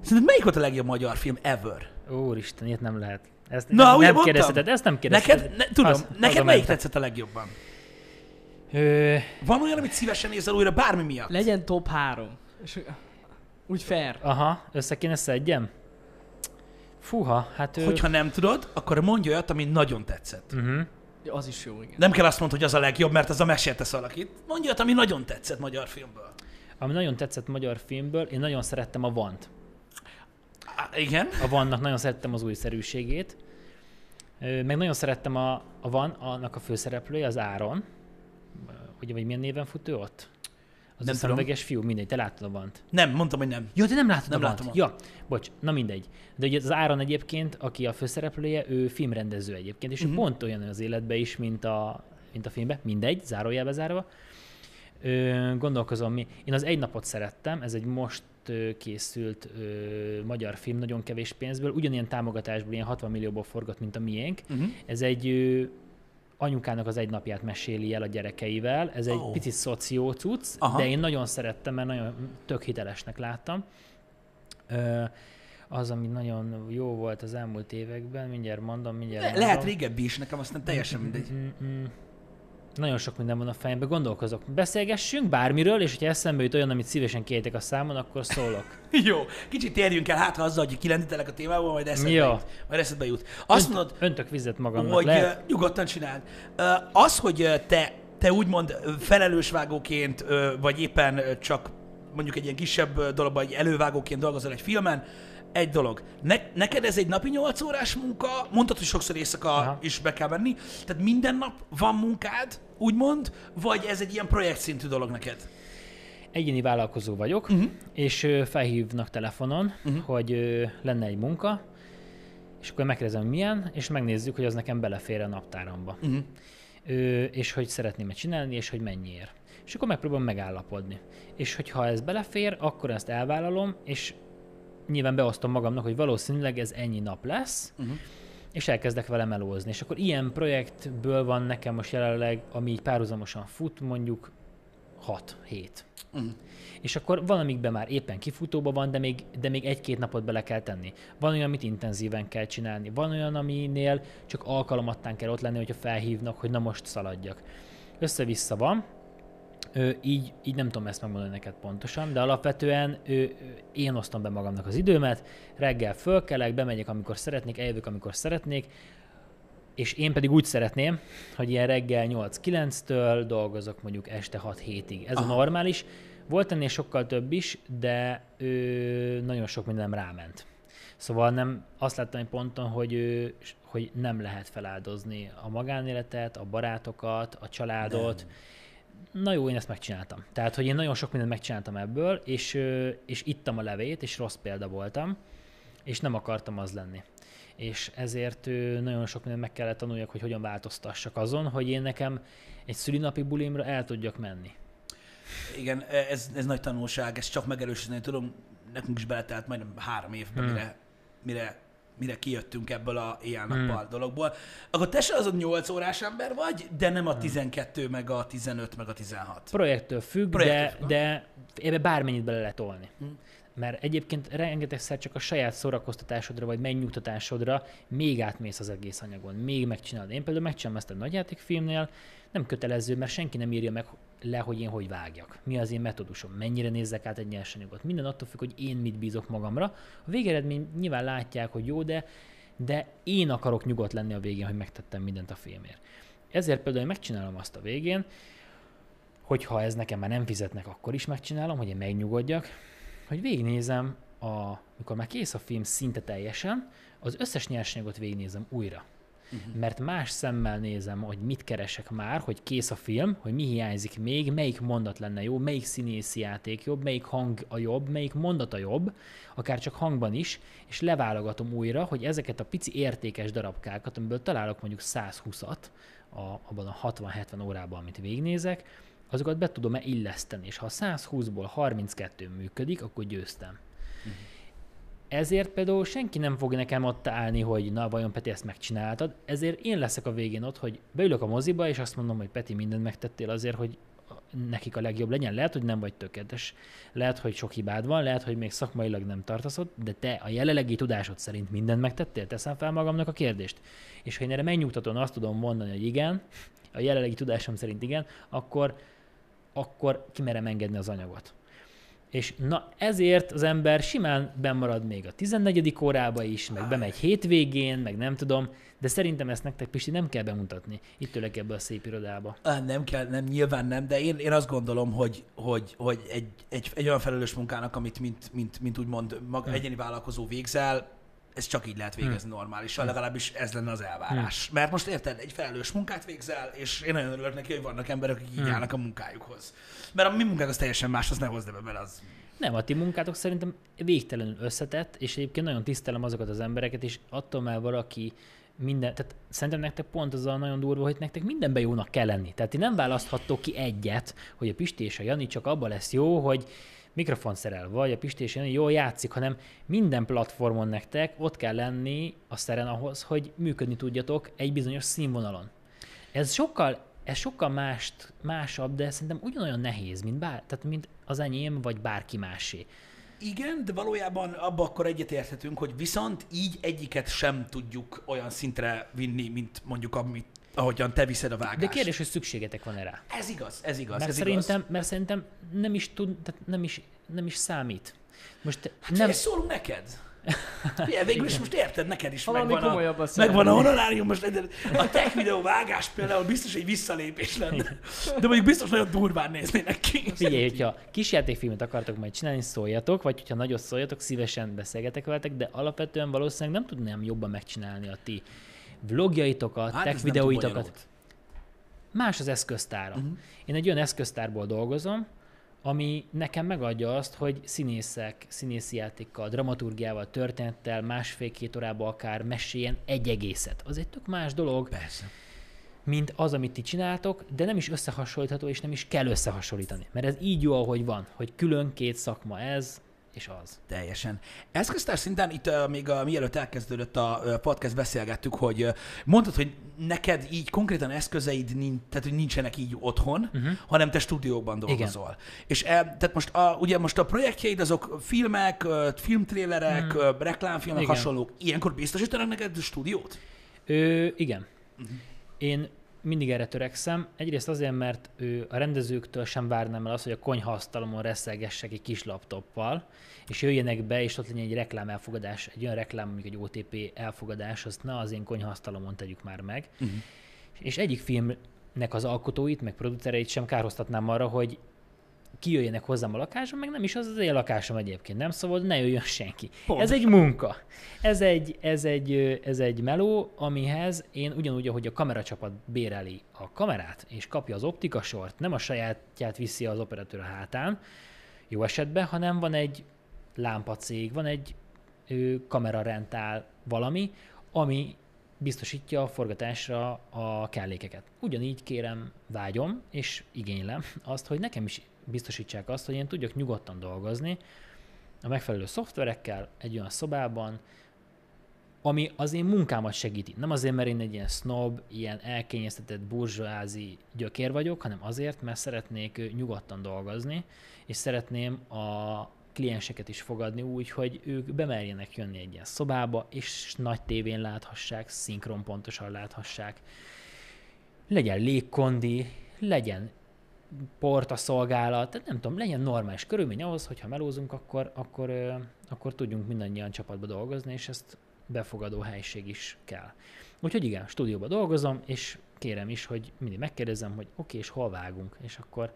Szerinted melyik volt a legjobb magyar film ever? Úristen, ilyet nem lehet. Ezt Na, nem, ugye nem mondtam? kérdezheted, ezt nem kérdezheted. Neked, ne, tudom, Az- neked melyik hazamentek. tetszett a legjobban? Ö, Van olyan, amit szívesen nézel újra bármi miatt? Legyen top 3. És úgy fair. aha, össze kéne szedjem? Fúha, hát ő... Hogyha nem tudod, akkor mondj olyat, ami nagyon tetszett. Uh-huh. Ja, Az is jó, igen. Nem kell azt mondani, hogy az a legjobb, mert az a meséltesz valakit. Mondj olyat, ami nagyon tetszett magyar filmből. Ami nagyon tetszett magyar filmből, én nagyon szerettem a Vant. Igen? A Vannak nagyon szerettem az újszerűségét. Meg nagyon szerettem a, a Van, annak a főszereplője, az Áron. Ugye, vagy milyen néven fut ő ott? Az Nem a szemüveges fiú, mindegy, te láttad a Vant. Nem, mondtam, hogy nem. Jó, de nem látod Nem a Vant. látom. Ja, bocs, na mindegy. De ugye az Áron egyébként, aki a főszereplője, ő filmrendező egyébként, és uh-huh. pont olyan az életben is, mint a, mint a filmben. Mindegy, zárójelbe zárva. Ö, gondolkozom mi. Én az egy napot szerettem, ez egy most ö, készült ö, magyar film, nagyon kevés pénzből, ugyanilyen támogatásból, ilyen 60 millióból forgott, mint a miénk. Uh-huh. Ez egy ö, anyukának az egy napját meséli el a gyerekeivel. Ez egy oh. picit szoció cucc, Aha. de én nagyon szerettem, mert nagyon tök hitelesnek láttam. Ö, az, ami nagyon jó volt az elmúlt években, mindjárt mondom, mindjárt Le- mondom. lehet régebbi is, nekem aztán teljesen mindegy. Mm-mm. Nagyon sok minden van a fejemben, gondolkozok. Beszélgessünk bármiről, és hogyha eszembe jut olyan, amit szívesen kértek a számon, akkor szólok. <laughs> Jó, kicsit térjünk el, hát ha azzal, hogy kilendítelek a témából, majd eszedbe Jó. jut. Majd eszedbe jut. Azt mondod, Öntök vizet magamnak, hogy lehet? ö, nyugodtan csináld. Ö, Az, hogy ö, te, te úgymond felelősvágóként, vagy éppen csak mondjuk egy ilyen kisebb dologban, egy elővágóként dolgozol egy filmen, egy dolog. Ne, neked ez egy napi 8 órás munka, mondtad, hogy sokszor éjszaka Aha. Is be kell menni, tehát minden nap van munkád, úgymond, vagy ez egy ilyen projekt szintű dolog neked? Egyéni vállalkozó vagyok, uh-huh. és felhívnak telefonon, uh-huh. hogy lenne egy munka, és akkor megkérdezem, milyen, és megnézzük, hogy az nekem belefér a naptáramba. Uh-huh. Ö, és hogy szeretném ezt csinálni, és hogy mennyiért. És akkor megpróbálom megállapodni. És hogyha ez belefér, akkor ezt elvállalom, és nyilván beosztom magamnak, hogy valószínűleg ez ennyi nap lesz, Uh-huh. és elkezdek vele melózni. És akkor ilyen projektből van nekem most jelenleg, ami így párhuzamosan fut, mondjuk 6-7. Mm. És akkor van, amikben már éppen kifutóban van, de még, de még egy-két napot bele kell tenni. Van olyan, amit intenzíven kell csinálni. Van olyan, aminél csak alkalomattán kell ott lenni, hogyha felhívnak, hogy na most szaladjak. Össze-vissza van, Ö, így, így nem tudom ezt megmondani neked pontosan, de alapvetően ö, én osztom be magamnak az időmet, reggel fölkelek, bemegyek, amikor szeretnék, eljövök, amikor szeretnék, és én pedig úgy szeretném, hogy ilyen reggel 8-9-től dolgozok mondjuk este 6-7-ig. Ez Aha. a normális. Volt ennél sokkal több is, de ö, nagyon sok minden ráment. Szóval nem azt láttam egy ponton, hogy, hogy nem lehet feláldozni a magánéletet, a barátokat, a családot. Nem na jó, én ezt megcsináltam. Tehát, hogy én nagyon sok mindent megcsináltam ebből, és, és ittam a levét, és rossz példa voltam, és nem akartam az lenni. És ezért nagyon sok mindent meg kellett tanuljak, hogy hogyan változtassak azon, hogy én nekem egy szülinapi bulimra el tudjak menni. Igen, ez, ez nagy tanulság, ezt csak megerősíteni tudom, nekünk is beletelt majdnem három évben, hmm. mire, mire mire kijöttünk ebből a éjjel-nappal hmm. dologból, akkor te se az a 8 órás ember vagy, de nem a 12, hmm. meg a 15, meg a 16. Projektől függ, Projektől, de, de ebbe bármennyit bele lehet tolni. Hmm. Mert egyébként rengetegszer csak a saját szórakoztatásodra vagy megnyugtatásodra még átmész az egész anyagon, még megcsinálod. Én például megcsinálom ezt a nagyjátékfilmnél, nem kötelező, mert senki nem írja meg le, hogy én hogy vágjak. Mi az én metódusom, mennyire nézzek át egy nyersanyagot. Minden attól függ, hogy én mit bízok magamra. A végeredmény nyilván látják, hogy jó, de, de én akarok nyugodt lenni a végén, hogy megtettem mindent a filmért. Ezért például én megcsinálom azt a végén, hogyha ez nekem már nem fizetnek, akkor is megcsinálom, hogy én megnyugodjak, hogy végignézem, a, mikor már kész a film szinte teljesen, az összes nyersanyagot végignézem újra uh-huh. mert más szemmel nézem, hogy mit keresek már, hogy kész a film, hogy mi hiányzik még, melyik mondat lenne jó, melyik színészi játék jobb, melyik hang a jobb, melyik mondat a jobb, akár csak hangban is, és leválogatom újra, hogy ezeket a pici értékes darabkákat, amiből találok mondjuk 120-at a, abban a 60-70 órában, amit végnézek, azokat be tudom-e illeszteni, és ha 120-ból 32 működik, akkor győztem. Uh-huh. Ezért például senki nem fog nekem ott állni, hogy na vajon Peti ezt megcsináltad, ezért én leszek a végén ott, hogy beülök a moziba, és azt mondom, hogy Peti mindent megtettél azért, hogy nekik a legjobb legyen. Lehet, hogy nem vagy tökéletes, lehet, hogy sok hibád van, lehet, hogy még szakmailag nem tartasz ott, de te a jelenlegi tudásod szerint mindent megtettél, teszem fel magamnak a kérdést. És ha én erre megnyugtatóan azt tudom mondani, hogy igen, a jelenlegi tudásom szerint igen, akkor, akkor kimerem engedni az anyagot. És na ezért az ember simán bemarad még a 14. órába is, meg bemegy hétvégén, meg nem tudom, de szerintem ezt nektek, Pisti, nem kell bemutatni. Itt ülök ebbe a szép irodába. Nem kell, nem, nyilván nem, de én, én azt gondolom, hogy, hogy, hogy egy, egy, egy olyan felelős munkának, amit mint, mint, mint úgymond mag, hmm. egyéni vállalkozó végzel, ez csak így lehet végezni hmm. normálisan, hmm. legalábbis ez lenne az elvárás. Hmm. Mert most érted, egy felelős munkát végzel, és én nagyon örülök neki, hogy vannak emberek, akik így hmm. állnak a munkájukhoz. Mert a mi munkánk az teljesen más, az ne hozd be bele, az nem, a ti munkátok szerintem végtelenül összetett, és egyébként nagyon tisztelem azokat az embereket, és attól már valaki minden, tehát szerintem nektek pont az a nagyon durva, hogy nektek mindenben jónak kell lenni. Tehát ti nem választhattok ki egyet, hogy a Pisti és a Jani csak abban lesz jó, hogy mikrofon szerel, vagy a Pisti és Jani jól játszik, hanem minden platformon nektek ott kell lenni a szeren ahhoz, hogy működni tudjatok egy bizonyos színvonalon. Ez sokkal ez sokkal mást, másabb, de szerintem ugyanolyan nehéz, mint, bár, tehát mint az enyém, vagy bárki másé. Igen, de valójában abba akkor egyetérthetünk, hogy viszont így egyiket sem tudjuk olyan szintre vinni, mint mondjuk amit ahogyan te viszed a vágást. De kérdés, hogy szükségetek van erre. Ez igaz, ez igaz. Mert, ez szerintem, igaz. mert szerintem nem is, tud, tehát nem is, nem is számít. Most hát nem... szólunk neked. Ilyen, végül is most érted, neked is Valami megvan a, megvan a honorárium, most a tech videó vágás például biztos egy visszalépés lenne. De mondjuk biztos nagyon durván néznének ki. Figyelj, hogyha kisjátékfilmet akartok majd csinálni, szóljatok, vagy hogyha nagyot szóljatok, szívesen beszélgetek veletek, de alapvetően valószínűleg nem tudnám jobban megcsinálni a ti vlogjaitokat, hát tech videóitokat. Más az eszköztára. Uh-huh. Én egy olyan eszköztárból dolgozom, ami nekem megadja azt, hogy színészek, színészi játékkal, dramaturgiával, történettel, másfél-két órában akár meséljen egy egészet. Az egy tök más dolog. Persze mint az, amit ti csináltok, de nem is összehasonlítható, és nem is kell összehasonlítani. Mert ez így jó, ahogy van, hogy külön két szakma ez, és az. Teljesen. Eszköztár szinten itt uh, még a, mielőtt elkezdődött a uh, podcast, beszélgettük, hogy uh, mondtad, hogy neked így konkrétan eszközeid, nincs, tehát hogy nincsenek így otthon, uh-huh. hanem te stúdiókban dolgozol. Igen. És e, tehát most a, ugye most a projektjeid azok filmek, uh, filmtrélerek, uh, reklámfilmek, Igen. hasonlók. Ilyenkor biztosítanak neked stúdiót? Ö, igen. Én mindig erre törekszem. Egyrészt azért, mert ő, a rendezőktől sem várnám el azt, hogy a konyhaasztalomon reszelgessek egy kis laptoppal, és jöjjenek be, és ott legyen egy reklám elfogadás, egy olyan reklám, mondjuk egy OTP elfogadás, azt ne az én konyhaasztalomon tegyük már meg. Uh-huh. És egyik filmnek az alkotóit, meg producereit sem kárhoztatnám arra, hogy kijöjjenek hozzám a lakásom, meg nem is az az én lakásom egyébként, nem? Szóval ne jöjjön senki. Pont. Ez egy munka. Ez egy, ez, egy, ez egy meló, amihez én ugyanúgy, ahogy a kameracsapat béreli a kamerát, és kapja az optikasort, nem a sajátját viszi az operatőr a hátán, jó esetben, hanem van egy lámpacég, van egy ö, kamerarentál valami, ami biztosítja a forgatásra a kellékeket. Ugyanígy kérem, vágyom, és igénylem azt, hogy nekem is biztosítsák azt, hogy én tudjak nyugodtan dolgozni a megfelelő szoftverekkel egy olyan szobában, ami az én munkámat segíti. Nem azért, mert én egy ilyen snob, ilyen elkényeztetett burzsóázi gyökér vagyok, hanem azért, mert szeretnék nyugodtan dolgozni, és szeretném a klienseket is fogadni úgy, hogy ők bemerjenek jönni egy ilyen szobába, és nagy tévén láthassák, szinkron pontosan láthassák. Legyen légkondi, legyen porta szolgálat, tehát nem tudom, legyen normális körülmény ahhoz, hogyha melózunk, akkor, akkor, akkor tudjunk mindannyian csapatba dolgozni, és ezt befogadó helység is kell. Úgyhogy igen, stúdióban dolgozom, és kérem is, hogy mindig megkérdezem, hogy oké, okay, és hol vágunk, és akkor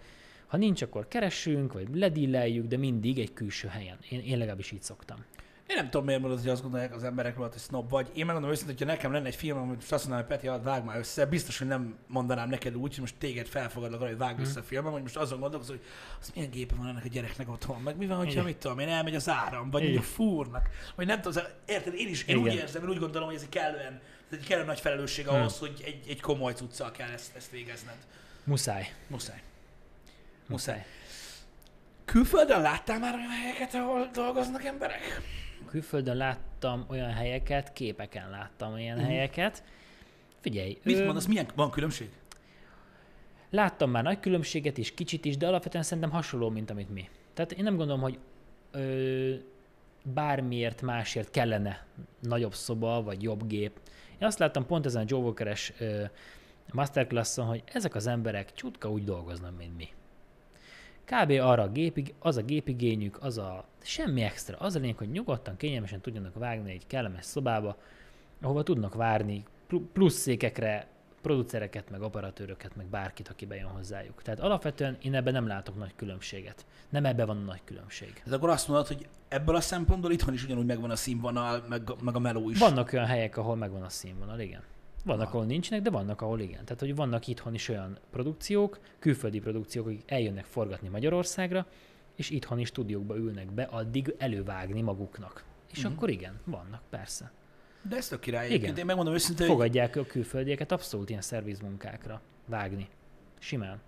ha nincs, akkor keressünk, vagy ledilleljük, de mindig egy külső helyen. Én, én legalábbis így szoktam. Én nem tudom, miért mondod, hogy azt gondolják az emberek róla, hogy snob vagy. Én megmondom őszintén, hogyha nekem lenne egy film, amit most azt mondanám, hogy Peti, hát vág már össze, biztos, hogy nem mondanám neked úgy, hogy most téged felfogadlak arra, hogy vág össze a filmem, hogy most azon gondolkozol, hogy az milyen gépe van ennek a gyereknek otthon, meg mi van, hogyha Igen. mit tudom, én elmegy az áram, vagy Igen. mondjuk fúrnak, vagy nem tudom, az- érted, én is én úgy Igen. érzem, én úgy gondolom, hogy ez egy kellően, ez egy kellően nagy felelősség ahhoz, hogy egy, egy komoly cuccal kell ezt, ezt végezned. Muszáj. Muszáj. Muszáj. Külföldön láttál már olyan helyeket, ahol dolgoznak emberek? Külföldön láttam olyan helyeket, képeken láttam ilyen uh-huh. helyeket. Figyelj, Mit ö, mondasz, milyen van különbség? láttam már nagy különbséget is, kicsit is, de alapvetően szerintem hasonló, mint amit mi. Tehát én nem gondolom, hogy ö, bármiért másért kellene nagyobb szoba, vagy jobb gép. Én azt láttam pont ezen a Joe Walker-es masterclasson, hogy ezek az emberek csutka úgy dolgoznak, mint mi. Kb. arra a gépig, az a gépigényük, az a semmi extra. Az a lényeg, hogy nyugodtan, kényelmesen tudjanak vágni egy kellemes szobába, ahova tudnak várni pl- plusz székekre producereket, meg operatőröket, meg bárkit, aki bejön hozzájuk. Tehát alapvetően én ebben nem látok nagy különbséget. Nem ebben van a nagy különbség. Ez akkor azt mondod, hogy ebből a szempontból itthon is ugyanúgy megvan a színvonal, meg, meg a meló is. Vannak olyan helyek, ahol megvan a színvonal, igen. Vannak, Ah. ahol nincsenek, de vannak, ahol igen. Tehát, hogy vannak itthon is olyan produkciók, külföldi produkciók, akik eljönnek forgatni Magyarországra, és itthoni stúdiókba ülnek be addig elővágni maguknak. És Mhm. akkor igen, vannak, persze. De ez tök király. Igen. Én megmondom őszintén, hogy Fogadják a külföldieket abszolút ilyen szervizmunkákra vágni. Simán.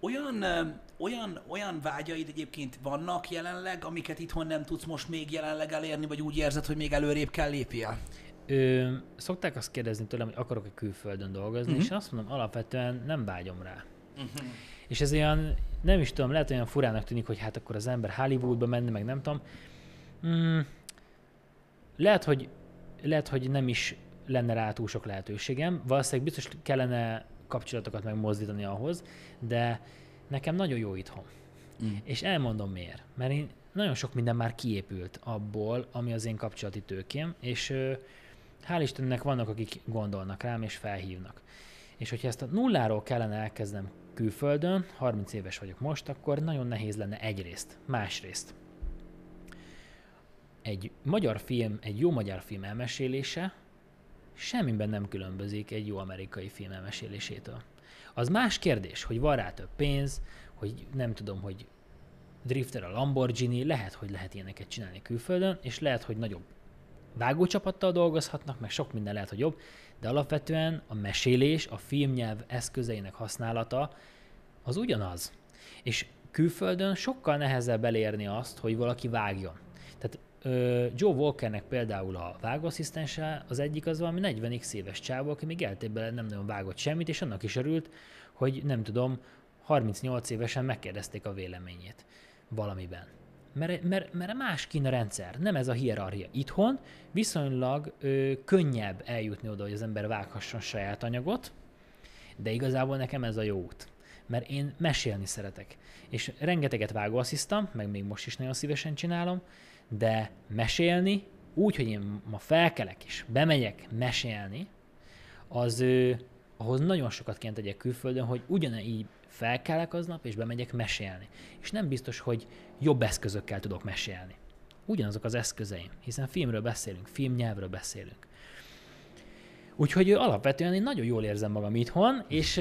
olyan, olyan, olyan vágyaid egyébként vannak jelenleg, amiket itthon nem tudsz most még jelenleg elérni, vagy úgy érzed, hogy még előrébb kell lépjél? Ö, szokták azt kérdezni tőlem, hogy akarok-e külföldön dolgozni, Mhm. és azt mondom, alapvetően nem vágyom rá. És ez olyan, nem is tudom, lehet olyan furának tűnik, hogy hát akkor az ember Hollywoodba menne, meg nem tudom. Mm, lehet, hogy, lehet, hogy nem is lenne rá túl sok lehetőségem. Valószínűleg biztos kellene kapcsolatokat megmozdítani ahhoz, de nekem nagyon jó itthon. Mm. És elmondom miért. Mert én nagyon sok minden már kiépült abból, ami az én kapcsolati tőkém, és hál' Istennek vannak, akik gondolnak rám és felhívnak. És hogyha ezt a nulláról kellene elkezdenem külföldön, 30 éves vagyok most, akkor nagyon nehéz lenne egyrészt. Másrészt. Egy magyar film, egy jó magyar film elmesélése semmiben nem különbözik egy jó amerikai film elmesélésétől. Az más kérdés, hogy van rá több pénz, hogy nem tudom, hogy drifter a Lamborghini, lehet, hogy lehet ilyeneket csinálni külföldön, és lehet, hogy nagyobb vágócsapattal dolgozhatnak, meg sok minden lehet, hogy jobb, de alapvetően a mesélés, a filmnyelv eszközeinek használata az ugyanaz. És külföldön sokkal nehezebb elérni azt, hogy valaki vágjon. Tehát Joe Walkernek például a vágóasszisztense az egyik az valami 40x éves csávó, aki még életében nem nagyon vágott semmit, és annak is örült, hogy nem tudom, 38 évesen megkérdezték a véleményét valamiben. Mert, mert, mert más kín a rendszer, nem ez a hierarchia. Itthon viszonylag ö, könnyebb eljutni oda, hogy az ember vághasson saját anyagot, de igazából nekem ez a jó út. Mert én mesélni szeretek. És rengeteget vágóasszisztam, meg még most is nagyon szívesen csinálom, de mesélni, úgy, hogy én ma felkelek és bemegyek mesélni, az ahhoz nagyon sokat kéne tegyek külföldön, hogy ugyanígy felkelek aznap, és bemegyek mesélni. És nem biztos, hogy jobb eszközökkel tudok mesélni. Ugyanazok az eszközeim, hiszen filmről beszélünk, filmnyelvről beszélünk. Úgyhogy alapvetően én nagyon jól érzem magam itthon, és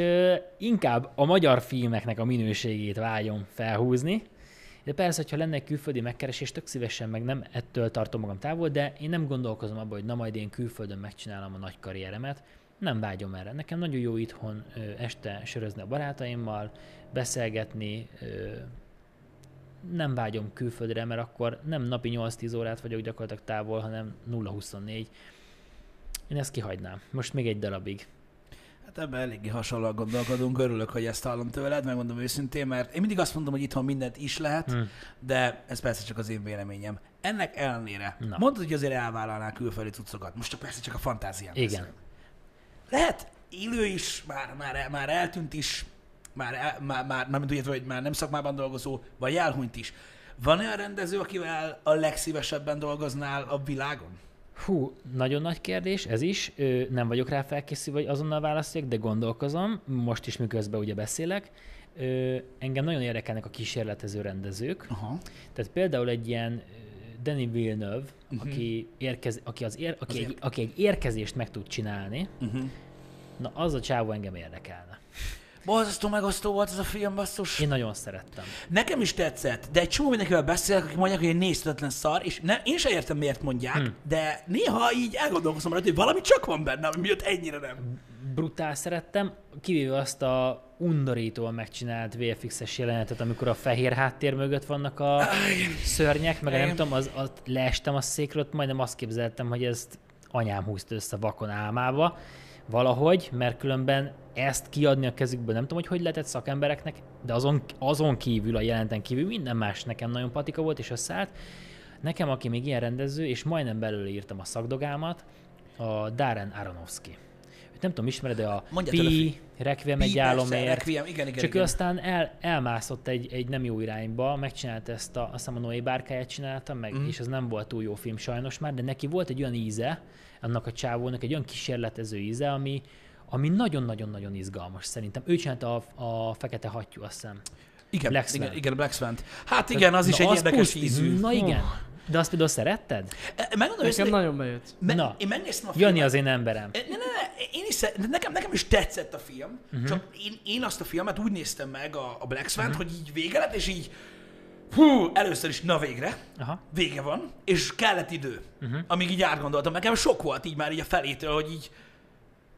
inkább a magyar filmeknek a minőségét vágyom felhúzni. De persze, hogyha lenne egy külföldi megkeresés, tök szívesen meg nem ettől tartom magam távol, de én nem gondolkozom abban, hogy na majd én külföldön megcsinálom a nagy karrieremet. Nem vágyom erre. Nekem nagyon jó itthon ö, este sörözni a barátaimmal, beszélgetni, ö, nem vágyom külföldre, mert akkor nem napi 8-10 órát vagyok gyakorlatilag távol, hanem 0-24. Én ezt kihagynám. Most még egy darabig. Hát ebben eléggé hasonlóan gondolkodunk, örülök, hogy ezt hallom tőled, megmondom őszintén, mert én mindig azt mondom, hogy itthon mindent is lehet, Hm. de ez persze csak az én véleményem. Ennek ellenére, Na. mondod, hogy azért elvállalnál külföldi cuccokat, most csak persze csak a fantázián Igen. beszélek. Lehet élő is, már, már, már eltűnt is, már, el, már, már nem tudja, hogy már nem szakmában dolgozó, vagy elhunyt is. Van olyan rendező, akivel a legszívesebben dolgoznál a világon? Hú, nagyon nagy kérdés, ez is. Ö, nem vagyok rá felkészülve, hogy azonnal válaszoljak, de gondolkozom, most is miközben ugye beszélek. Ö, engem nagyon érdekelnek a kísérletező rendezők. Aha. Tehát például egy ilyen Denis Villeneuve, uh-huh. aki, érkez, aki, az ér, aki, Az egy, ér- aki egy érkezést meg tud csinálni, Uh-huh. Na az a csávó engem érdekelne. Borzasztó megosztó volt ez a film, basszus. Én nagyon szerettem. Nekem is tetszett, de egy csomó mindenkivel beszélek, akik mondják, hogy egy nézhetetlen szar, és ne, én sem értem, miért mondják, hmm. de néha így elgondolkozom rajta, hogy valami csak van benne, ami miatt ennyire nem. brutál szerettem, kivéve azt a undorítóan megcsinált VFX-es jelenetet, amikor a fehér háttér mögött vannak a szörnyek, meg nem tudom, az, az leestem a székről, majdnem azt képzeltem, hogy ezt anyám húzta össze vakon álmába, valahogy, mert különben ezt kiadni a kezükből, nem tudom, hogy hogy lehetett szakembereknek, de azon, azon kívül, a jelenten kívül minden más nekem nagyon patika volt, és összeállt. Nekem, aki még ilyen rendező, és majdnem belőle írtam a szakdogámat, a Darren Aronofsky. Nem tudom, ismered, de a Mondjad el a Pi, Requiem egy álomért, Requiem, igen, igen, csak igen. ő aztán el, elmászott egy, egy nem jó irányba, megcsinálta ezt, a, azt hiszem a Noé bárkáját csinálta meg, mm. és ez nem volt túl jó film sajnos már, de neki volt egy olyan íze, annak a csávónak egy olyan kísérletező íze, ami, ami nagyon-nagyon-nagyon izgalmas szerintem. Ő csinálta a, a Fekete Hattyú, azt hiszem. Igen, Black igen, Swan. igen, Black Swan. Hát igen, az is Na, egy érdekes puszt- ízű. Na igen. De azt például szeretted? E, Megmondom Nekem őszintén, nagyon bejött. me, Na. én megnéztem a filmet. Jani az én emberem. Ne, ne, ne, én is, szer- nekem, nekem is tetszett a film, Mhm. uh-huh. csak én, én azt a filmet úgy néztem meg, a, a Black Swan, uh-huh. hogy így vége lett, és így hú, először is na végre, Aha. vége van, és kellett idő, Mhm. uh-huh. amíg így átgondoltam. Nekem sok volt így már így a felétől, hogy így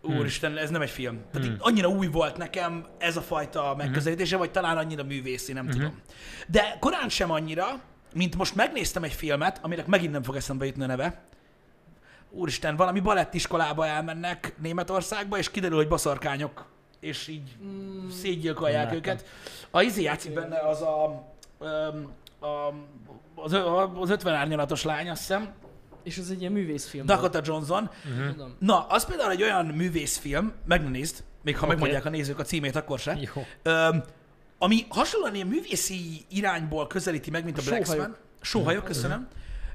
Úristen, ez nem egy film. Tehát így annyira új volt nekem ez a fajta megközelítése, vagy talán annyira művészi, nem tudom. De korán sem annyira, mint most megnéztem egy filmet, aminek megint nem fog eszembe jutni a neve. Úristen, valami balettiskolába elmennek Németországba, és kiderül, hogy baszarkányok, és így mm, szétgyilkolják Nem őket. A izé játszik benne az a az, az 50 árnyalatos lány, azt hiszem, És ez egy ilyen művészfilm. Dakota Johnson. volt, Tudom. Na, az például egy olyan művészfilm, meg ne nézd, még ha Oké. megmondják a nézők a címét, akkor se. Jó. Öm, ami hasonlóan ilyen művészi irányból közelíti meg, mint a, A Black sóhajok. Sóhajok, köszönöm.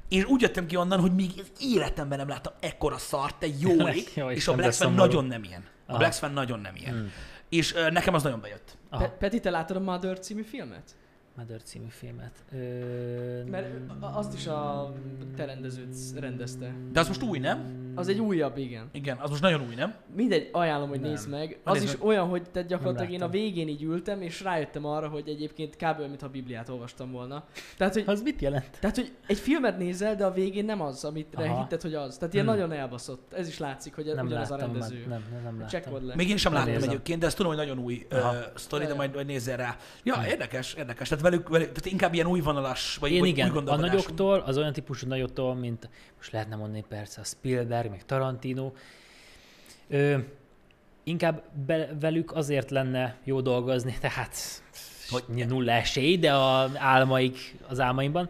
És úgy jöttem ki onnan, hogy még életemben nem láttam ekkora szart, te jó <laughs> ég, Jó és a Black Swan nagyon nem ilyen. A Aha. Black Swan nagyon nem ilyen. És ö, nekem az nagyon bejött. Pe- Peti, te láttad a Mother című filmet? Mother című filmet. Ö, Mert a- azt is a te rendezőt rendezte. De az most új, nem? Az egy újabb, igen. Igen, az most nagyon új, nem? Mindegy, ajánlom, hogy Nem. nézd meg. Az nézd is meg. olyan, hogy tehát gyakorlatilag én a végén így ültem, és rájöttem arra, hogy egyébként kb. mintha a Bibliát olvastam volna. Tehát, hogy, Az mit jelent? tehát, hogy egy filmet nézel, de a végén nem az, amit hitted, hogy az. Tehát ilyen Hmm. nagyon elbaszott. Ez is látszik, hogy Nem ugyanaz a láttam, rendező. nem, nem, nem, nem láttam. Le. Még én sem láttam egyébként, de ezt tudom, hogy nagyon új uh, sztori, de majd, majd nézzél rá. Ja, érdekes, érdekes. Tehát velük, velük tehát inkább ilyen új vonalas, vagy, Én vagy igen, új a nagyoktól, az olyan típusú nagyoktól, mint most lehetne mondani persze a Spielberg, meg Tarantino, ö, inkább be, velük azért lenne jó dolgozni, tehát hogy nulla esély, de a álmaik, az álmaimban,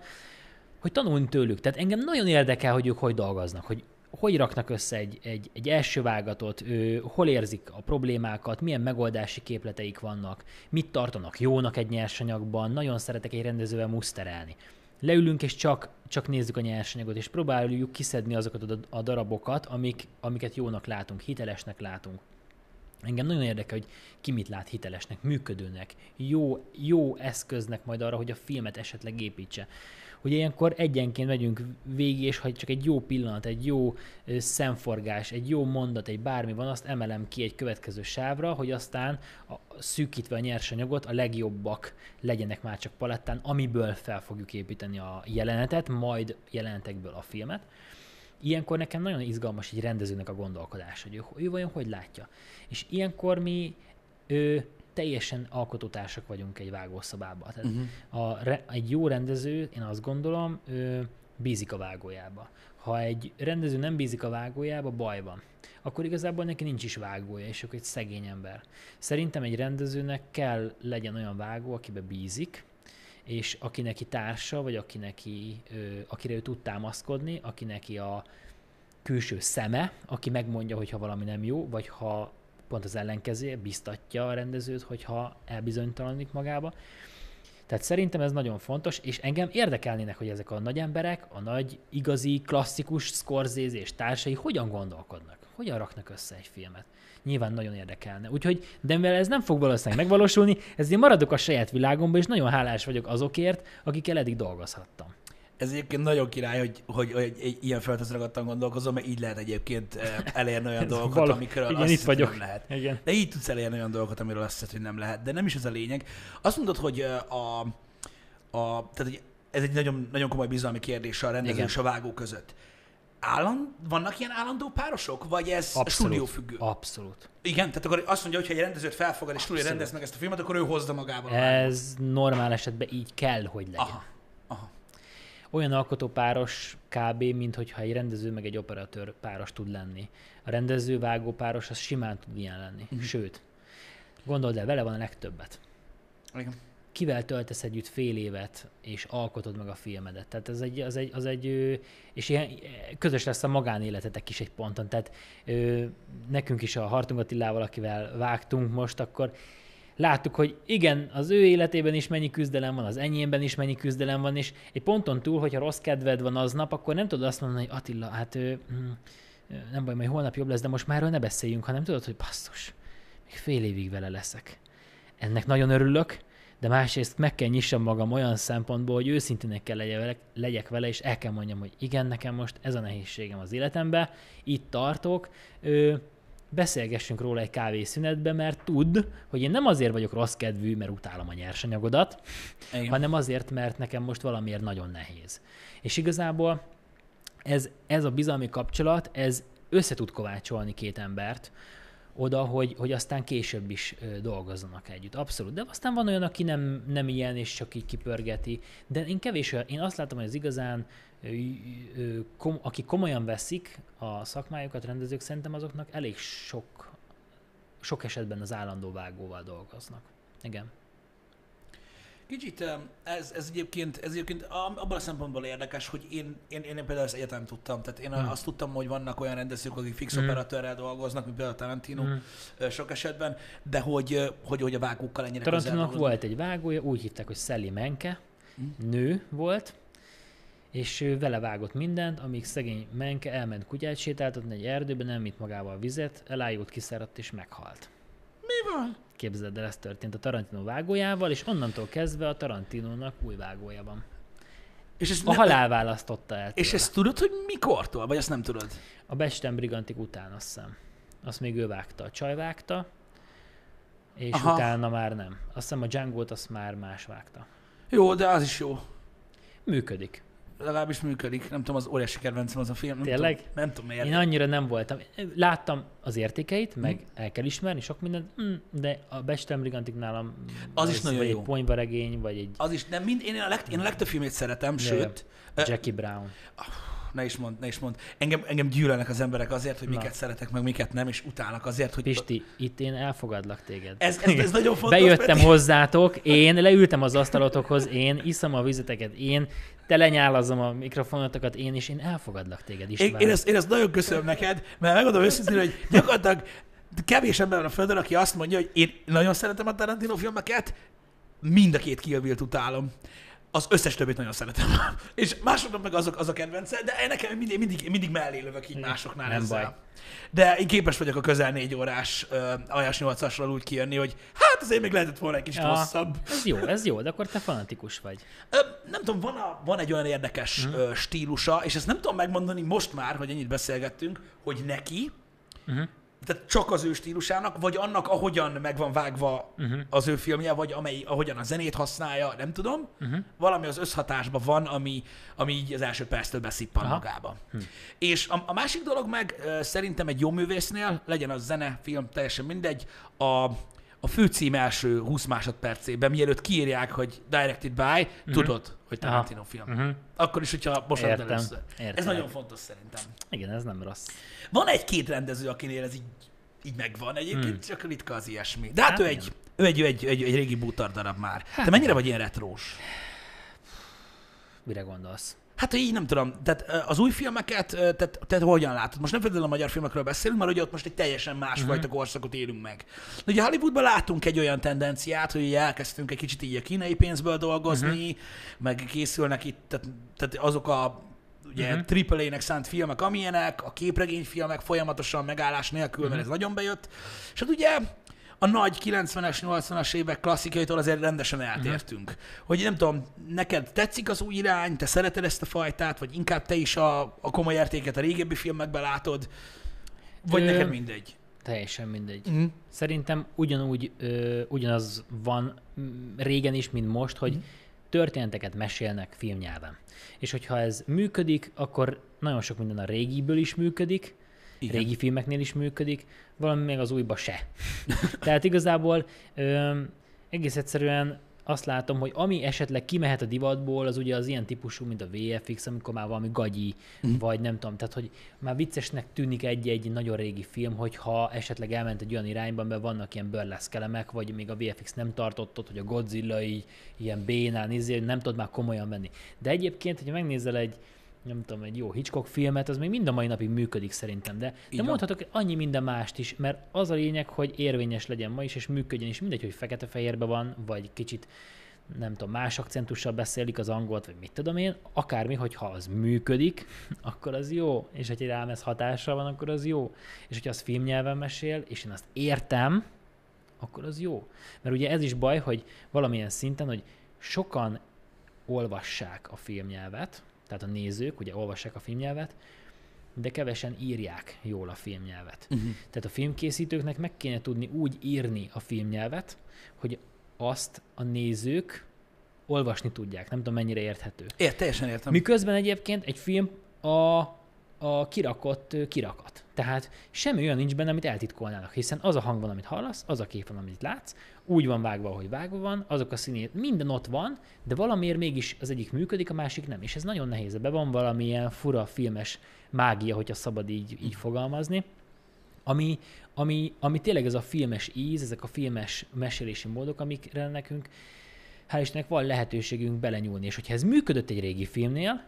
hogy tanulni tőlük. Tehát engem nagyon érdekel, hogy ők hogy dolgoznak, hogy hogy raknak össze egy, egy, egy első vágatot, ő, hol érzik a problémákat, milyen megoldási képleteik vannak, mit tartanak jónak egy nyersanyagban, nagyon szeretek egy rendezővel muszterelni. Leülünk és csak, csak nézzük a nyersanyagot, és próbáljuk kiszedni azokat a darabokat, amik, amiket jónak látunk, hitelesnek látunk. Engem nagyon érdekel, hogy ki mit lát hitelesnek, működőnek, jó, jó eszköznek majd arra, hogy a filmet esetleg építse. Hogy ilyenkor egyenként megyünk végig, és ha csak egy jó pillanat, egy jó szemforgás, egy jó mondat, egy bármi van, azt emelem ki egy következő sávra, hogy aztán a, szűkítve a nyersanyagot a legjobbak legyenek már csak palettán, amiből fel fogjuk építeni a jelenetet, majd jelenetekből a filmet. Ilyenkor nekem nagyon izgalmas egy rendezőnek a gondolkodás, hogy ő, ő vajon hogy látja. És ilyenkor mi ő, teljesen alkotótársak vagyunk egy vágószobában. Tehát uh-huh. a, re, egy jó rendező, én azt gondolom, ő, bízik a vágójába. Ha egy rendező nem bízik a vágójába, baj van. Akkor igazából neki nincs is vágója, és akkor egy szegény ember. Szerintem egy rendezőnek kell legyen olyan vágó, akibe bízik, és aki neki társa, vagy aki neki, ö, akire ő tud támaszkodni, aki neki a külső szeme, aki megmondja, hogyha valami nem jó, vagy ha pont az ellenkezője, biztatja a rendezőt, hogyha elbizonytalanodik magába. Tehát szerintem ez nagyon fontos, és engem érdekelnének, hogy ezek a nagy emberek, a nagy, igazi, klasszikus Scorsese és társai hogyan gondolkodnak, hogyan raknak össze egy filmet. Nyilván nagyon érdekelne. Úgyhogy, de mivel ez nem fog valószínűleg megvalósulni, ezért maradok a saját világomban, és nagyon hálás vagyok azokért, akikkel eddig dolgozhattam. Ez egyébként nagyon király, hogy, hogy, hogy egy ilyen felteszragadtan gondolkozom, mert így lehet egyébként eh, elérni olyan <laughs> dolgokat, való- amikről igen, azt itt hiszed, vagyok. nem lehet. Igen. De így tudsz elérni olyan dolgokat, amiről azt hiszed, hogy nem lehet. De nem is ez a lényeg. Azt mondod, hogy eh, a, a tehát hogy ez egy nagyon, nagyon komoly bizalmi kérdés a rendező és a vágó között. Állam, vannak ilyen állandó párosok? Vagy ez stúdiófüggő? Abszolút. Igen, tehát akkor azt mondja, hogy ha egy rendezőt felfogad és stúdió rendez meg ezt a filmet, akkor ő hozza magával. Ez normál esetben így kell, hogy legyen. Aha. Olyan alkotópáros kb., mint hogyha egy rendező meg egy operatőr páros tud lenni. A rendező-vágó páros az simán tud ilyen lenni. Uh-huh. Sőt, gondold el, vele van a legtöbbet. Igen. Kivel töltesz együtt fél évet, és alkotod meg a filmedet. Tehát ez egy, az egy, az egy és ilyen közös lesz a magánéletetek is egy ponton. Tehát ö, nekünk is a Hartung Attilával, akivel vágtunk most, akkor láttuk, hogy igen, az ő életében is mennyi küzdelem van, az enyémben is mennyi küzdelem van, és egy ponton túl, hogyha rossz kedved van aznap, akkor nem tudod azt mondani, hogy Attila, hát ő, mm, nem baj, majd holnap jobb lesz, de most már ne beszéljünk, hanem tudod, hogy basszus, még fél évig vele leszek. Ennek nagyon örülök, de másrészt meg kell nyissam magam olyan szempontból, hogy őszintének kell legyek legyek vele, és el kell mondjam, hogy igen, nekem most ez a nehézségem az életemben, itt tartok, beszélgessünk róla egy kávészünetben, mert tudd, hogy én nem azért vagyok rossz kedvű, mert utálom a nyersanyagodat, Igen. hanem azért, mert nekem most valamiért nagyon nehéz. És igazából ez, ez a bizalmi kapcsolat, ez össze tud kovácsolni két embert, oda, hogy, hogy aztán később is dolgozzanak együtt. Abszolút. De aztán van olyan, aki nem, nem ilyen, és csak így kipörgeti. De én kevés én azt látom, hogy az igazán, kom, akik komolyan veszik a szakmájukat, rendezők, szerintem azoknak elég sok, sok esetben az állandó vágóval dolgoznak. Igen. Kicsit ez, ez, egyébként, ez egyébként abban a szempontból érdekes, hogy én, én, én például ezt egyetem tudtam. Tehát én Hmm. azt tudtam, hogy vannak olyan rendezők, akik fix Hmm. operatőrrel dolgoznak, mint például Tarantino ö, sok esetben, de hogy, hogy, hogy a vágókkal ennyire dolgoznak. volt egy vágója, úgy hívták, hogy Sally Menke, Hm. nő volt, és vele vágott mindent, amíg szegény Menke elment kutyát sétáltatni egy erdőben, nem vitt magával vizet, elájult, kiszáradt és meghalt. Mi van? Képzeld el, ez történt a Tarantino vágójával, és onnantól kezdve a Tarantinónak új vágója van. És ezt, A nem- halál választotta el. és tőle. ezt tudod, hogy mikortól? Vagy ezt nem tudod? A Becsten Brigantik után azt hiszem. Azt még ő vágta. A csaj vágta, és. Aha. utána már nem. Azt hiszem a Django-t azt már más vágta. Jó, de az is jó. Működik. Legalábbis működik. Nem tudom, az óriási kedvencem az a film. Nem Tényleg? Tudom, nem tudom miért. Én annyira nem voltam. Láttam az értékeit, meg el kell ismerni sok mindent, mm, de a Becsten Brigantik nálam Az is nagyon vagy jó. egy ponyvaregény, vagy egy Az is, nem mind, én a, leg, én a legtöbb filmét szeretem, Ja, sőt, Jackie Brown. ne is mond, ne is mond. Engem, engem gyűlölnek az emberek azért, hogy Na. miket szeretek, meg miket nem, és utálnak azért, hogy... Pisti, itt én elfogadlak téged. Ez, ez, ez nagyon <laughs> fontos. Bejöttem Peti. hozzátok, én leültem az asztalotokhoz, én iszom a vizeteket, én telenyálazom a mikrofonotokat, én is, én elfogadlak téged Én, István. én, ezt, én ezt nagyon köszönöm neked, mert megmondom őszintén, hogy gyakorlatilag kevés ember van a Földön, aki azt mondja, hogy én nagyon szeretem a Tarantino filmeket, mind a két Kill utálom. Az összes többit nagyon szeretem. <laughs> És másoknak meg azok az a kedvence, de nekem mindig, mindig, mindig mellé lövök így másoknál Nem ezzel. baj. De én képes vagyok a közel négy órás uh, Ajas 8 úgy kijönni, hogy hát azért még lehetett volna egy kicsit Ja. hosszabb. Ez jó, ez jó, de akkor te fanatikus vagy. Ö, nem tudom, van, a, van egy olyan érdekes Mhm. uh stílusa, és ezt nem tudom megmondani most már, hogy ennyit beszélgettünk, hogy neki, Mhm. Tehát csak az ő stílusának, vagy annak, ahogyan meg van vágva Mhm. az ő filmje, vagy amely, ahogyan a zenét használja, nem tudom, Mhm. valami az összhatásban van, ami, ami így az első perctől beszippan Aha. magába. Hm. És a, a másik dolog meg szerintem egy jó művésznél, legyen az zene, film, teljesen mindegy, a, a főcím első 20 másodpercében, mielőtt kiírják, hogy directed by, tudod, hogy Tarantino film. Mhm. Akkor is, hogyha most Értem, először. értem. Ez nagyon fontos szerintem. Igen, ez nem rossz. Van egy-két rendező, akinél ez így, így megvan. Egyébként Hmm. csak ritka az ilyesmi. De hát, Hát ő, egy, ő, egy, ő egy, egy, egy régi bútor darab már. Hát Te mennyire vagy ilyen retrós? Mire gondolsz? Hát így nem tudom, tehát az új filmeket, tehát, tehát hogyan látod? Most nem feltétlenül a magyar filmekről beszélünk, mert ugye ott most egy teljesen másfajta uh-huh. korszakot élünk meg. De ugye Hollywoodban látunk egy olyan tendenciát, hogy elkezdtünk egy kicsit így a kínai pénzből dolgozni, uh-huh. meg készülnek itt, tehát, tehát azok a ugye uh-huh. AAA-nek szánt filmek, amilyenek, a képregényfilmek folyamatosan megállás nélkül, uh-huh. mert ez nagyon bejött. És hát ugye a nagy 90-es, 80-as évek klasszikaitól azért rendesen eltértünk. Uh-huh. Hogy nem tudom, neked tetszik az új irány, te szereted ezt a fajtát, vagy inkább te is a, a komoly értéket a régebbi filmekben látod, vagy Ö, neked mindegy. Teljesen mindegy. Uh-huh. Szerintem ugyanúgy, ö, ugyanaz van mm, régen is, mint most, hogy történeteket mesélnek filmnyelven. És hogyha ez működik, akkor nagyon sok minden a régiből is működik, Igen. régi filmeknél is működik, valami még az újba se. <laughs> Tehát igazából ö, egész egyszerűen azt látom, hogy ami esetleg kimehet a divatból, az ugye az ilyen típusú, mint a VFX, amikor már valami gagyi, mm. vagy nem tudom, tehát hogy már viccesnek tűnik egy-egy nagyon régi film, hogyha esetleg elment egy olyan irányba, mert vannak ilyen burleszk elemek, vagy még a VFX nem tartott ott, hogy a Godzilla így ilyen bénán, izé, nem tudod már komolyan venni. De egyébként, hogyha megnézel egy, nem tudom, egy jó Hitchcock filmet, az még mind a mai napig működik szerintem, de, de van. mondhatok annyi minden mást is, mert az a lényeg, hogy érvényes legyen ma is, és működjön, és mindegy, hogy fekete-fehérbe van, vagy kicsit nem tudom, más akcentussal beszélik az angolt, vagy mit tudom én, akármi, hogyha az működik, <laughs> akkor az jó, és hogyha rám ez hatással van, akkor az jó. És hogyha az filmnyelven mesél, és én azt értem, akkor az jó. Mert ugye ez is baj, hogy valamilyen szinten, hogy sokan olvassák a filmnyelvet, tehát a nézők ugye olvassák a filmnyelvet, de kevesen írják jól a filmnyelvet. Uh-huh. Tehát a filmkészítőknek meg kéne tudni úgy írni a filmnyelvet, hogy azt a nézők olvasni tudják. Nem tudom, mennyire érthető. Ért, teljesen értem. Miközben egyébként egy film a, a kirakott kirakat. Tehát semmi olyan nincs benne, amit eltitkolnának, hiszen az a hang van, amit hallasz, az a kép van, amit látsz, úgy van vágva, ahogy vágva van, azok a színét, minden ott van, de valamiért mégis az egyik működik, a másik nem. És ez nagyon nehéz. Be van valamilyen fura filmes mágia, hogyha szabad így, így fogalmazni, ami, ami, ami tényleg ez a filmes íz, ezek a filmes mesélési módok, amikre nekünk hál' Istennek van lehetőségünk belenyúlni. És hogyha ez működött egy régi filmnél,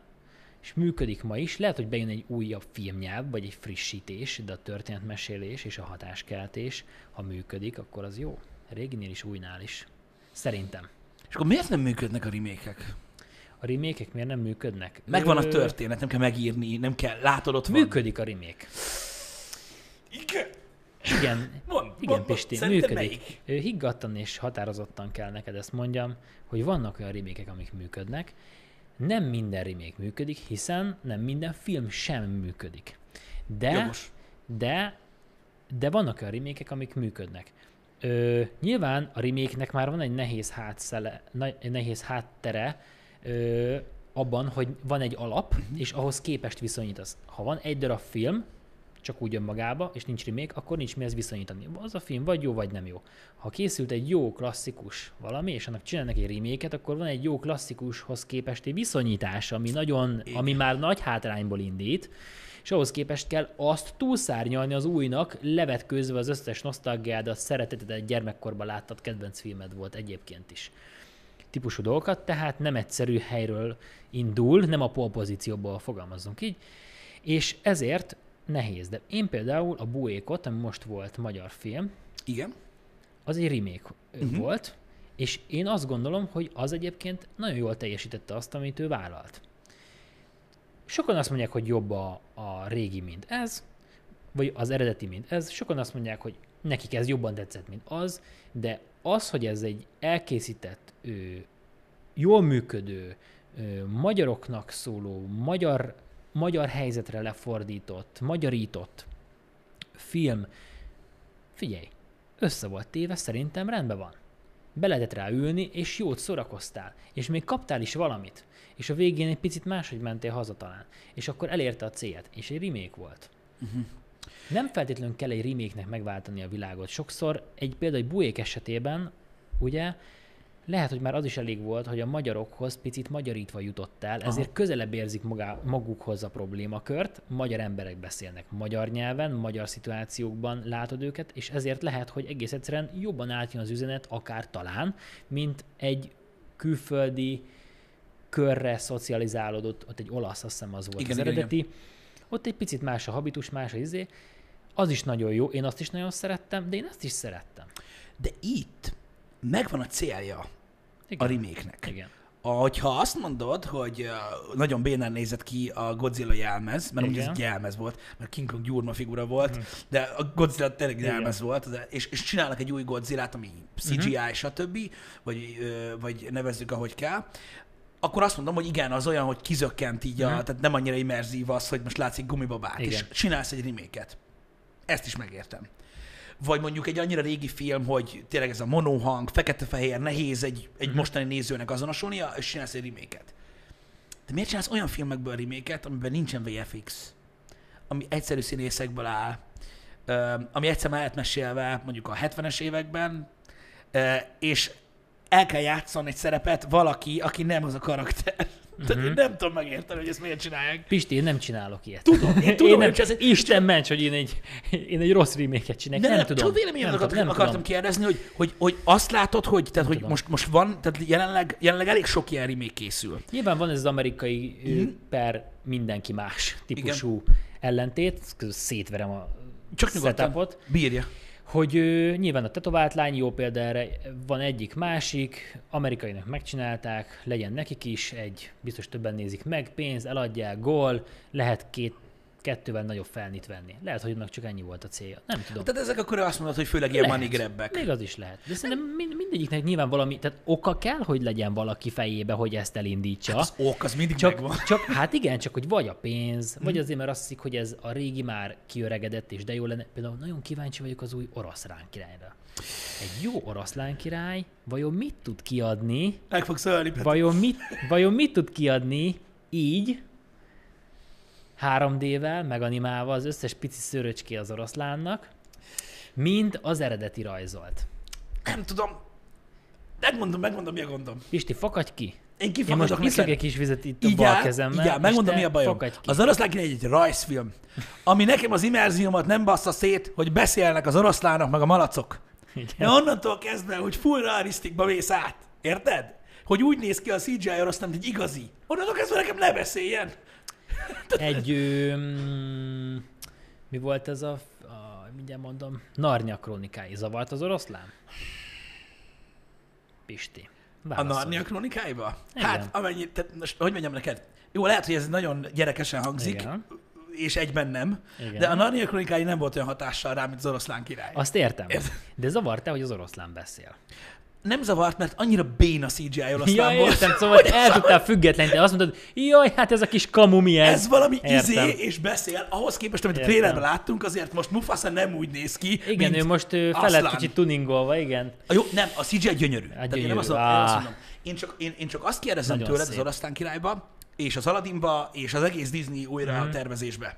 és működik ma is, lehet, hogy bejön egy újabb filmnyelv, vagy egy frissítés, de a történetmesélés és a hatáskeltés, ha működik, akkor az jó. Réginél is, újnál is. Szerintem. És akkor miért nem működnek a remékek? A remékek miért nem működnek? Megvan a történet, nem kell megírni, nem kell, látod ott van. Működik a remake. Igen. Igen, Mond, igen mond, Pisti, szerinted működik. melyik? Higgadtan és határozottan kell neked ezt mondjam, hogy vannak olyan remékek, amik működnek, nem minden remake működik, hiszen nem minden film sem működik. De, Jogos. de, de vannak olyan remékek, amik működnek. Ö, nyilván a remake már van egy nehéz, hátszele, nehéz háttere ö, abban, hogy van egy alap, és ahhoz képest viszonyítasz. Ha van egy darab film, csak úgy önmagába, és nincs remake, akkor nincs mihez viszonyítani. Az a film vagy jó, vagy nem jó. Ha készült egy jó klasszikus valami, és annak csinálnak egy remake akkor van egy jó klasszikushoz képest egy viszonyítás, ami nagyon, ami már nagy hátrányból indít, és ahhoz képest kell azt túlszárnyalni az újnak, levetkőzve az összes nosztalgiádat, szeretetedet, gyermekkorban láttad kedvenc filmed volt egyébként is típusú dolgokat, tehát nem egyszerű helyről indul, nem a polpozícióból fogalmazzunk így, és ezért nehéz. De én például a Buékot, ami most volt magyar film, Igen. az egy remake uh-huh. volt, és én azt gondolom, hogy az egyébként nagyon jól teljesítette azt, amit ő vállalt. Sokan azt mondják, hogy jobb a, a régi, mint ez, vagy az eredeti, mint ez. Sokan azt mondják, hogy nekik ez jobban tetszett, mint az, de az, hogy ez egy elkészített, ő, jól működő, ő, magyaroknak szóló, magyar, magyar helyzetre lefordított, magyarított film, figyelj, össze volt téve, szerintem rendben van. Be lehetett rá ülni, és jót szórakoztál. És még kaptál is valamit. És a végén egy picit máshogy mentél haza talán. És akkor elérte a célját. És egy remake volt. Uh-huh. Nem feltétlenül kell egy remake-nek megváltani a világot. Sokszor egy például egy buék esetében, ugye, lehet, hogy már az is elég volt, hogy a magyarokhoz picit magyarítva jutott el, ezért közelebb érzik magá, magukhoz a problémakört, magyar emberek beszélnek magyar nyelven, magyar szituációkban látod őket, és ezért lehet, hogy egész egyszerűen jobban átjön az üzenet, akár talán, mint egy külföldi körre szocializálódott, ott egy olasz, azt hiszem az volt Igen, az igen, eredeti, ott egy picit más a habitus, más a izé, az is nagyon jó, én azt is nagyon szerettem, de én ezt is szerettem. De itt megvan a célja Igen. a remake-nek. Igen. Hogyha azt mondod, hogy nagyon bénán nézett ki a Godzilla jelmez, mert ugye ez egy jelmez volt, mert King Kong gyurma figura volt, de a Godzilla tényleg Igen. jelmez volt, és, és csinálnak egy új Godzilla-t, ami CGI, stb., vagy, vagy nevezzük, ahogy kell, akkor azt mondom, hogy igen, az olyan, hogy kizökkent így, a, tehát nem annyira immerzív az, hogy most látszik gumibabák, Igen. és csinálsz egy remake Ezt is megértem. Vagy mondjuk egy annyira régi film, hogy tényleg ez a monohang, fekete-fehér, nehéz egy, egy Mhm. mostani nézőnek azonosulnia, és csinálsz egy remake De miért csinálsz olyan filmekből remake amiben nincsen VFX? Ami egyszerű színészekből áll, ami egyszer már mesélve mondjuk a 70-es években, és el kell játszani egy szerepet valaki, aki nem az a karakter. Tehát Mhm. én nem tudom megérteni, hogy ezt miért csinálják. Pisti, én nem csinálok ilyet. Tudom, én tudom, én nem, ez egy- Isten ments, hogy én egy, én egy rossz remake-et csinálok. Nem, Nem, tudom. Csak akartam, tudom, nem akartam tudom. kérdezni, hogy, hogy, hogy azt látod, hogy, tehát, hogy tudom. most, most van, tehát jelenleg, jelenleg elég sok ilyen remake készül. Nyilván van ez az amerikai Mhm. mm. per mindenki más típusú ellentét, közben szétverem a Csak nyugodtan. setupot, Bírja. Hogy ö, nyilván a tetovált lány jó példa erre, van egyik, másik, amerikainak megcsinálták, legyen nekik is, egy, biztos többen nézik meg, pénz, eladják, gól, lehet két, kettővel nagyobb felnit venni. Lehet, hogy annak csak ennyi volt a célja. Nem tudom. Tehát ezek akkor azt mondod, hogy főleg ilyen money grabbek. Még az is lehet. De szerintem mind, mindegyiknek nyilván valami, tehát oka kell, hogy legyen valaki fejébe, hogy ezt elindítsa. Az ok, az mindig megvan. Csak, csak, hát igen, csak hogy vagy a pénz, vagy azért, mert azt hiszik, hogy ez a régi már kiöregedett, és de jó lenne. Például nagyon kíváncsi vagyok az új oroszlán királyra. Egy jó oroszlán király vajon mit tud kiadni, Meg fogsz ölni. Vajon mit, vajon mit tud kiadni így, 3D-vel, meganimálva az összes pici szőröcské az oroszlánnak, mint az eredeti rajzolt. Nem tudom. Megmondom, megmondom, mi a gondom. Pisti, fakadj ki! Én Én most iszok egy kis vizet itt a Így bal áll, kezemmel. és megmondom, mi a bajom. Ki. Az oroszlán király egy rajzfilm, ami nekem az immerziómat nem bassza szét, hogy beszélnek az oroszlánok meg a malacok. Igen. De onnantól kezdve, hogy full realisztikba mész át. Érted? Hogy úgy néz ki a CGI oroszlán, mint egy igazi. Onnantól kezdve nekem ne beszéljen. <laughs> Egy, ö, mm, mi volt ez a, a mindjárt mondom, Narnia krónikái. Zavart az oroszlán? Pisti. A válaszolj. Narnia kronikáiba? Igen. Hát, amennyi, tehát most, hogy mondjam neked? Jó, lehet, hogy ez nagyon gyerekesen hangzik, Igen. és egyben nem, Igen. de a Narnia kronikái nem volt olyan hatással rá, mint az oroszlán király. Azt értem. Érted? De zavart-e, hogy az oroszlán beszél? Nem zavart, mert annyira béna CGI Ja, volt. értem, szóval el tudtál függetleníteni. Azt mondod, jaj, hát ez a kis kamu mi ez? Valami Értem. izé, és beszél. Ahhoz képest, amit a Értem. trailerben láttunk, azért most Mufasa nem úgy néz ki, Igen, mint ő most ő fel lett Aslan. kicsit tuningolva, igen. A jó, nem, a CGI gyönyörű. Tehát én gyönyörű. nem azt mondom, én, azt Á. mondom. Én, csak, én, én csak azt kérdezem Nagyon tőled szép. az Oroszlán királyba, és az Aladdinba, és az egész Disney újra Mhm. tervezésbe.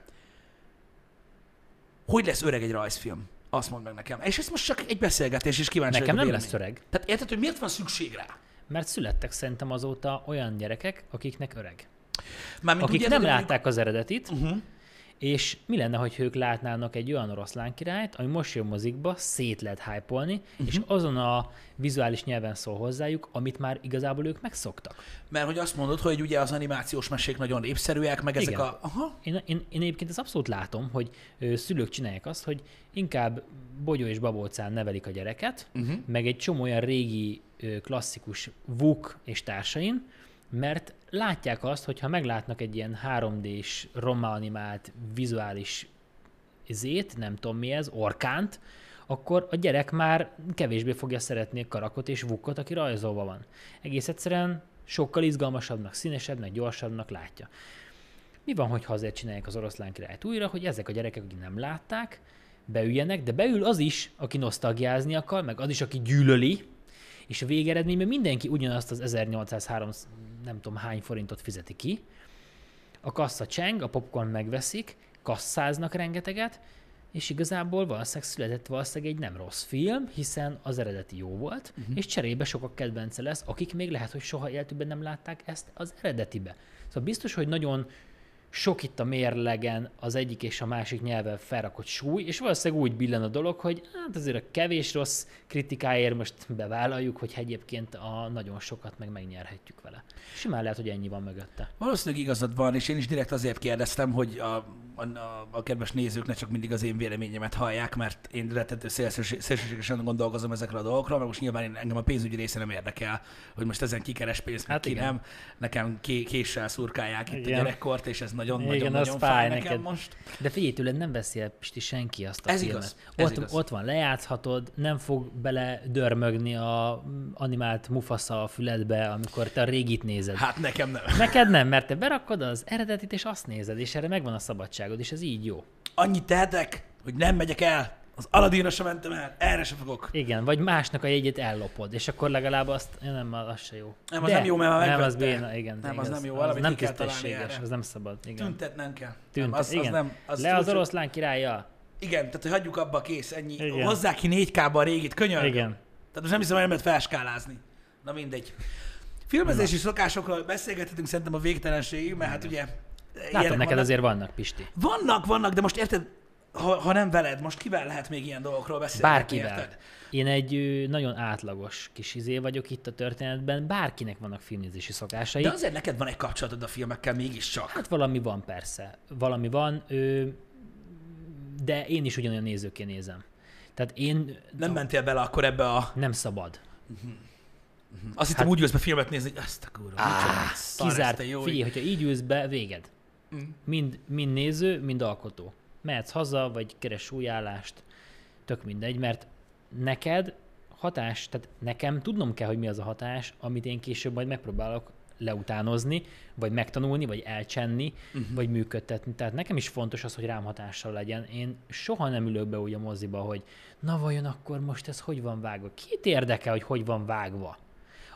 Hogy lesz öreg egy rajzfilm? Azt mondd meg nekem. És ez most csak egy beszélgetés, és kíváncsi Nekem nem lesz öreg, Tehát érted, hogy miért van szükség rá? mert születtek szerintem azóta olyan gyerekek, akiknek öreg. Mármint Akik úgy nem látták az eredetit, Uh-huh. És mi lenne, hogy ők látnának egy olyan oroszlán királyt, ami most jön mozikba, szét lehet hype és azon a vizuális nyelven szól hozzájuk, amit már igazából ők megszoktak. Mert hogy azt mondod, hogy ugye az animációs mesék nagyon népszerűek, meg ezek Igen. a... Aha. Én, én, én egyébként ezt abszolút látom, hogy ö, szülők csinálják azt, hogy inkább bogyó és babócán nevelik a gyereket, uh-huh. meg egy csomó olyan régi ö, klasszikus vuk és társain, mert látják azt, hogy ha meglátnak egy ilyen 3D-s, roma animált, vizuális zét, nem tudom mi ez, orkánt, akkor a gyerek már kevésbé fogja szeretni a karakot és vukkot, aki rajzolva van. Egész egyszerűen sokkal izgalmasabbnak, színesebbnek, gyorsabbnak látja. Mi van, hogyha azért csinálják az oroszlán királyt újra, hogy ezek a gyerekek, akik nem látták, beüljenek, de beül az is, aki nosztalgiázni akar, meg az is, aki gyűlöli, és a végeredményben mindenki ugyanazt az 1803 nem tudom hány forintot fizeti ki, a kassa cseng, a popcorn megveszik, kasszáznak rengeteget, és igazából valószínűleg született valószínűleg egy nem rossz film, hiszen az eredeti jó volt, uh-huh. és cserébe sokak kedvence lesz, akik még lehet, hogy soha életükben nem látták ezt az eredetibe. Szóval biztos, hogy nagyon sok itt a mérlegen az egyik és a másik nyelven felrakott súly, és valószínűleg úgy billen a dolog, hogy hát azért a kevés rossz kritikáért most bevállaljuk, hogy egyébként a nagyon sokat meg megnyerhetjük vele. Simán lehet, hogy ennyi van mögötte. Valószínűleg igazad van, és én is direkt azért kérdeztem, hogy a, a, a, a kedves nézők ne csak mindig az én véleményemet hallják, mert én rettentő szélsőség- szélsőségesen gondolkozom ezekről a dolgokról, mert most nyilván én, engem a pénzügyi része nem érdekel, hogy most ezen kikeres pénzt, Hát ki igen. nem. Nekem ké, késsel szurkálják itt Igen. a gyerekkort, és ez nagyon-nagyon Igen, nagyon, fáj fáj nekem neked. most. De figyelj, tőled nem veszi el Pisti senki azt a Ez filmet. igaz, ez ott, igaz. ott van, lejátszhatod, nem fog bele dörmögni a animált mufasa a füledbe, amikor te a régit nézed. Hát nekem nem. Neked nem, mert te berakod az eredetit, és azt nézed, és erre megvan a szabadságod, és ez így jó. Annyit tehetek, hogy nem megyek el, az Aladdinra sem mentem el, erre sem fogok. Igen, vagy másnak a jegyét ellopod, és akkor legalább azt, nem, az se jó. Nem, az nem jó, mert már Nem, az béna, igen. Nem, igaz. az nem jó, az valamit nem tisztességes, az nem szabad. Igen. Tüntetnem kell. Tüntet, nem, az, igen. az nem. Az Le az oroszlán királya. Igen, tehát hogy hagyjuk abba kész, ennyi. Igen. Igen. Hozzák ki 4K-ba a régit, könyörgöm. Igen. Tehát most nem hiszem, hogy nem lehet felskálázni. Na mindegy. Filmezési szokásokról beszélgethetünk szerintem a végtelenségig, mert hát ugye... Látom, neked vannak. azért vannak, Pisti. Vannak, vannak, de most érted, ha, ha nem veled, most kivel lehet még ilyen dolgokról beszélni? Bárkivel. Érted? Én egy nagyon átlagos kis izé vagyok itt a történetben, bárkinek vannak filmnézési szokásai. De azért neked van egy kapcsolatod a filmekkel mégiscsak. Hát valami van persze, valami van, de én is ugyanolyan nézőként nézem. Tehát én Nem mentél bele akkor ebbe a... nem szabad. Azt hittem úgy jössz be filmet nézni, hogy azt a kurva, ez Kizárt, figyelj, hogyha így ülsz be, véged. Mm. Mind, mind néző, mind alkotó. Mehetsz haza, vagy keres új állást, tök mindegy, mert neked hatás, tehát nekem tudnom kell, hogy mi az a hatás, amit én később majd megpróbálok leutánozni, vagy megtanulni, vagy elcsenni, uh-huh. vagy működtetni. Tehát nekem is fontos az, hogy rám hatással legyen. Én soha nem ülök be úgy a moziba, hogy na vajon akkor most ez hogy van vágva? Kit érdekel, hogy hogy van vágva?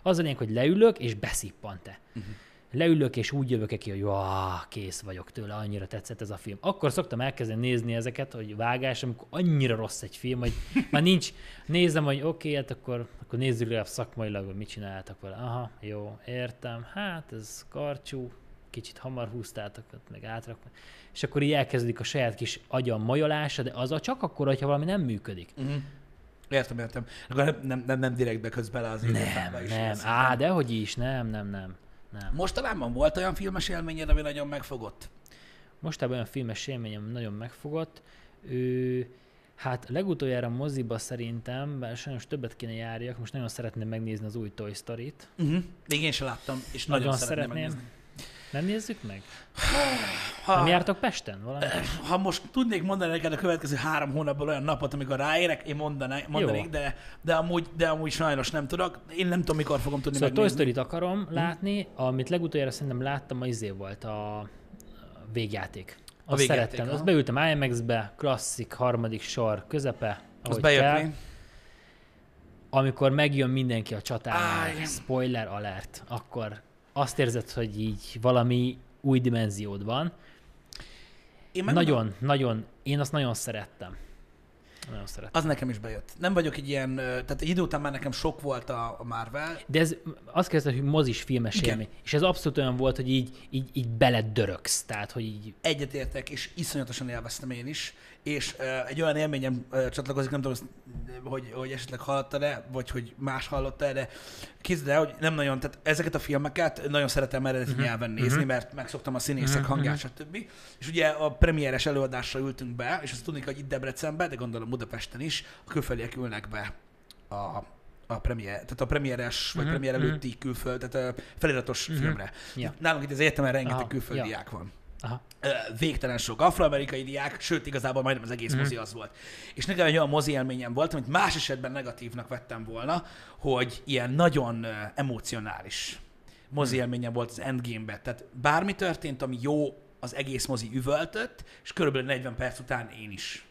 Az a lényeg, hogy leülök, és beszippant te. Uh-huh. Leülök, és úgy jövök ki, hogy "Vá, kész vagyok tőle, annyira tetszett ez a film. Akkor szoktam elkezdeni nézni ezeket, hogy vágás, amikor annyira rossz egy film, hogy már nincs, nézem, hogy oké, okay, hát akkor, akkor nézzük legalább szakmailag, hogy mit csináltak vele. Aha, jó, értem, hát ez karcsú, kicsit hamar húztátok, meg átrak. És akkor így elkezdődik a saját kis agyam majolása, de az a csak akkor, hogyha valami nem működik. Mhm. Értem, értem. Akkor nem, nem, nem, nem direktbe köz bele az Nem, is. nem, szinten. á, dehogy is, nem, nem, nem. Nem. Mostanában volt olyan filmes élményed, ami nagyon megfogott? Mostában olyan filmes élményem nagyon megfogott. Ő, hát legutoljára moziba szerintem, bár sajnos többet kéne járjak, most nagyon szeretném megnézni az új Toy Story-t. Uh-huh. Még én sem láttam, és nagyon, Nagyon szeretném szeretném. megnézni. Nem nézzük meg? Ha, Nem jártok Pesten? Valami? ha most tudnék mondani neked a következő három hónapban olyan napot, amikor ráérek, én mondanék, mondanék de, de, amúgy, de amúgy sajnos nem tudok. Én nem tudom, mikor fogom tudni Szóval Toy megnézni. Story-t akarom látni, amit legutoljára szerintem láttam, az izé volt a a végjáték. Azt végjáték, szerettem. aha. Azt beültem IMAX-be, klasszik, harmadik sor, közepe, ahogy bejött kell. Amikor megjön mindenki a igen. spoiler alert, akkor azt érzed, hogy így valami új dimenziód van. Én meg Nagyon, nagyon, én azt nagyon szerettem. Nagyon szerettem. Az nekem is bejött. Nem vagyok egy ilyen, tehát egy idő után már nekem sok volt a, a Marvel. De ez azt kezdett, hogy mozis filmes Igen. élmény. És ez abszolút olyan volt, hogy így, így, így beledörögsz. Tehát, hogy így Egyetértek, és iszonyatosan élveztem én is. És egy olyan élményem csatlakozik, nem tudom, hogy, hogy esetleg hallottad-e, vagy hogy más hallotta de képzeld el, hogy nem nagyon, tehát ezeket a filmeket nagyon szeretem eredeti uh-huh. nyelven nézni, uh-huh. mert megszoktam a színészek uh-huh. hangját, stb. És ugye a premieres előadásra ültünk be, és azt tudni, hogy itt Debrecenben, de gondolom Budapesten is, a külföldiek ülnek be a, a premier, tehát a premieres, vagy Mhm, premier mhm. előtti külföld, tehát a feliratos filmre. Ja. Nálunk itt az egyetemen rengeteg Aha, külföldi ja. diák van Aha. végtelen sok afroamerikai diák, sőt igazából majdnem az egész mozi az volt. És nekem egy olyan mozi élményem volt, amit más esetben negatívnak vettem volna, hogy ilyen nagyon emocionális mozi élményem volt az Endgame-ben. Tehát bármi történt, ami jó, az egész mozi üvöltött, és körülbelül 40 perc után én is.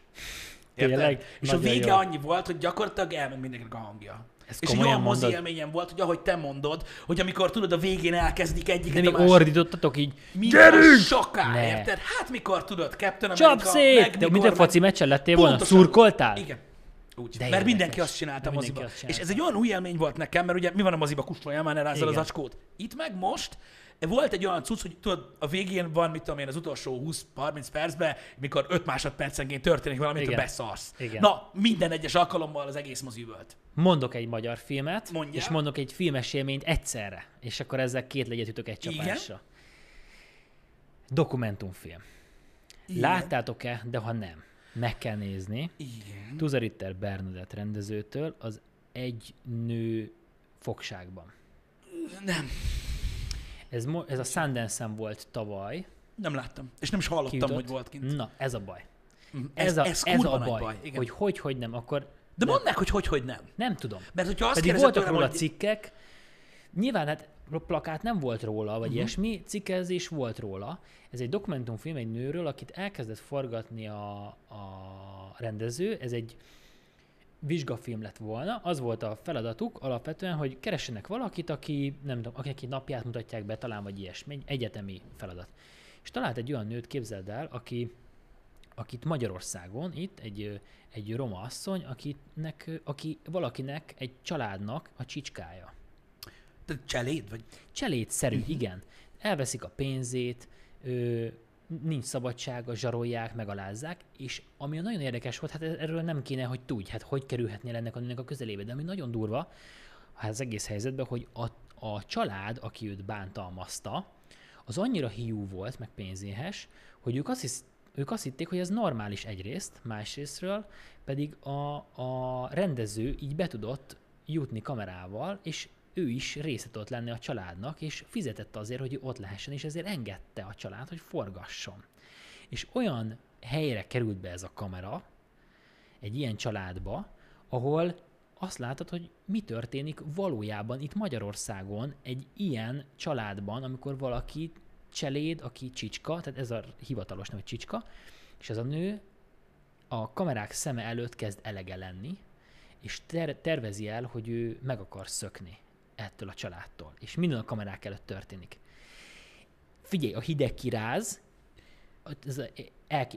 Érted? Tényleg? És a Nagyon vége jó. annyi volt, hogy gyakorlatilag elment mindenkinek a hangja. Ez és egy olyan mozi élményem volt, hogy ahogy te mondod, hogy amikor tudod, a végén elkezdik egyiket De a még másik. ordítottatok így, Minden soká, Ne. érted? Hát mikor tudod, Captain csap America, szét! meg De mikor, mint a foci meccsen lettél volna? Pontosan. Szurkoltál? Igen. Úgy. De mert érdekes. mindenki azt csinálta a De moziba. mindenki azt És ez egy olyan új élmény volt nekem, mert ugye mi van a moziba, kustoljál már, ne az acskót. Itt meg most volt egy olyan cucc, hogy tudod, a végén van, mit tudom én, az utolsó 20-30 percben, mikor 5 másodpercenként történik valami, Igen. te beszarsz. Igen. Na, minden egyes alkalommal az egész mozi volt. Mondok egy magyar filmet, Mondjál. és mondok egy filmes élményt egyszerre. És akkor ezzel két legyet ütök egy Igen? csapásra. Dokumentumfilm. Láttátok-e, de ha nem, meg kell nézni. Igen. Tuzaritter Bernadett rendezőtől az Egy nő fogságban. Nem, Ez, mo- ez a Sundance-en volt tavaly. nem láttam. És nem is hallottam, kijutott. hogy volt kint. Na, ez a baj. Mm, Ez, a, ez, kurva a baj, baj. Igen. hogy hogy, hogy nem, akkor De mondd meg, hogy hogy, hogy nem. nem tudom. Mert hogyha azt Pedig voltak tőlem, róla hogy... cikkek, nyilván hát plakát nem volt róla, vagy Mhm. uh-huh. ilyesmi, cikkezés volt róla. Ez egy dokumentumfilm egy nőről, akit elkezdett forgatni a, a rendező, ez egy vizsgafilm lett volna, az volt a feladatuk alapvetően, hogy keressenek valakit, aki nem tudom, akinek egy napját mutatják be, talán vagy ilyesmi, egy egyetemi feladat. És talált egy olyan nőt, képzeld el, aki, akit Magyarországon itt egy, egy roma asszony, akinek, aki valakinek, egy családnak a csicskája. Te cseléd, vagy? Cselédszerű, <laughs> igen. Elveszik a pénzét, ö, nincs szabadsága, zsarolják, megalázzák, és ami nagyon érdekes volt, hát erről nem kéne, hogy tudj, hát hogy kerülhetnél ennek a nőnek a közelébe, de ami nagyon durva, hát az egész helyzetben, hogy a, a család, aki őt bántalmazta, az annyira hiú volt, meg pénzéhes, hogy ők azt, hisz, ők azt hitték, hogy ez normális egyrészt, másrésztről pedig a, a rendező így be tudott jutni kamerával, és ő is része tudott lenni a családnak, és fizetett azért, hogy ott lehessen, és ezért engedte a család, hogy forgasson. És olyan helyre került be ez a kamera, egy ilyen családba, ahol azt látod, hogy mi történik valójában itt Magyarországon egy ilyen családban, amikor valaki cseléd, aki csicska, tehát ez a hivatalos neve csicska, és ez a nő a kamerák szeme előtt kezd elege lenni, és ter- tervezi el, hogy ő meg akar szökni ettől a családtól. És minden a kamerák előtt történik. Figyelj, a hideg kiráz, ez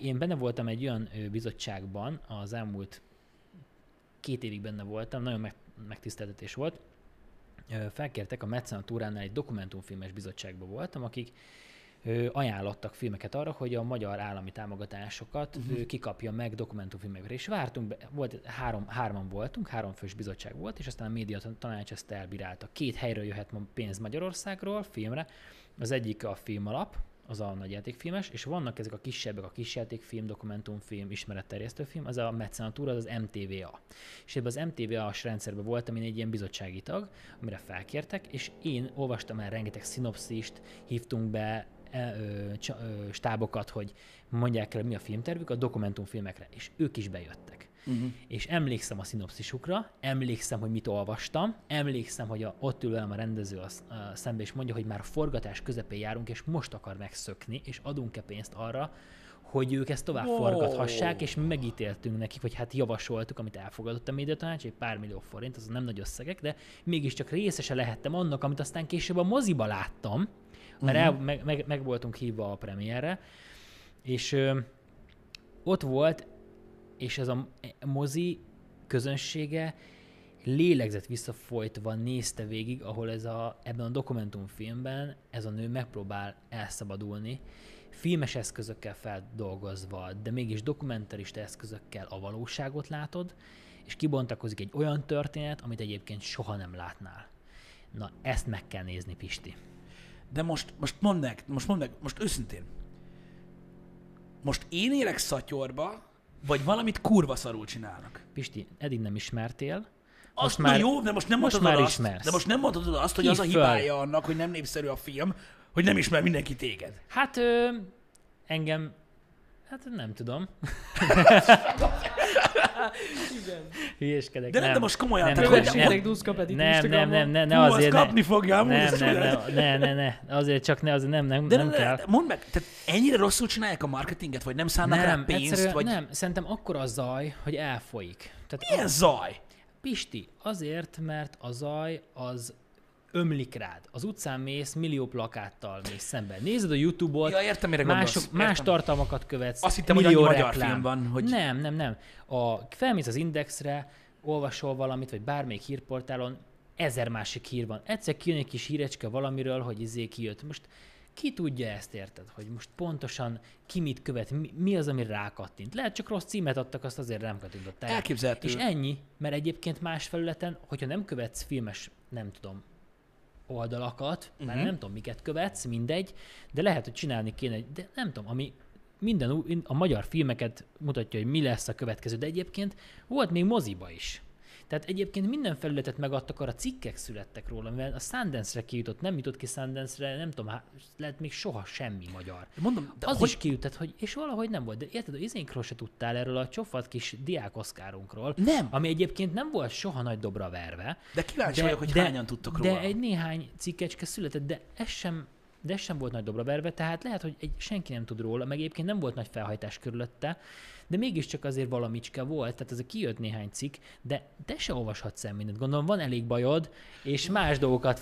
én benne voltam egy olyan bizottságban, az elmúlt két évig benne voltam, nagyon meg, megtiszteltetés volt. Felkértek a Mecenatúránál egy dokumentumfilmes bizottságban voltam, akik ajánlottak filmeket arra, hogy a magyar állami támogatásokat uh-huh. kikapja meg dokumentumfilmekre. És vártunk, be, volt, három, hárman voltunk, három fős bizottság volt, és aztán a média tanács ezt elbírálta. Két helyről jöhet pénz Magyarországról filmre. Az egyik a film alap, az a nagyjátékfilmes, és vannak ezek a kisebbek, a kisjátékfilm, dokumentumfilm, ismeretterjesztő film, az a mecenatúra, az az MTVA. És ebben az MTVA-as rendszerben voltam én egy ilyen bizottsági tag, amire felkértek, és én olvastam el rengeteg szinopszist, hívtunk be stábokat, hogy mondják el, mi a filmtervük a dokumentumfilmekre, és ők is bejöttek. Uh-huh. És emlékszem a szinopszisukra, emlékszem, hogy mit olvastam, emlékszem, hogy a, ott ül velem a rendező a, a szembe, és mondja, hogy már a forgatás közepén járunk, és most akar megszökni, és adunk-e pénzt arra, hogy ők ezt tovább wow. forgathassák, és megítéltünk nekik, vagy hát javasoltuk, amit elfogadott a médiatanács, egy pár millió forint, az nem nagy összegek, de mégiscsak részese lehettem annak, amit aztán később a moziba láttam, mert el, meg, meg, meg voltunk hívva a premierre, és ö, ott volt, és ez a mozi közönsége lélegzett visszafolytva nézte végig, ahol ez a, ebben a dokumentumfilmben ez a nő megpróbál elszabadulni, filmes eszközökkel feldolgozva, de mégis dokumentarista eszközökkel a valóságot látod, és kibontakozik egy olyan történet, amit egyébként soha nem látnál. Na, ezt meg kell nézni, Pisti. De most, most mondd meg, most mondd meg, most őszintén. Most én élek szatyorba, vagy valamit kurva szarul csinálnak. Pisti, eddig nem ismertél, Azt már- jó, de most nem most már azt, ismersz. de most nem mondhatod azt, hogy az a Hívd föl. hibája annak, hogy nem népszerű a film, hogy nem ismer mindenki téged. Hát ö, engem, hát nem tudom. <laughs> Igen. Hülyeskedek. De nem, de most komolyan, nem, nem, nem, Rengeteg duszka pedig nem, nem, nem, nem, ne azért, ne, kapni fogja, amúgy, nem, ezt nem, tudod. nem, ne, ne, ne, azért csak ne, azért nem, nem, De nem ne, kell. mondd meg, tehát ennyire rosszul csinálják a marketinget, vagy nem szánnak rá Nem, pénzt, egyszerűen vagy nem, szerintem akkor a zaj, hogy elfolyik. Tehát milyen zaj? Pisti, azért, mert a zaj az ömlik rád. Az utcán mész, millió plakáttal mész szemben. Nézed a Youtube-ot, Ja, értem, mire mások, gondolsz. más Értem. tartalmakat követsz. Azt hittem, hogy millió annyi magyar film van, hogy- Nem, nem, nem. A, felmész az Indexre, olvasol valamit, vagy bármelyik hírportálon, ezer másik hír van. Egyszer kijön egy kis hírecske valamiről, hogy izé kijött. Most ki tudja ezt, érted? Hogy most pontosan ki mit követ, mi, mi az, ami rákattint. Lehet csak rossz címet adtak, azt azért nem kattintották. Elképzelhető. És ennyi, mert egyébként más felületen, hogyha nem követsz filmes, nem tudom, oldalakat, uh-huh. már nem tudom, miket követsz, mindegy, de lehet, hogy csinálni kéne, de nem tudom, ami minden ú- a magyar filmeket mutatja, hogy mi lesz a következő, de egyébként volt még moziba is. Tehát egyébként minden felületet megadtak, arra cikkek születtek róla, mivel a Sundance-re kijutott, nem jutott ki Sundance-re, nem tudom, há- lehet még soha semmi magyar. Mondom, De de az hogy, is kijutott, hogy, és valahogy nem volt. De érted, izénkről se tudtál erről a csofat kis diák oszkárunkról, Nem. ami egyébként nem volt soha nagy dobra verve. de kíváncsi vagyok, hogy hányan tudtok de róla. egy néhány cikkecske született, de ez sem, de ez sem volt nagy dobra verve, tehát lehet, hogy egy, senki nem tud róla, meg egyébként nem volt nagy felhajtás körülötte, de mégiscsak azért valamicske volt, tehát ez a kijött néhány cikk, de te se olvashatsz el mindent. Gondolom van elég bajod, és más dolgokat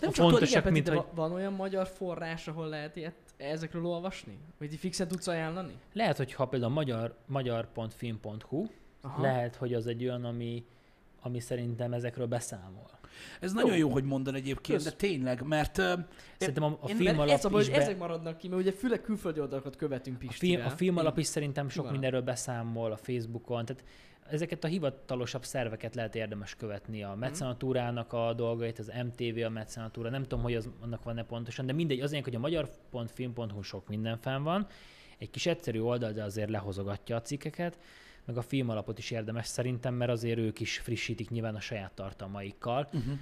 Nem csak fontosak, Peti, mint hogy va- van olyan magyar forrás, ahol lehet ilyet, ezekről olvasni? Vagy ti fixen tudsz ajánlani? lehet, hogy ha például magyar, magyar.film.hu, Aha. lehet, hogy az egy olyan, ami, ami szerintem ezekről beszámol. Ez nagyon jó, hogy mondod egyébként, Kösz. de tényleg, mert Szerintem a, a Én- film alap ez a baj, is be... ezek maradnak ki, mert ugye főleg külföldi oldalakat követünk A film, Pistivel. a film alap is szerintem sok Nyilván. mindenről beszámol a Facebookon, tehát ezeket a hivatalosabb szerveket lehet érdemes követni. Mhm. A mecenatúrának a dolgait, az MTV a mecenatúra, nem tudom, hogy az, annak van-e pontosan, de mindegy, az hogy a magyar.film.hu sok minden fenn van, egy kis egyszerű oldal, de azért lehozogatja a cikkeket, meg a film alapot is érdemes szerintem, mert azért ők is frissítik nyilván a saját tartalmaikkal. uh-huh.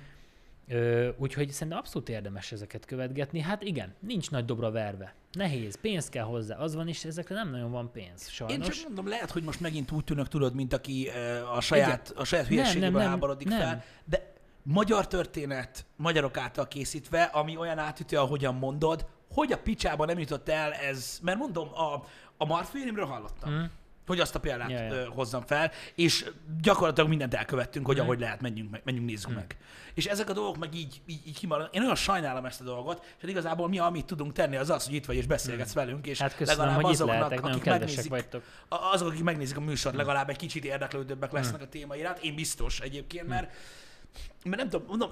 Ö, úgyhogy szerintem abszolút érdemes ezeket követgetni. Hát igen, nincs nagy dobra verve. Nehéz, pénz kell hozzá. Az van, és ezekre nem nagyon van pénz, Én sajnos. csak mondom, lehet, hogy most megint úgy tűnök, tudod, mint aki a saját, a saját hülyeségéből nem, nem, háborodik nem. fel, de magyar történet, magyarok által készítve, ami olyan átütő, ahogyan mondod, hogy a picsába nem jutott el ez, mert mondom, a, a Marfilmről hallottam. Mm. Hogy azt a példát Ja, ja. hozzam fel, és gyakorlatilag mindent elkövettünk, hogy Mhm. ahogy lehet, menjünk, meg, menjünk nézzük Mhm. meg. És ezek a dolgok meg így, így, így kimaradnak. Én olyan sajnálom ezt a dolgot, és igazából mi, amit tudunk tenni, az az, hogy itt vagy és beszélgetsz velünk, és Hát köszönöm, legalább hogy azoknak, lehetek, akik megnézik, vagytok. azok, akik megnézik a műsort, legalább egy kicsit érdeklődőbbek lesznek a téma iránt. Én biztos egyébként, mert, mert nem tudom, mondom,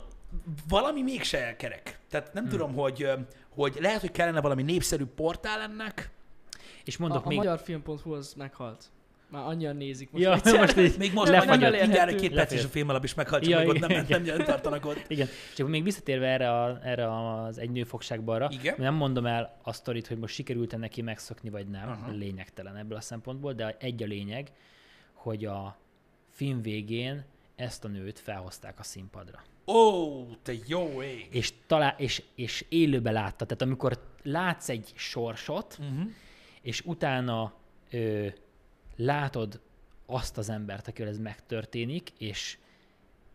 valami mégse kerek. Tehát nem tudom, hogy, hogy lehet, hogy kellene valami népszerű portál ennek. És A, mondok a még... magyarfilm.hu az meghalt. Már annyian nézik most. Ja, egyszer. <laughs> most így <laughs> Még most Nem- nem, nem nem elérhető. mindjárt egy két perc és a Lefér. film alap is meghalt, csak Ja, meg igen, nem, nem, igen. nem tartanak ott. Igen, csak még visszatérve erre, a, erre az egy nőfogságba arra, Igen. nem mondom el a sztorit, hogy most sikerült-e neki megszokni, vagy nem, uh-huh. lényegtelen ebből a szempontból, de egy a lényeg, hogy a film végén ezt a nőt felhozták a színpadra. Ó, te jó ég. És, talál, és, és élőbe látta. Tehát amikor látsz egy sorsot, Uh-huh. És utána ö, látod azt az embert, akivel ez megtörténik, és,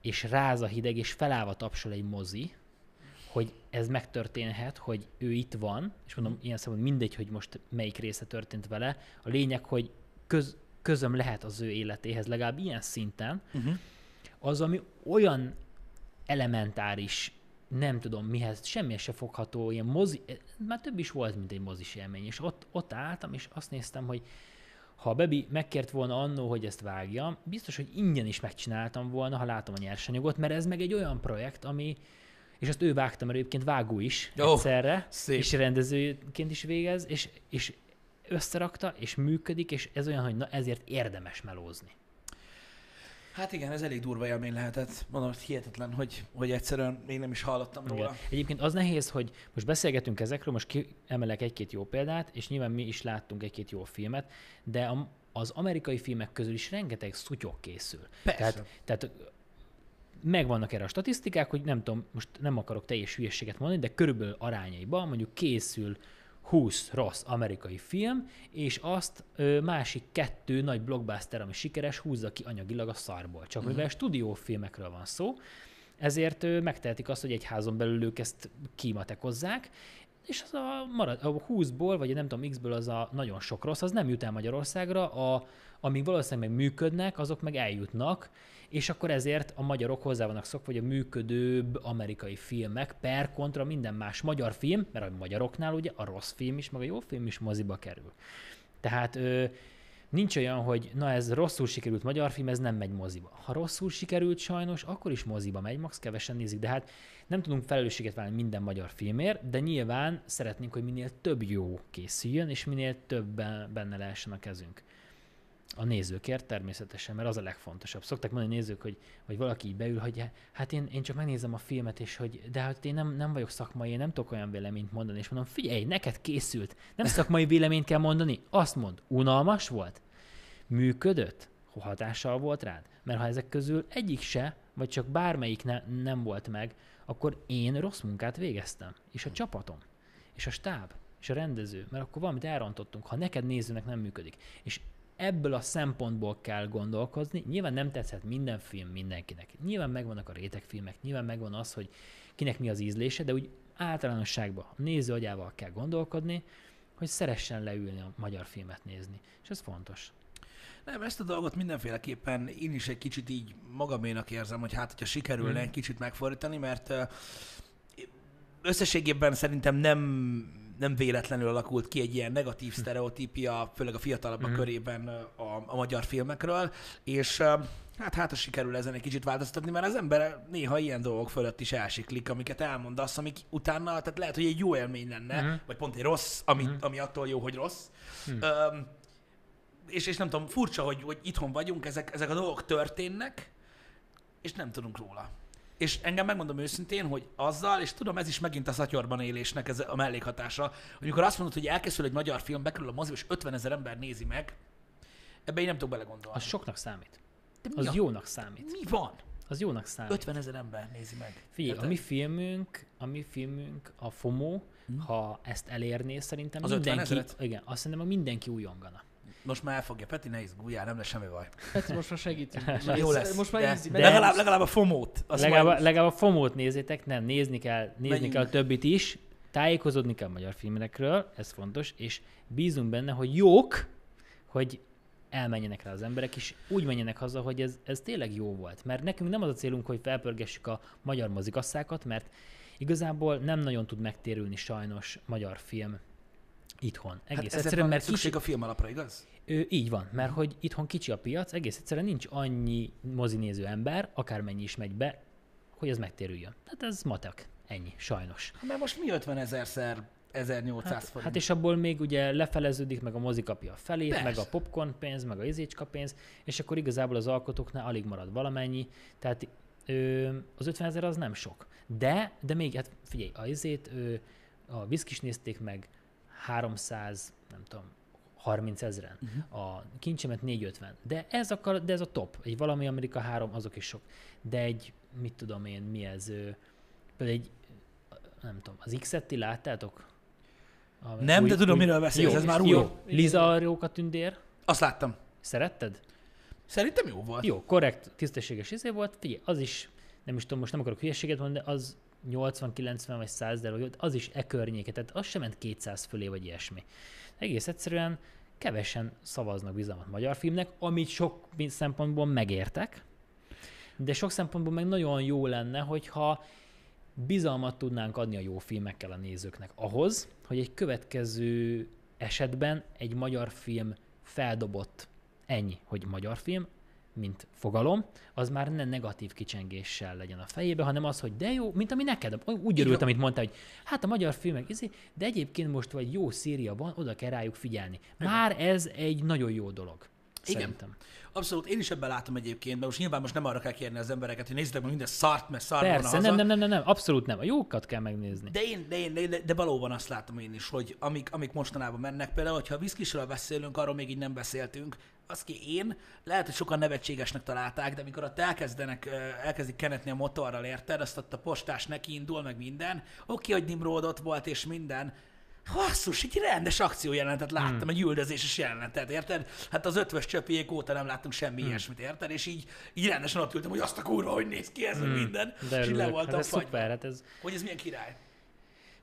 és ráz a hideg, és felállva tapsol egy mozi, hogy ez megtörténhet, hogy ő itt van, és mondom, ilyen szempontból mindegy, hogy most melyik része történt vele. A lényeg, hogy köz, közöm lehet az ő életéhez, legalább ilyen szinten, Uh-huh. az, ami olyan elementáris, nem tudom mihez, semmi se fogható, ilyen mozi, már több is volt, mint egy mozis élmény, és ott, ott álltam, és azt néztem, hogy ha a Bebi megkért volna annó, hogy ezt vágjam, biztos, hogy ingyen is megcsináltam volna, ha látom a nyersanyagot, mert ez meg egy olyan projekt, ami, és azt ő vágta, mert egyébként vágó is oh, egyszerre, szép. és rendezőként is végez, és, és összerakta, és működik, és ez olyan, hogy na ezért érdemes melózni. Hát igen, ez elég durva élmény lehetett. Mondom, hogy hihetetlen, hogy, hogy egyszerűen még nem is hallottam róla. Igen. Egyébként az nehéz, hogy most beszélgetünk ezekről, most kiemelek egy-két jó példát, és nyilván mi is láttunk egy-két jó filmet, de a, az amerikai filmek közül is rengeteg szutyok készül. Persze. Tehát, tehát megvannak erre a statisztikák, hogy nem tudom, most nem akarok teljes hülyességet mondani, de körülbelül arányaiban mondjuk készül 20 rossz amerikai film, és azt ö, másik kettő nagy blockbuster, ami sikeres, húzza ki anyagilag a szarból. Csak mivel stúdiófilmekről van szó, ezért ö, megtehetik azt, hogy egy házon belül ők ezt kimatekozzák, és az a, marad, a 20-ból, vagy nem tudom, X-ből az a nagyon sok rossz, az nem jut el Magyarországra, a, amíg valószínűleg működnek, azok meg eljutnak, és akkor ezért a magyarok hozzá vannak szokva, hogy a működőbb amerikai filmek per kontra minden más magyar film, mert a magyaroknál ugye a rossz film is, meg a jó film is moziba kerül. Tehát ö, nincs olyan, hogy na ez rosszul sikerült magyar film, ez nem megy moziba. Ha rosszul sikerült sajnos, akkor is moziba megy, max kevesen nézik, de hát nem tudunk felelősséget vállalni minden magyar filmért, de nyilván szeretnénk, hogy minél több jó készüljön, és minél többen benne lehessen a kezünk. A nézőkért természetesen, mert az a legfontosabb. Szokták mondani nézők, hogy vagy valaki így beül, hogy hát én, én csak megnézem a filmet, és hogy de hát én nem, nem vagyok szakmai, én nem tudok olyan véleményt mondani, és mondom, figyelj, neked készült, nem szakmai véleményt kell mondani, azt mond, unalmas volt, működött, hatással volt rád. Mert ha ezek közül egyik se, vagy csak bármelyik ne, nem volt meg, akkor én rossz munkát végeztem. És a csapatom, és a stáb, és a rendező, mert akkor valamit elrontottunk, ha neked nézőnek nem működik. És ebből a szempontból kell gondolkozni. Nyilván nem tetszett minden film mindenkinek. Nyilván megvannak a rétegfilmek, nyilván megvan az, hogy kinek mi az ízlése, de úgy általánosságban a néző agyával kell gondolkodni, hogy szeressen leülni a magyar filmet nézni. És ez fontos. Nem, ezt a dolgot mindenféleképpen én is egy kicsit így magaménak érzem, hogy hát, hogyha sikerülne Mhm. egy kicsit megfordítani, mert összességében szerintem nem, nem véletlenül alakult ki egy ilyen negatív sztereotípia, főleg a fiatalabbak Mhm. körében a, a magyar filmekről, és hát hát, sikerül ezen egy kicsit változtatni, mert az ember néha ilyen dolgok fölött is elsiklik, amiket elmondasz, amik utána, tehát lehet, hogy egy jó élmény lenne, Mhm. vagy pont egy rossz, ami, Mhm. ami attól jó, hogy rossz. Mhm. Öm, és, és nem tudom, furcsa, hogy, hogy itthon vagyunk, ezek, ezek a dolgok történnek, és nem tudunk róla. És engem megmondom őszintén, hogy azzal, és tudom, ez is megint a szatyorban élésnek ez a mellékhatása, amikor azt mondod, hogy elkészül egy magyar film, bekerül a moziba, és 50 ezer ember nézi meg, ebbe én nem tudok belegondolni. Az soknak számít. De mi, Az a, jónak számít. mi van? Az jónak számít. 50 ezer ember nézi meg. Figyelj, a mi filmünk, a mi filmünk, a FOMO, Hm. ha ezt elérné, szerintem Az 50 mindenki, igen, azt szerintem hogy mindenki újongana. Most már elfogja. Peti, ne izguljál, nem lesz semmi baj. Peti, most már segítünk. Jó lesz. Most már de, easy. de legalább, legalább a fomót. Legalább, majd- legalább a FOMO-t nézzétek, nem, nézni kell, nézni Menjünk. kell a többit is, tájékozódni kell a magyar filmekről, ez fontos, és bízunk benne, hogy jók, hogy elmenjenek rá az emberek, és úgy menjenek haza, hogy ez, ez tényleg jó volt. Mert nekünk nem az a célunk, hogy felpörgessük a magyar mozikasszákat, mert igazából nem nagyon tud megtérülni sajnos magyar film itthon. Egész hát egyszerűen, mert szükség kicsi, a film alapra, igaz? Ö, így van, mert hogy itthon kicsi a piac, egész egyszerűen nincs annyi mozinéző ember, akármennyi is megy be, hogy ez megtérüljön. Tehát ez matek. Ennyi, sajnos. Mert most mi 50 ezerszer 1800 Hát, forint. hát és abból még ugye lefeleződik, meg a mozi kapja a felét, Persze. meg a popcorn pénz, meg a izécska pénz, és akkor igazából az alkotóknál alig marad valamennyi. Tehát ö, az 50 ezer az nem sok. De, de még, hát figyelj, a izét, ö, a viszkis nézték meg 300, nem tudom, 30 ezeren, uh-huh. a kincsemet 450. De ez, a, de ez a top. Egy valami Amerika 3, azok is sok. De egy, mit tudom én, mi ez, például egy, nem tudom, az X-et ti láttátok? A Nem, de tudom, miről beszélsz, ez már új. Jó, Liza a Róka tündér. Azt láttam. Szeretted? Szerintem jó volt. Jó, korrekt, tisztességes izé volt. Figyelj, az is, nem is tudom, most nem akarok hülyeséget mondani, de az 80-90 vagy 100 de vagy az is e környéke, tehát az sem ment 200 fölé, vagy ilyesmi. Egész egyszerűen kevesen szavaznak bizalmat magyar filmnek, amit sok szempontból megértek, de sok szempontból meg nagyon jó lenne, hogyha bizalmat tudnánk adni a jó filmekkel a nézőknek ahhoz, hogy egy következő esetben egy magyar film feldobott ennyi, hogy magyar film, mint fogalom, az már ne negatív kicsengéssel legyen a fejébe, hanem az, hogy de jó, mint ami neked. Úgy örült, amit mondtál, hogy hát a magyar filmek, izé, de egyébként most vagy jó széria van, oda kell rájuk figyelni. Már ez egy nagyon jó dolog. Igen. Szerintem. Abszolút, én is ebben látom egyébként, mert most nyilván most nem arra kell kérni az embereket, hogy nézzétek meg minden szart, mert szar van Persze, haza. nem, nem, nem, nem, nem, abszolút nem. A jókat kell megnézni. De, én, de, én, de, de valóban azt látom én is, hogy amik, amik mostanában mennek, például, hogyha a viszkisről beszélünk, arról még így nem beszéltünk, az ki én, lehet, hogy sokan nevetségesnek találták, de amikor ott elkezdenek, elkezdik kenetni a motorral, érted, azt ott a postás neki indul, meg minden, oké, hogy Nimrod ott volt, és minden, Basszus, egy rendes akciójelenetet láttam, hmm. egy üldözéses jelenetet, érted? Hát az ötvös csöpiék óta nem láttunk semmi hmm. ilyesmit, érted? És így, így rendesen ott ültem, hogy azt a kurva, hogy néz ki ez, hmm. minden, De és így le voltam hát ez fagyva. szuper, hát ez Hogy ez milyen király.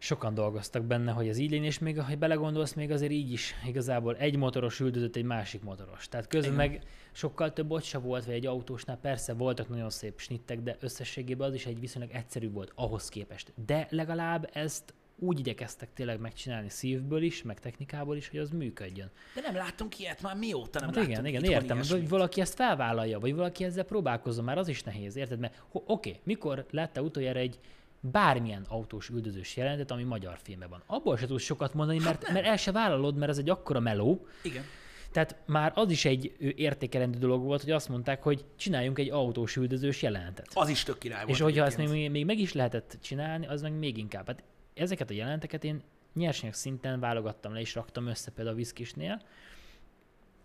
Sokan dolgoztak benne, hogy ez így legyen, és még, ha belegondolsz, még azért így is igazából egy motoros üldözött egy másik motoros. Tehát közben Igen. meg sokkal több ott se volt, vagy egy autósnál persze voltak nagyon szép snittek, de összességében az is egy viszonylag egyszerű volt ahhoz képest. De legalább ezt úgy igyekeztek tényleg megcsinálni szívből is, meg technikából is, hogy az működjön. De nem láttunk ilyet már mióta nem Hát láttunk igen, igen, értem, ilyesmit. hogy valaki ezt felvállalja, vagy valaki ezzel próbálkozom, már az is nehéz, érted? Mert oké, mikor látta utoljára egy bármilyen autós üldözős jelenetet, ami magyar filmben van. Abból se tudsz sokat mondani, Hát mert, mert el se vállalod, mert ez egy akkora meló. Igen. Tehát már az is egy értékelendő dolog volt, hogy azt mondták, hogy csináljunk egy autós üldözős jelenetet. Az is tök király volt. És hogyha ezt még, még meg is lehetett csinálni, az meg még inkább. Hát ezeket a jelenteket én nyersanyag szinten válogattam le, és raktam össze például a viszkisnél.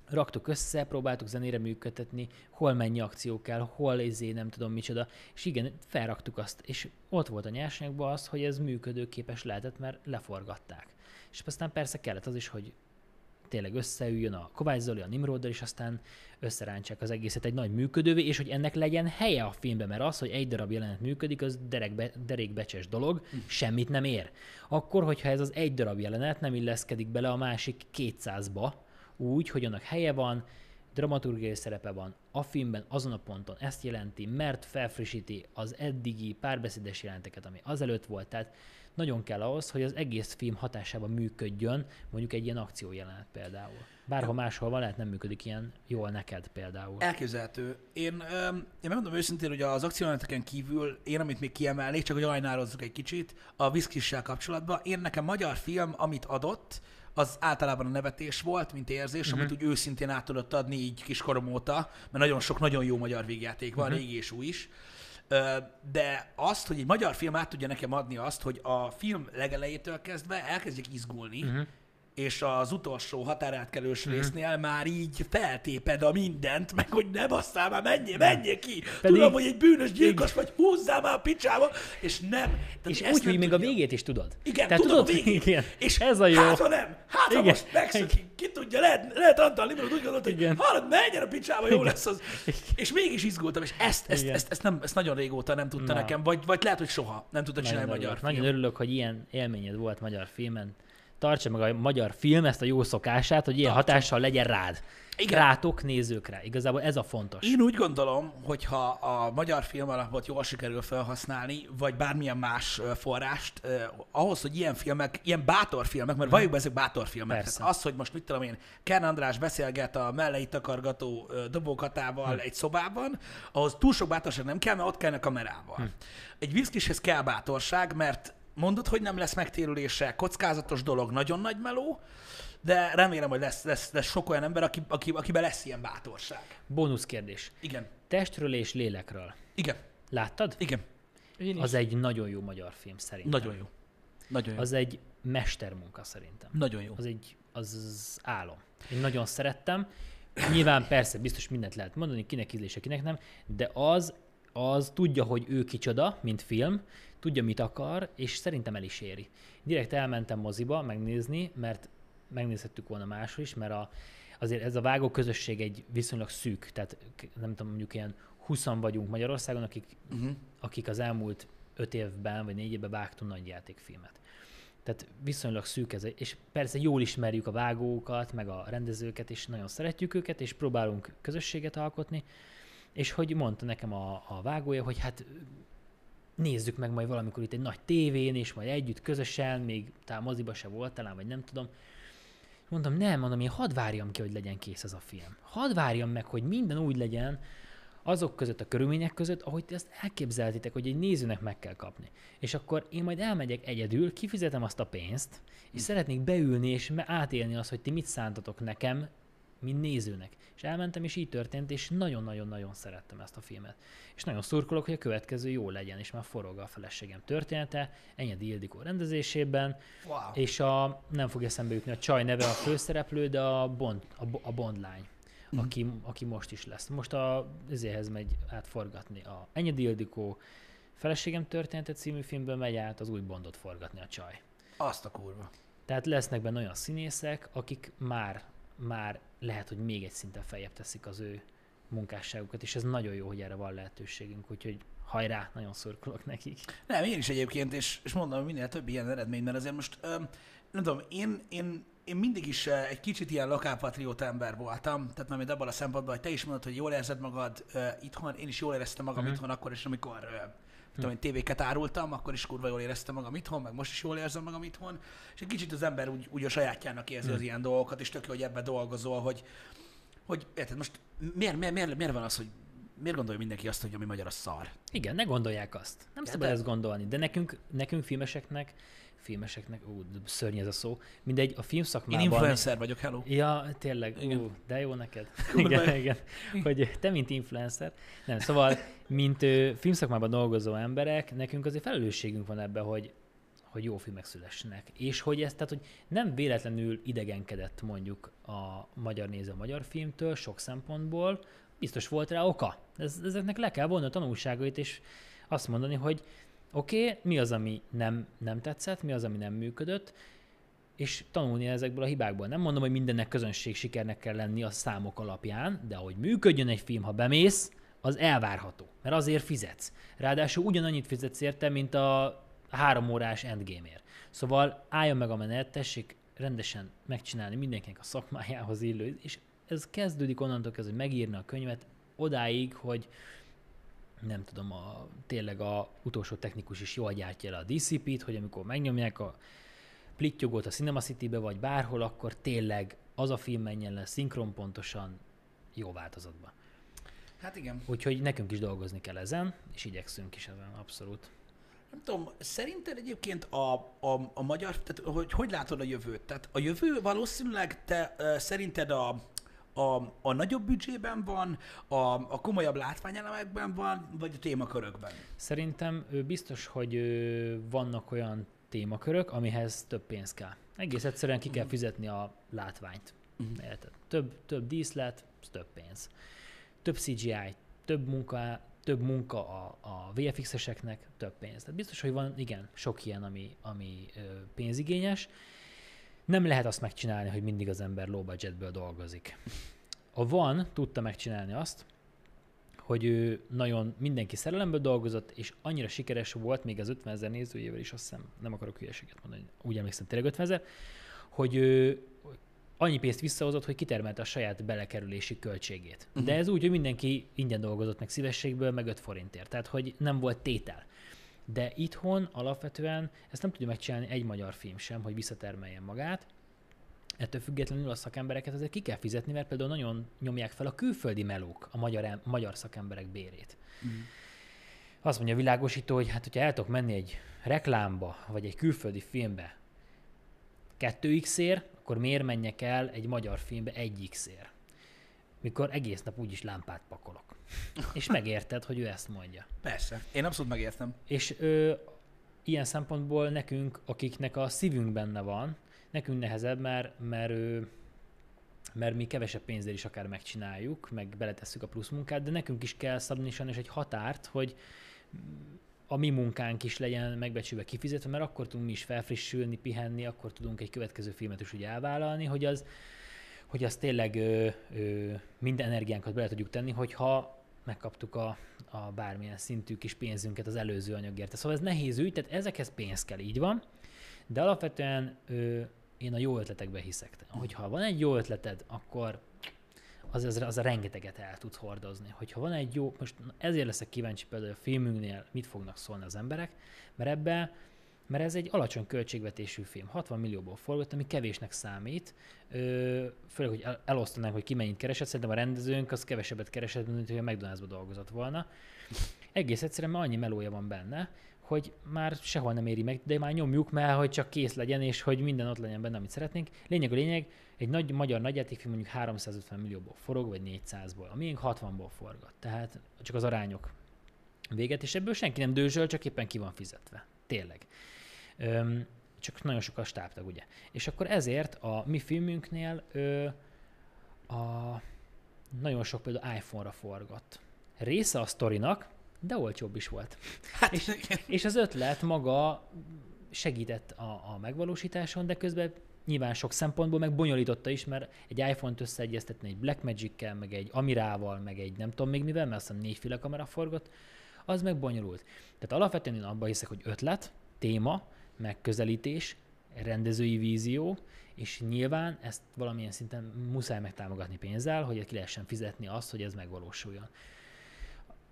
Raktuk össze, próbáltuk zenére működtetni, hol mennyi akció kell, hol izé, nem tudom micsoda. És igen, felraktuk azt, és ott volt a nyersanyagban az, hogy ez működőképes lehetett, mert leforgatták. És aztán persze kellett az is, hogy tényleg összeüljön a Kovács Zoli, a Nimroddal, és aztán összerántsák az egészet egy nagy működővé, és hogy ennek legyen helye a filmben, mert az, hogy egy darab jelenet működik, az derekbe, derékbecses dolog, semmit nem ér. Akkor, hogyha ez az egy darab jelenet nem illeszkedik bele a másik 200-ba, úgy, hogy annak helye van, dramaturgiai szerepe van a filmben azon a ponton, ezt jelenti, mert felfrissíti az eddigi párbeszédes jelenteket, ami azelőtt volt, tehát nagyon kell ahhoz, hogy az egész film hatásában működjön, mondjuk egy ilyen akciójelenet például. Bárha máshol van, lehet nem működik ilyen jól neked például. Elképzelhető. Én, én megmondom őszintén, hogy az akciójeleneteken kívül én, amit még kiemelnék, csak hogy ajnározzuk egy kicsit, a viszkissel kapcsolatban, én nekem magyar film, amit adott, az általában a nevetés volt, mint érzés, uh-huh. amit úgy őszintén át tudott adni így kiskorom óta, mert nagyon sok, nagyon jó magyar végjáték van, uh-huh. régi és új is. De azt, hogy egy magyar film át tudja nekem adni azt, hogy a film legelejétől kezdve elkezdjek izgulni, uh-huh és az utolsó határátkelős Mhm. mm. résznél már így feltéped a mindent, meg hogy ne basszál már, menjél, menjél ki. Pedig-. Tudom, hogy egy bűnös gyilkos vagy, húzzál már a picsába, és nem. Tehát És úgy, hogy még a végét is tudod. Igen, Tehát tudom tudod, a végét. <laughs> igen. És ez a jó. Hát, ha nem, hát, ha Igen. most megszökik, ki tudja, lehet, lehet Antal Nimrod úgy gondolt, hogy Igen. hallod, menjen a picsába, jó Igen. lesz az. És mégis izgultam, és ezt, ezt, Igen. ezt, ezt, nem, ezt nagyon régóta nem tudta Na. nekem, vagy, vagy lehet, hogy soha nem tudta csinálni Nagyon magyar örülök. film. Nagyon örülök, hogy ilyen élményed volt magyar filmen. Tartsa meg a magyar film ezt a jó szokását, hogy ilyen Tartsa. hatással legyen rád. Igen. Rátok, nézőkre. Igazából ez a fontos. Én úgy gondolom, hogy ha a magyar film alapot jól sikerül felhasználni, vagy bármilyen más forrást, eh, ahhoz, hogy ilyen filmek, ilyen bátor filmek, mert valljuk be, ezek bátor filmek. Mhm. Persze. Tehát az, hogy most mit tudom én, Kern András beszélget a mellei takargató dobókatával Hm. egy szobában, ahhoz túl sok bátorság nem kell, mert ott kellene kamerával. Hm. Egy viszkishez kell bátorság, mert mondod, hogy nem lesz megtérülése, kockázatos dolog, nagyon nagy meló, de remélem, hogy lesz, lesz, lesz sok olyan ember, aki, aki, akiben lesz ilyen bátorság. Bónusz kérdés. Igen. Testről és lélekről. Igen. Láttad? Igen. Én is. Az egy nagyon jó magyar film szerintem. Nagyon jó. Nagyon jó. Az egy mestermunka szerintem. Nagyon jó. Az egy az, az álom. Én nagyon szerettem. Nyilván persze, biztos mindent lehet mondani, kinek ízlése, kinek nem, de az, az tudja, hogy ő kicsoda, mint film, tudja, mit akar, és szerintem el is éri. Direkt elmentem moziba megnézni, mert megnézhettük volna máshol is, mert a, azért ez a vágó közösség egy viszonylag szűk, tehát nem tudom, mondjuk ilyen 20 vagyunk Magyarországon, akik, Uh-huh. akik az elmúlt 5 évben vagy 4 évben vágtunk nagy játékfilmet. Tehát viszonylag szűk ez, és persze jól ismerjük a vágókat, meg a rendezőket, és nagyon szeretjük őket, és próbálunk közösséget alkotni, és hogy mondta nekem a, a vágója, hogy hát nézzük meg majd valamikor itt egy nagy tévén, és majd együtt, közösen, még talán moziba se volt talán, vagy nem tudom. Mondtam, nem, mondom, én hadd várjam ki, hogy legyen kész ez a film. Hadd várjam meg, hogy minden úgy legyen, azok között, a körülmények között, ahogy ti ezt elképzeltitek, hogy egy nézőnek meg kell kapni. És akkor én majd elmegyek egyedül, kifizetem azt a pénzt, és szeretnék beülni és átélni azt, hogy ti mit szántatok nekem, mint nézőnek. És elmentem, és így történt, és nagyon-nagyon-nagyon szerettem ezt a filmet. És nagyon szurkolok, hogy a következő jó legyen, és már forog a feleségem története, Enyedi Ildikó rendezésében, Wow. és a, nem fog eszembe jutni a csaj neve a főszereplő, de a Bond, a, a Bond lány, Mhm. aki, aki most is lesz. Most a, ezéhez megy átforgatni. A Enyedi Ildikó Feleségem története című filmből megy át az új Bondot forgatni a csaj. Azt a kurva. Tehát lesznek benne olyan színészek, akik már, már lehet, hogy még egy szinten feljebb teszik az ő munkásságukat, és ez nagyon jó, hogy erre van lehetőségünk, úgyhogy hajrá, nagyon szurkolok nekik. Nem, én is egyébként, és, és mondom, minél több ilyen eredmény, mert azért most, öm, nem tudom, én, én, én mindig is egy kicsit ilyen lokálpatrióta ember voltam, tehát már abban a szempontból, hogy te is mondod, hogy jól érzed magad uh, itthon, én is jól éreztem magam Mhm. itthon akkor is, amikor uh, tudom, én tévéket árultam, akkor is kurva jól éreztem magam itthon, meg most is jól érzem magam itthon, és egy kicsit az ember úgy, úgy a sajátjának érzi Mhm. az ilyen dolgokat, és tök jó, hogy ebben dolgozol, hogy, hogy érted, most miért, miért, miért, miért van az, hogy miért gondolja mindenki azt, hogy ami magyar a szar? Igen, ne gondolják azt. Nem Ja, szabad de- ezt gondolni, de nekünk, nekünk filmeseknek, filmeseknek, ú, szörny ez a szó, mindegy, a Én filmszakmában... influencer vagyok, hello. Ja, tényleg, Igen. ú, de jó neked. <laughs> Igen, jó. igen. Hogy te, mint influencer. Nem, szóval, mint ö, filmszakmában dolgozó emberek, nekünk azért felelősségünk van ebben, hogy hogy jó filmek szülessenek. És hogy ez, tehát, hogy nem véletlenül idegenkedett mondjuk a magyar néző a magyar filmtől sok szempontból, biztos volt rá oka. Ez, ezeknek le kell vonni a tanulságait, és azt mondani, hogy oké, okay, mi az, ami nem, nem tetszett, mi az, ami nem működött, és tanulni ezekből a hibákból. Nem mondom, hogy mindennek közönség sikernek kell lenni a számok alapján, de hogy működjön egy film, ha bemész, az elvárható, mert azért fizetsz. Ráadásul ugyanannyit fizetsz érte, mint a három órás endgame-ért. Szóval álljon meg a menet, tessék rendesen megcsinálni mindenkinek a szakmájához illő, és ez kezdődik onnantól kezdve, hogy megírni a könyvet odáig, hogy nem tudom, a, tényleg a utolsó technikus is jól gyártja le a DCP-t, hogy amikor megnyomják a plittyogót a Cinema City-be, vagy bárhol, akkor tényleg az a film menjen le szinkron pontosan jó változatban. Hát igen. Úgyhogy nekünk is dolgozni kell ezen, és igyekszünk is ezen, abszolút. Nem tudom, szerinted egyébként a, a, a magyar, tehát hogy, hogy látod a jövőt? Tehát a jövő valószínűleg te szerinted a, a, a nagyobb büdzsében van, a, a komolyabb látványelemekben van, vagy a témakörökben? Szerintem biztos, hogy vannak olyan témakörök, amihez több pénz kell. Egész egyszerűen ki kell fizetni a látványt. Érted? Több, több díszlet, több pénz. Több CGI, több munka, több munka a, a VFX-eseknek, több pénz. Tehát biztos, hogy van, igen, sok ilyen, ami, ami pénzigényes. Nem lehet azt megcsinálni, hogy mindig az ember low budgetből dolgozik. A Van tudta megcsinálni azt, hogy ő nagyon mindenki szerelemből dolgozott, és annyira sikeres volt, még az 50 ezer nézőjével is, azt hiszem, nem akarok hülyeséget mondani, úgy emlékszem, tényleg 50 ezer, hogy ő annyi pénzt visszahozott, hogy kitermelte a saját belekerülési költségét. De ez úgy, hogy mindenki ingyen dolgozott meg szívességből, meg 5 forintért. Tehát, hogy nem volt tétel. De itthon alapvetően ezt nem tudja megcsinálni egy magyar film sem, hogy visszatermeljen magát. Ettől függetlenül a szakembereket azért ki kell fizetni, mert például nagyon nyomják fel a külföldi melók a magyar, magyar szakemberek bérét. Azt mondja a világosító, hogy hát, hogyha el tudok menni egy reklámba, vagy egy külföldi filmbe 2x-ért, akkor miért menjek el egy magyar filmbe 1x-ért? Mikor egész nap úgyis lámpát pakolok. És megérted, hogy ő ezt mondja. Persze. Én abszolút megértem. És ö, ilyen szempontból nekünk, akiknek a szívünk benne van, nekünk nehezebb, mert, mert, ö, mert mi kevesebb pénzzel is akár megcsináljuk, meg beletesszük a plusz munkát, de nekünk is kell szabni sajnos egy határt, hogy a mi munkánk is legyen megbecsülve kifizetve, mert akkor tudunk mi is felfrissülni, pihenni, akkor tudunk egy következő filmet is úgy elvállalni, hogy az, hogy az tényleg ö, ö, minden energiánkat bele tudjuk tenni, hogyha megkaptuk a, a bármilyen szintű kis pénzünket az előző anyagért. Szóval ez nehéz ügy, tehát ezekhez pénz kell, így van. De alapvetően ö, én a jó ötletekbe hiszek. Hogyha van egy jó ötleted, akkor az, az, az a rengeteget el tud hordozni. Hogyha van egy jó, most ezért leszek kíváncsi például a filmünknél mit fognak szólni az emberek, mert ebbe, mert ez egy alacsony költségvetésű film, 60 millióból forgott, ami kevésnek számít, ö, főleg, hogy el- elosztanánk, hogy ki mennyit keresett, szerintem a rendezőnk az kevesebbet keresett, mint hogy a McDonald'sba dolgozott volna. Egész egyszerűen mert annyi melója van benne, hogy már sehol nem éri meg, de már nyomjuk, mert hogy csak kész legyen, és hogy minden ott legyen benne, amit szeretnénk. Lényeg a lényeg, egy nagy magyar nagyjátékfilm mondjuk 350 millióból forog, vagy 400-ból. A miénk 60-ból forgat. Tehát csak az arányok véget, és ebből senki nem dőzsöl, csak éppen ki van fizetve. Tényleg. Öm, csak nagyon sok a stábtag, ugye. És akkor ezért a mi filmünknél ö, a nagyon sok például iPhone-ra forgott. Része a sztorinak, de olcsóbb is volt. Hát, És, és az ötlet maga segített a, a megvalósításon, de közben nyilván sok szempontból meg bonyolította is, mert egy iPhone-t összeegyeztetni egy Blackmagic-kel, meg egy Amirával, meg egy nem tudom még mivel, mert azt hiszem négyféle kamera forgott, az meg bonyolult. Tehát alapvetően én abban hiszek, hogy ötlet, téma, megközelítés, rendezői vízió, és nyilván ezt valamilyen szinten muszáj megtámogatni pénzzel, hogy ki lehessen fizetni azt, hogy ez megvalósuljon.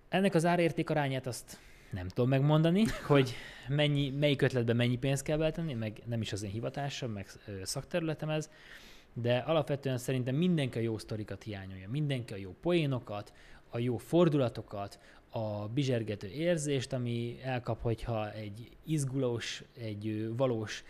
Ennek az árérték arányát azt nem tudom megmondani, <laughs> hogy mennyi, melyik ötletben mennyi pénzt kell beletenni, meg nem is az én hivatásom, meg szakterületem ez, de alapvetően szerintem mindenki a jó sztorikat hiányolja, mindenki a jó poénokat, a jó fordulatokat, a bizsergető érzést, ami elkap, hogyha egy izgulós, egy valós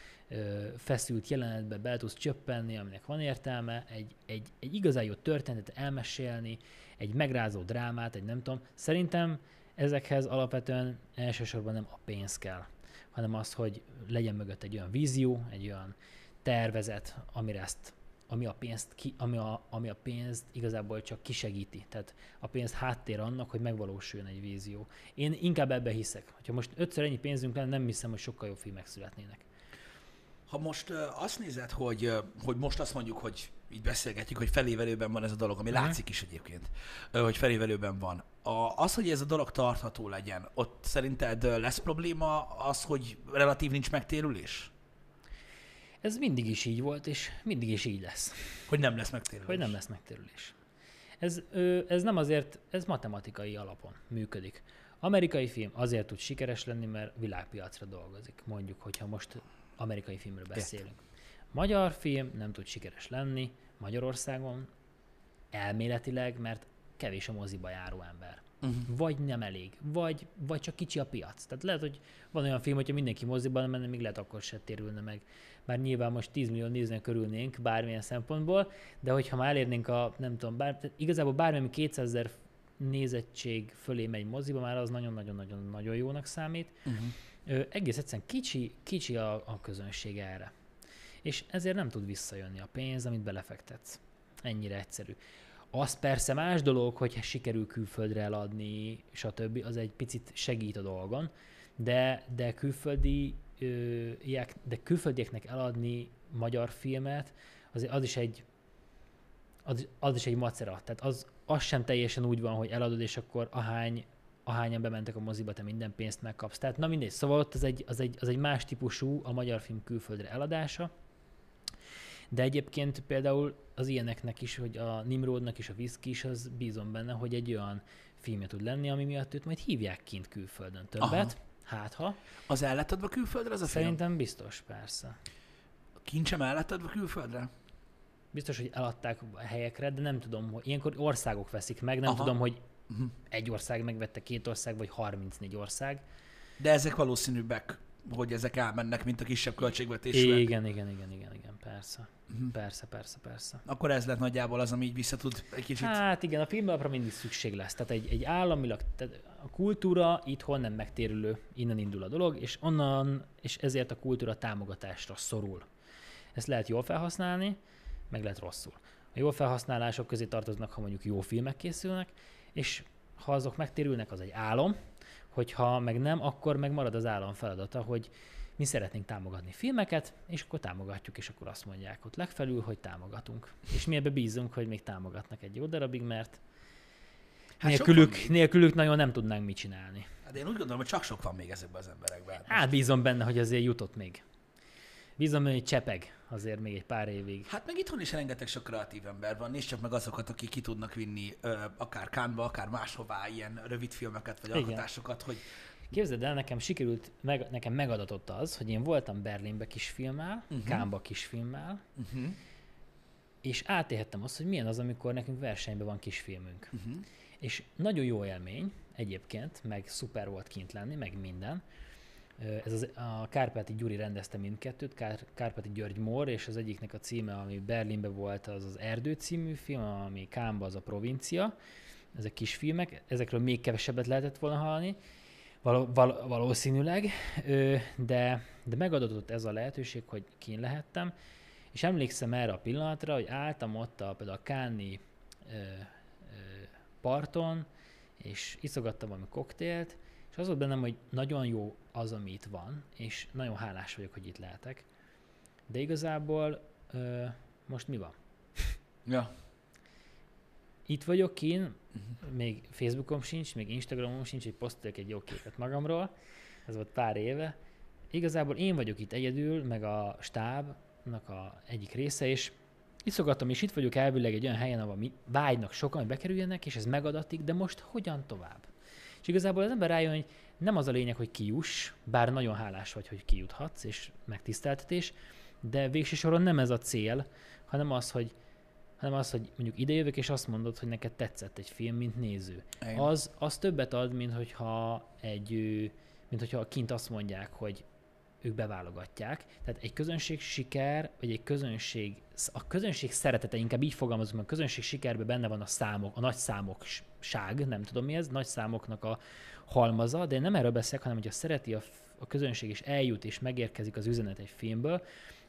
feszült jelenetbe be tudsz csöppenni, aminek van értelme, egy, egy, egy igazán jó történetet elmesélni, egy megrázó drámát, egy nem tudom. Szerintem ezekhez alapvetően elsősorban nem a pénz kell, hanem az, hogy legyen mögött egy olyan vízió, egy olyan tervezet, amire ezt, ami a pénzt, ki, ami, a, ami a pénzt igazából csak kisegíti. Tehát a pénz háttér annak, hogy megvalósuljon egy vízió. Én inkább ebbe hiszek. Ha most ötször ennyi pénzünk lenne, nem hiszem, hogy sokkal jobb filmek születnének. Ha most azt nézed, hogy, hogy most azt mondjuk, hogy így beszélgetjük, hogy felévelőben van ez a dolog, ami Mhm. látszik is egyébként, hogy felévelőben van. A, az, hogy ez a dolog tartható legyen, ott szerinted lesz probléma az, hogy relatív nincs megtérülés? Ez mindig is így volt, és mindig is így lesz. Hogy nem lesz megtérülés? hogy nem lesz megtérülés. Ez, ez nem azért, ez matematikai alapon működik. Amerikai film azért tud sikeres lenni, mert világpiacra dolgozik. Mondjuk, hogyha most amerikai filmről beszélünk. Magyar film nem tud sikeres lenni Magyarországon elméletileg, mert kevés a moziba járó ember. Uh-huh. Vagy nem elég, vagy, vagy csak kicsi a piac. Tehát lehet, hogy van olyan film, hogyha mindenki moziban menne, még lehet akkor se térülne meg. Bár nyilván most 10 millió nézőn körülnénk bármilyen szempontból, de hogyha már elérnénk a, nem tudom, bár, igazából bármi, ami 200 ezer nézettség fölé megy moziba, már az nagyon-nagyon-nagyon-nagyon jónak számít. Uh-huh. Ö, egész egyszerűen kicsi, kicsi a, a közönség erre. És ezért nem tud visszajönni a pénz, amit belefektetsz. Ennyire egyszerű. Az persze más dolog, hogy sikerül külföldre eladni, stb. Az egy picit segít a dolgon, de, de külföldi ilyek, de külföldieknek eladni magyar filmet, az, az is egy az, az is egy macera. Tehát az, az sem teljesen úgy van, hogy eladod, és akkor ahány, ahányan bementek a moziba, te minden pénzt megkapsz. Tehát na mindegy, szóval ott az egy, az egy, az egy más típusú a magyar film külföldre eladása, de egyébként például az ilyeneknek is, hogy a Nimrodnak és a Whisky is, az bízom benne, hogy egy olyan filmje tud lenni, ami miatt őt majd hívják kint külföldön többet. Aha. Hát ha. Az el lett adva külföldre ez a film? Szerintem biztos, persze. Kincsem el lett adva külföldre? Biztos, hogy eladták a helyekre, de nem tudom, hogy ilyenkor országok veszik meg, nem Aha. tudom, hogy Uh-huh. Egy ország megvette, két ország, vagy 34 ország. De ezek valószínűbbek, hogy ezek elmennek, mint a kisebb költségvetésűek. Igen, igen, igen, igen, igen, persze. Mhm. Persze, persze, persze. Akkor ez lett nagyjából az, ami így vissza tud egy kicsit. Hát igen, a filmalapra mindig szükség lesz. Tehát egy, egy államilag, tehát a kultúra itthon nem megtérülő, innen indul a dolog, és onnan, és ezért a kultúra támogatásra szorul. Ezt lehet jól felhasználni, meg lehet rosszul. A jó felhasználások közé tartoznak, ha mondjuk jó filmek készülnek, és ha azok megtérülnek, az egy álom, hogyha meg nem, akkor meg marad az állam feladata, hogy mi szeretnénk támogatni filmeket, és akkor támogatjuk, és akkor azt mondják ott legfelül, hogy támogatunk. És mi ebbe bízunk, hogy még támogatnak egy jó darabig, mert Hát nélkülük, sok nélkülük nagyon nem tudnánk mit csinálni. Hát én úgy gondolom, hogy csak sok van még ezekben az emberekben. Hát bízom benne, hogy azért jutott még. Bízom benne, hogy csepeg azért még egy pár évig. Hát meg itthon is rengeteg sok kreatív ember van, nézd csak meg azokat, akik ki tudnak vinni ö, akár Kánba, akár máshová ilyen rövid filmeket vagy Igen. alkotásokat, hogy Képzeld el, nekem sikerült, meg, nekem megadatott az, hogy én voltam Berlinbe kisfilmmel, uh-huh. Kámba kisfilmmel, uh-huh. és átélhettem azt, hogy milyen az, amikor nekünk versenyben van kisfilmünk. Uh-huh. És nagyon jó élmény egyébként, meg szuper volt kint lenni, meg minden. Ez az, a Kárpáti Gyuri rendezte mindkettőt, Kár, Kárpáti György Mór, és az egyiknek a címe, ami Berlinbe volt, az az Erdő című film, ami Kámba az a provincia. Ezek kisfilmek, ezekről még kevesebbet lehetett volna hallani, való, val, valószínűleg, de, de megadott ez a lehetőség, hogy kín lehettem, és emlékszem erre a pillanatra, hogy álltam ott a, például a Káni parton, és iszogattam valami koktélt, és az volt bennem, hogy nagyon jó az, ami itt van, és nagyon hálás vagyok, hogy itt lehetek. De igazából ö, most mi van? <laughs> Ja. Itt vagyok kín, még Facebookom sincs, még Instagramom sincs, hogy posztolok egy jó képet magamról, ez volt pár éve. Igazából én vagyok itt egyedül, meg a stábnak a egyik része, és iszogatom, és itt vagyok elvileg egy olyan helyen, ahol mi vágynak sokan, hogy bekerüljenek, és ez megadatik, de most hogyan tovább? És igazából az ember rájön, hogy nem az a lényeg, hogy kijuss, bár nagyon hálás vagy, hogy kijuthatsz, és megtiszteltetés, de végső soron nem ez a cél, hanem az, hogy hanem az, hogy mondjuk idejövök, és azt mondod, hogy neked tetszett egy film, mint néző. Igen. Az, az többet ad, mint hogyha egy, mint hogyha kint azt mondják, hogy ők beválogatják. Tehát egy közönség siker, vagy egy közönség, a közönség szeretete, inkább így fogalmazom, a közönség sikerben benne van a számok, a nagy számokság, nem tudom mi ez, nagy számoknak a halmaza, de én nem erről beszélek, hanem hogyha szereti a, a közönség, és eljut, és megérkezik az üzenet egy filmből,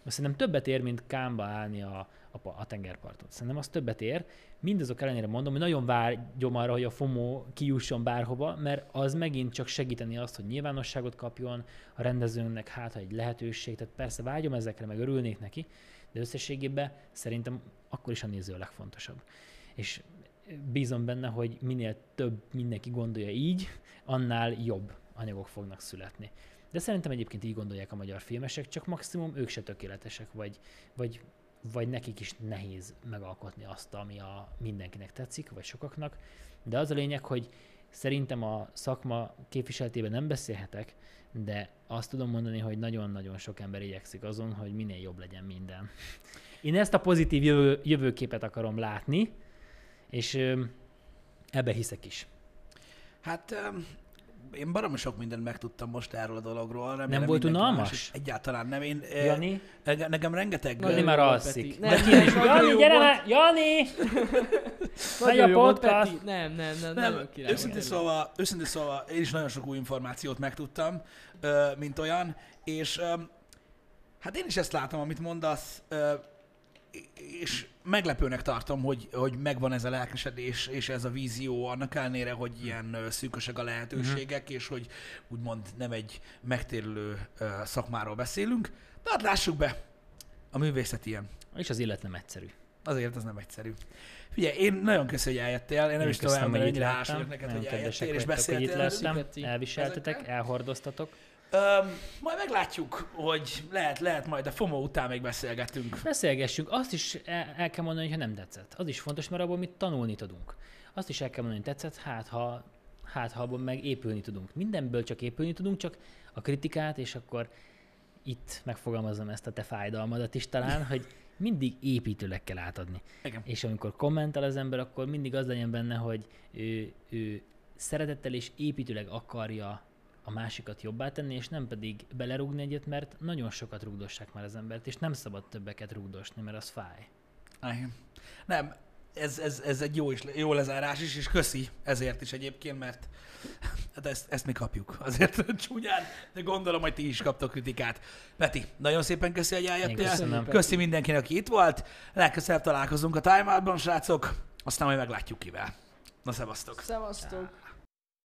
azt szerintem többet ér, mint kámba állni a, a, a tengerparton. Szerintem az többet ér. Mindazok ellenére mondom, hogy nagyon vágyom arra, hogy a FOMO kijusson bárhova, mert az megint csak segíteni azt, hogy nyilvánosságot kapjon a rendezőnek, hát ha egy lehetőség. Tehát persze vágyom ezekre, meg örülnék neki, de összességében szerintem akkor is a néző a legfontosabb. És bízom benne, hogy minél több mindenki gondolja így, annál jobb anyagok fognak születni. De szerintem egyébként így gondolják a magyar filmesek, csak maximum ők se tökéletesek, vagy, vagy, vagy nekik is nehéz megalkotni azt, ami a mindenkinek tetszik, vagy sokaknak. De az a lényeg, hogy szerintem a szakma képviseletében nem beszélhetek, de azt tudom mondani, hogy nagyon-nagyon sok ember igyekszik azon, hogy minél jobb legyen minden. Én ezt a pozitív jövő, jövőképet akarom látni, és ebbe hiszek is. Hát én baromi sok mindent megtudtam most erről a dologról. Remélem volt mindenki unalmas? más is. Egyáltalán nem. Én, ö, Jani? nege- nekem rengeteg... Jani ö, már volt, alszik. Nem, is. nagyon Jani, gyere volt. már! Jani! <laughs> Megy Nagyon a jó volt, podcast. Peti. Nem, nem, nem, nem, Nem, őszintén volt. szóval, őszintén szóval én is nagyon sok új információt megtudtam, mint olyan, és hát én is ezt látom, amit mondasz, és meglepőnek tartom, hogy, hogy megvan ez a lelkesedés és ez a vízió annak ellenére, hogy ilyen ö, szűkösek a lehetőségek, Mhm. és hogy úgymond nem egy megtérülő szakmáról beszélünk. De hát lássuk be, a művészet ilyen. És az élet nem egyszerű. Azért ez nem egyszerű. Figyelj, én nagyon köszönöm, hogy eljöttél. Én nem Én is tudom elmondani, hogy hálás neked, hogy eljöttél és vagytok, hogy itt beszéltél. Elviseltetek, elhordoztatok. Öm, majd meglátjuk, hogy lehet, lehet majd a FOMO után még beszélgetünk. Beszélgessünk. Azt is el, el kell mondani, ha nem tetszett. Az is fontos, mert abból mit tanulni tudunk. Azt is el kell mondani, hogy tetszett, hát ha, hát ha abban meg épülni tudunk. Mindenből csak épülni tudunk, csak a kritikát, és akkor itt megfogalmazom ezt a te fájdalmadat is talán, hogy mindig építőleg kell átadni. Igen. És amikor kommentel az ember, akkor mindig az legyen benne, hogy ő, ő szeretettel és építőleg akarja a másikat jobbá tenni, és nem pedig belerúgni egyet, mert nagyon sokat rúgdossák már az embert, és nem szabad többeket rúgdosni, mert az fáj. Igen. Nem, ez, ez, ez egy jó, is, jó lezárás is, és köszi ezért is egyébként, mert hát ezt, ezt mi kapjuk azért <laughs> csúnyán, de gondolom, hogy ti is kaptok kritikát. Peti, nagyon szépen köszi, hogy eljöttél. köszönöm. Köszi mindenkinek, aki itt volt. Legközelebb találkozunk a Time Out-ban, srácok, aztán majd meglátjuk kivel. Na, szevasztok! Szevasztok!